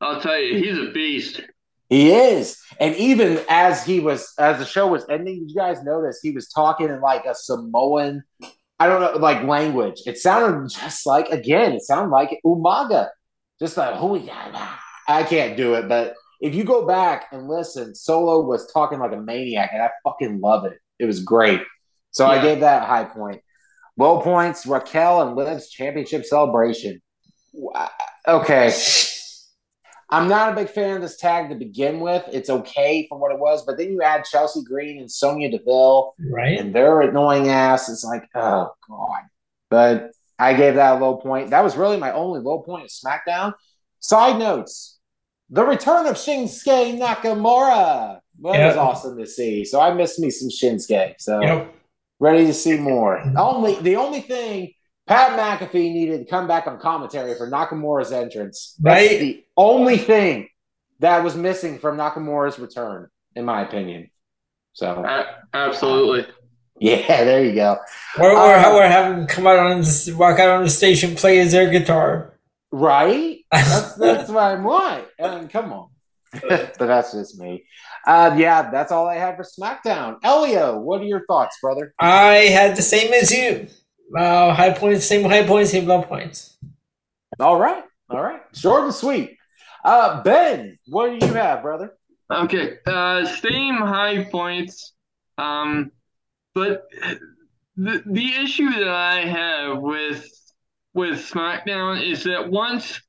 Speaker 4: I'll tell you, he's a beast.
Speaker 2: he is. And even as he was, as the show was ending, did you guys notice he was talking in like a Samoan, I don't know, like language. It sounded just like, again, it sounded like Umaga. Just like, who I can't do it. But if you go back and listen, Solo was talking like a maniac, and I fucking love it. It was great. So I gave that a high point. Low points, Raquel and Liv's championship celebration. Okay. I'm not a big fan of this tag to begin with. It's okay for what it was, but then you add Chelsea Green and Sonya Deville
Speaker 3: Right?
Speaker 2: and their annoying ass. It's like, oh god. But I gave that a low point. That was really my only low point of SmackDown. Side notes: the return of Shinsuke Nakamura. Well, that was awesome to see. So I missed me some Shinsuke. So
Speaker 3: Yep.
Speaker 2: ready to see more. Only the only thing Pat McAfee needed to come back on commentary for Nakamura's entrance. That's
Speaker 3: Right.
Speaker 2: the only thing that was missing from Nakamura's return, in my opinion. So
Speaker 4: A- absolutely.
Speaker 2: Yeah, there you go.
Speaker 3: Or, or how we're having them come out on this, walk out on the station, play his air guitar.
Speaker 2: Right? That's that's what I want. And come on. but that's just me. Uh, yeah, that's all I had for SmackDown. Elio, what are your thoughts, brother?
Speaker 3: I had the same as you. Uh, high points, same high points, same low points.
Speaker 2: All right, all right, short and sweet. Uh, Ben, what do you have, brother?
Speaker 4: Okay, uh, same high points. Um, but the the issue that I have with with SmackDown is that once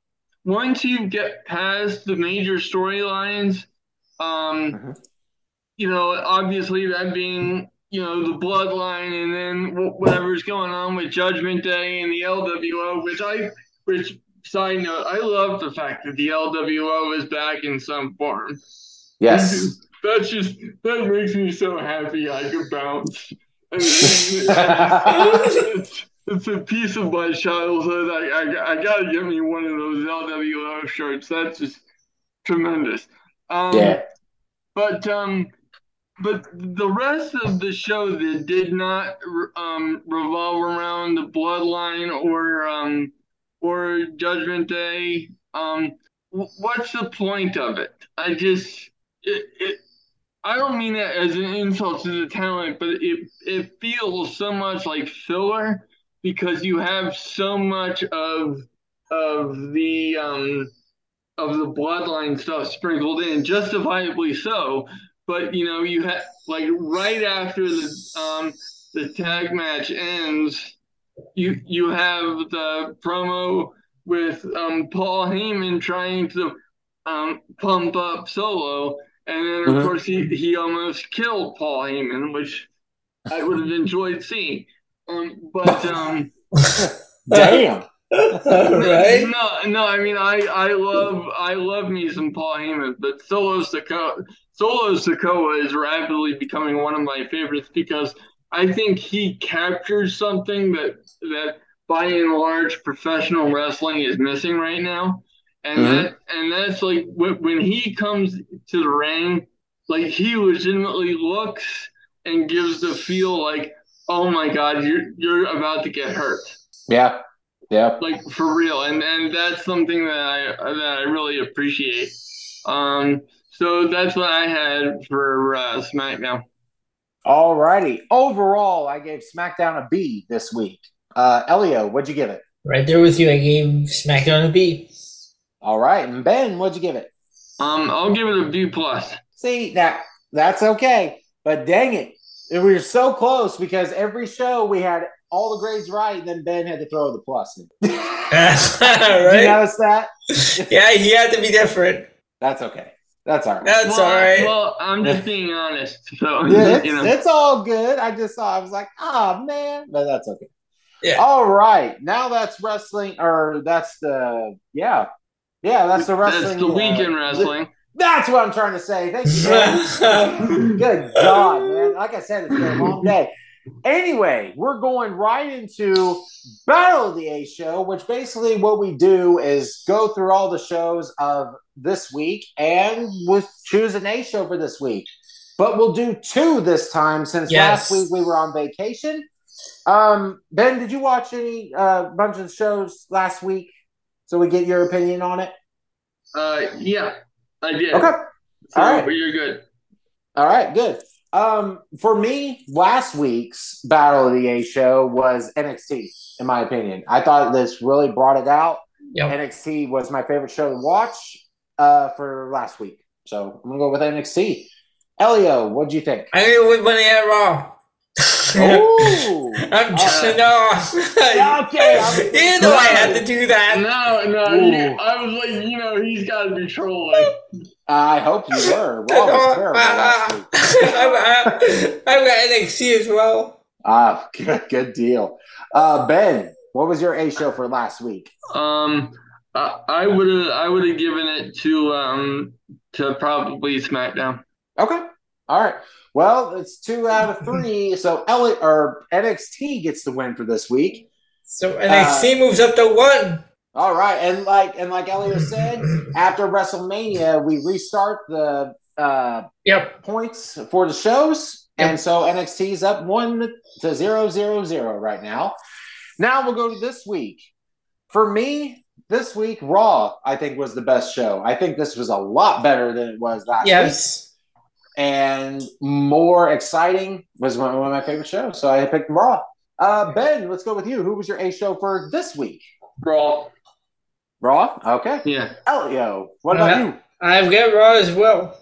Speaker 4: once you get past the major storylines, um,
Speaker 2: Mhm.
Speaker 4: you know, obviously that being you know the bloodline, and then wh- whatever's going on with Judgment Day and the LWO, which I which side note, I love the fact that the LWO is back in some form.
Speaker 2: Yes.
Speaker 4: That's just that makes me so happy I could bounce. I mean, it's, it's a piece of my childhood. I, I, I gotta get me one of those LWO shirts. That's just tremendous. Um,
Speaker 2: yeah.
Speaker 4: but um, but the rest of the show that did not um revolve around the bloodline or um or Judgment Day. Um, wh- what's the point of it? I just it, it I don't mean that as an insult to the talent, but it it feels so much like filler because you have so much of of the um of the bloodline stuff sprinkled in, justifiably so. But you know, you have like right after the um the tag match ends, you you have the promo with um Paul Heyman trying to um pump up Solo, and then of
Speaker 2: Mhm.
Speaker 4: course he he almost killed Paul Heyman, which I would have enjoyed seeing. Um, but um.
Speaker 2: Damn.
Speaker 3: right?
Speaker 4: No, no. I mean, I, I love, I love me some Paul Heyman, but Solo Sikoa, Solo Sikoa is rapidly becoming one of my favorites because I think he captures something that that by and large professional wrestling is missing right now, and
Speaker 2: Mhm.
Speaker 4: that and that's like when, when he comes to the ring, like he legitimately looks and gives the feel like, oh my god, you're you're about to get hurt
Speaker 2: Yeah. Yeah.
Speaker 4: like for real and and that's something that i that i really appreciate um so that's what i had for uh smackdown
Speaker 2: Alrighty. Overall, I gave SmackDown a B this week. Uh, Elio, what'd you give it?
Speaker 3: Right there with you. I gave SmackDown a B.
Speaker 2: All right. And Ben, what'd you give it?
Speaker 4: um i'll give it a b plus
Speaker 2: See, that that's okay. But dang it. We were so close because every show we had all the grades right, and then Ben had to throw the plus in. Did you
Speaker 3: right?
Speaker 2: notice that?
Speaker 3: Yeah, he had to be different.
Speaker 2: That's okay. That's all right.
Speaker 3: That's
Speaker 4: well,
Speaker 3: all right.
Speaker 4: well i'm just being honest so
Speaker 2: Yeah, it's,
Speaker 4: you know
Speaker 2: it's all good. I just saw. I was like, oh man, but that's okay.
Speaker 3: Yeah.
Speaker 2: All right, now that's wrestling, or that's the yeah, yeah, that's the wrestling.
Speaker 4: that's the
Speaker 2: uh,
Speaker 4: weekend wrestling
Speaker 2: That's what I'm trying to say. Thank you. Ben. Good God, man! Like I said, it's been a long day. Anyway, we're going right into Battle of the A Show, which basically what we do is go through all the shows of this week and we'll choose an A show for this week. But we'll do two this time since
Speaker 3: Yes.
Speaker 2: last week we were on vacation. Um, Ben, did you watch any uh, bunch of shows last week? So we get your opinion on it.
Speaker 4: uh yeah i did
Speaker 2: Okay.
Speaker 4: so
Speaker 2: all right.
Speaker 4: you're good
Speaker 2: All right, good. Um, for me, last week's Battle of the A show was NXT, in my opinion. I thought this really brought it out.
Speaker 3: Yep.
Speaker 2: NXT was my favorite show to watch uh, for last week. So I'm gonna go with NXT. Elio, what do you think?
Speaker 3: I knew with Money at Raw.
Speaker 2: Ooh.
Speaker 3: I'm just
Speaker 2: Uh,
Speaker 3: no.
Speaker 2: okay, I'm-
Speaker 3: you know I had to do that.
Speaker 4: no no
Speaker 2: Ooh.
Speaker 4: you, i was like you know he's got to be trolling
Speaker 2: I hope you were. Raw was terrible last week.
Speaker 3: I've, I've got NXT as well.
Speaker 2: Ah, good, good deal. Uh, ben, what was your A show for last week?
Speaker 4: Um, I- I would have I would have given it to um to probably SmackDown.
Speaker 2: Okay. All right. Well, it's two out of three. So Elio or NXT gets the win for this week.
Speaker 3: So NXT moves up to one.
Speaker 2: All right, and like and like Elio said, after WrestleMania, we restart the uh,
Speaker 3: Yep.
Speaker 2: points for the shows,
Speaker 3: Yep.
Speaker 2: and so NXT is up one to zero zero zero right now. Now we'll go to this week. For me, this week Raw I think was the best show. I think this was a lot better than it was last week.
Speaker 3: Yes.
Speaker 2: And more exciting was one one of my favorite shows. So I picked Raw. Uh, ben, let's go with you. Who was your A show for this week?
Speaker 4: Raw.
Speaker 2: Raw. Okay.
Speaker 4: Yeah.
Speaker 2: Elio, what about
Speaker 3: Uh,
Speaker 2: you?
Speaker 3: I've got Raw as well.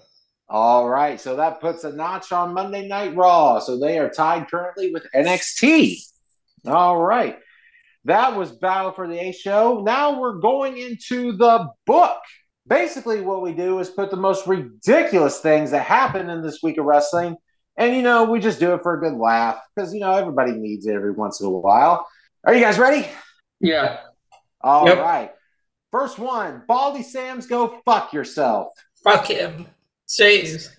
Speaker 2: All right, so that puts a notch on Monday Night Raw. So they are tied currently with NXT. All right, that was Battle for the A Show. Now we're going into the book. Basically, what we do is put the most ridiculous things that happen in this week of wrestling, and you know we just do it for a good laugh because you know everybody needs it every once in a while. Are you guys ready?
Speaker 4: Yeah.
Speaker 2: All
Speaker 3: Yep.
Speaker 2: right. First one, Baldy Sam's go fuck yourself.
Speaker 3: Fuck him. Stays.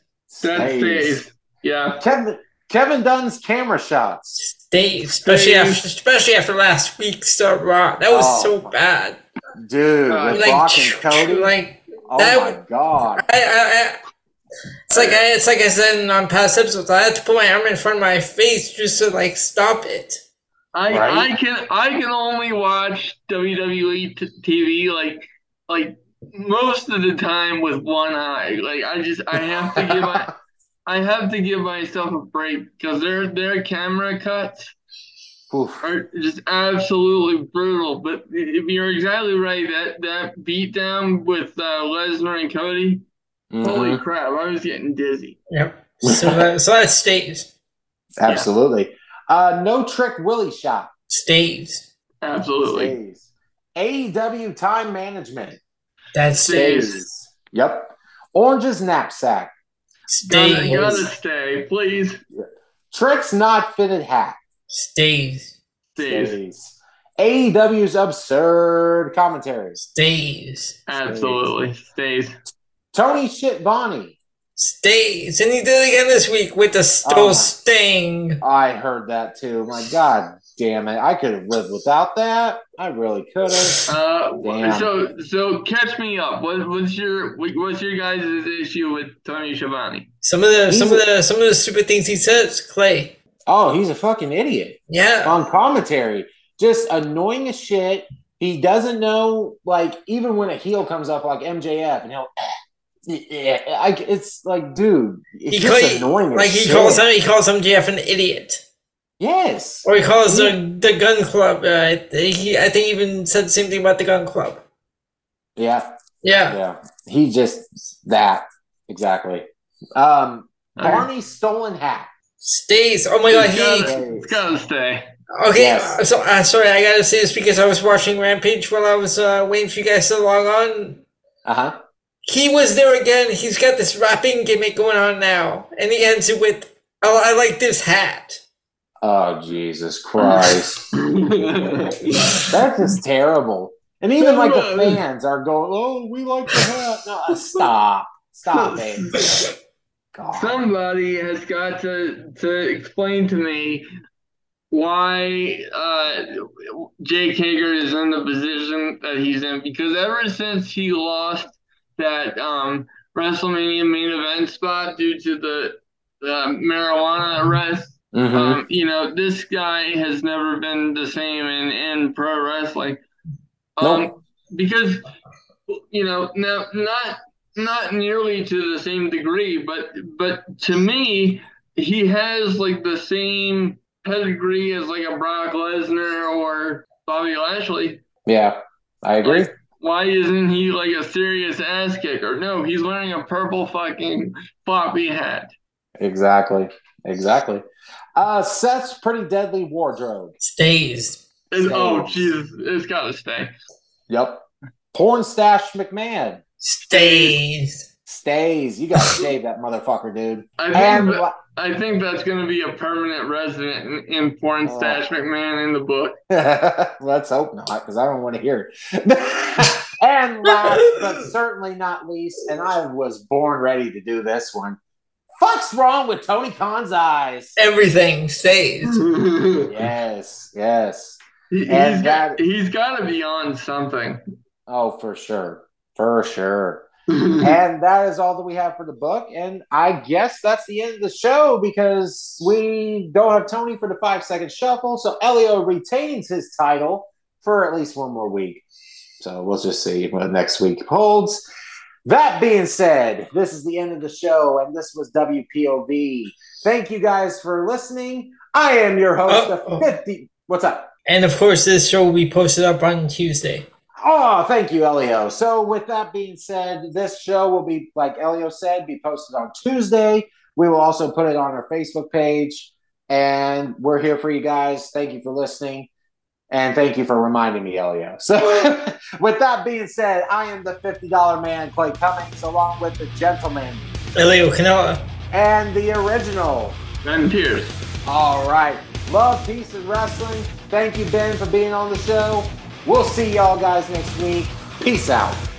Speaker 4: That
Speaker 2: Stays.
Speaker 4: Yeah.
Speaker 2: Kevin Kevin Dunn's camera shots.
Speaker 3: Stays. Especially
Speaker 4: Stays.
Speaker 3: after, especially after last week's uh, Raw. That was
Speaker 2: Oh.
Speaker 3: so bad.
Speaker 2: Dude,
Speaker 4: Uh,
Speaker 2: with
Speaker 3: Like,
Speaker 2: Brock and Cody.
Speaker 3: like
Speaker 2: oh
Speaker 3: that-
Speaker 2: my god.
Speaker 3: I, I, I, it's like I, it's like I said on past episodes. I had to put my arm in front of my face just to like stop it.
Speaker 4: I
Speaker 2: Right?
Speaker 4: I can I can only watch WWE t- TV like like most of the time with one eye. Like I just I have to give my I have to give myself a break because their their camera cuts
Speaker 2: Oof.
Speaker 4: are just absolutely brutal. But if you're exactly right, that that beatdown with uh, Lesnar and Cody, holy
Speaker 2: Mhm.
Speaker 4: crap! I was getting dizzy.
Speaker 3: Yep. So that, so that stays.
Speaker 2: Absolutely. Uh, no trick Willie shot.
Speaker 3: Stays.
Speaker 4: Absolutely.
Speaker 2: Stays. AEW time management.
Speaker 3: That stays.
Speaker 2: Stays. Yep. Orange's knapsack.
Speaker 4: Gotta,
Speaker 3: Stays.
Speaker 4: gotta stay, please.
Speaker 2: Trick's not fitted hat.
Speaker 3: Stays.
Speaker 4: Stays.
Speaker 2: Stays. AEW's absurd commentaries.
Speaker 3: Stays.
Speaker 4: Absolutely stays.
Speaker 2: Tony Schiavone.
Speaker 3: Stays. And he did it again this week with the still
Speaker 2: Oh
Speaker 3: sting.
Speaker 2: I heard that too. My God damn it. I could have lived without that. I really could have.
Speaker 4: Uh,
Speaker 2: Damn.
Speaker 4: so so catch me up. What, what's your what's your guys' issue with Tony Schiavone?
Speaker 3: Some of the
Speaker 2: He's
Speaker 3: some
Speaker 2: a-
Speaker 3: of the some of the stupid things he says, Clay.
Speaker 2: Oh, he's a fucking idiot.
Speaker 3: Yeah.
Speaker 2: on commentary. Just annoying as shit. He doesn't know, like, even when a heel comes up like MJF, and he'll, yeah, I, it's like, dude, it's
Speaker 3: He
Speaker 2: just
Speaker 3: call-
Speaker 2: annoying.
Speaker 3: Like he
Speaker 2: shit.
Speaker 3: calls him he calls MJF an idiot.
Speaker 2: Yes.
Speaker 3: Or he calls the the Gunn Club. Uh, he I think he even said the same thing about the Gunn Club.
Speaker 2: Yeah,
Speaker 3: Yeah.
Speaker 2: yeah. He just that exactly. Um, Barney's stolen hat.
Speaker 3: Stays. Oh my god,
Speaker 4: It's
Speaker 3: he
Speaker 4: gotta, it's gotta stay.
Speaker 3: Okay,
Speaker 2: Yes.
Speaker 3: so uh, sorry, I gotta say this because I was watching Rampage while I was uh, waiting for you guys to log on.
Speaker 2: Uh huh.
Speaker 3: He was there again. He's got this rapping gimmick going on now, and he ends it with, "Oh, I like this hat."
Speaker 2: Oh Jesus Christ, that's just terrible. And even like the fans are going, "Oh, we like the hat." No, stop, stop it. God.
Speaker 4: Somebody has got to to explain to me why uh, Jake Hager is in the position that he's in because ever since he lost that um, WrestleMania main event spot due to the, the marijuana arrest,
Speaker 2: Mhm.
Speaker 4: um, you know, this guy has never been the same in, in pro wrestling. Um,
Speaker 2: Nope.
Speaker 4: Because, you know, now not not nearly to the same degree, but but to me, he has like the same pedigree as like a Brock Lesnar or Bobby Lashley.
Speaker 2: Yeah, I agree.
Speaker 4: Why isn't he like a serious ass kicker? No, he's wearing a purple fucking floppy hat.
Speaker 2: Exactly. Exactly. Uh, Seth's pretty deadly wardrobe.
Speaker 3: Stays.
Speaker 4: And, oh,
Speaker 2: Stays.
Speaker 4: Jesus, it's got to stay.
Speaker 2: Yep. Porn stash McMahon
Speaker 3: Stays.
Speaker 2: stays. You gotta save that motherfucker, dude.
Speaker 4: I think
Speaker 2: And
Speaker 4: that- I think that's going to be a permanent resident in, in Porn
Speaker 2: Oh.
Speaker 4: Stash McMahon in the book.
Speaker 2: let's hope not, because I don't want to hear it. and last but certainly not least, and I was born ready to do this one. Fuck's wrong with Tony Khan's eyes?
Speaker 3: Everything stays.
Speaker 2: Yes, yes.
Speaker 4: He-
Speaker 2: And
Speaker 4: he's
Speaker 2: that-
Speaker 4: got, he's got to be on something.
Speaker 2: Oh, for sure. For sure. and that is all that we have for the book. And I guess that's the end of the show because we don't have Tony for the five second shuffle. So Elio retains his title for at least one more week. So we'll just see what next week holds. That being said, this is the end of the show, and this was WPOV. Thank you guys for listening. I am your host
Speaker 3: Uh-oh.
Speaker 2: of 50. What's up?
Speaker 3: And of course, this show will be posted up on Tuesday.
Speaker 2: Oh, thank you, Elio. So, with that being said, this show will be, like Elio said, be posted on Tuesday. We will also put it on our Facebook page. And we're here for you guys. Thank you for listening. And thank you for reminding me, Elio. So, with that being said, I am the $50 man, Clay Cummings, along with the gentleman
Speaker 3: Elio Canella.
Speaker 2: and the original.
Speaker 4: Ben Pierce.
Speaker 2: All right. Love, peace, and wrestling. Thank you, Ben, for being on the show. We'll see y'all guys next week. Peace out.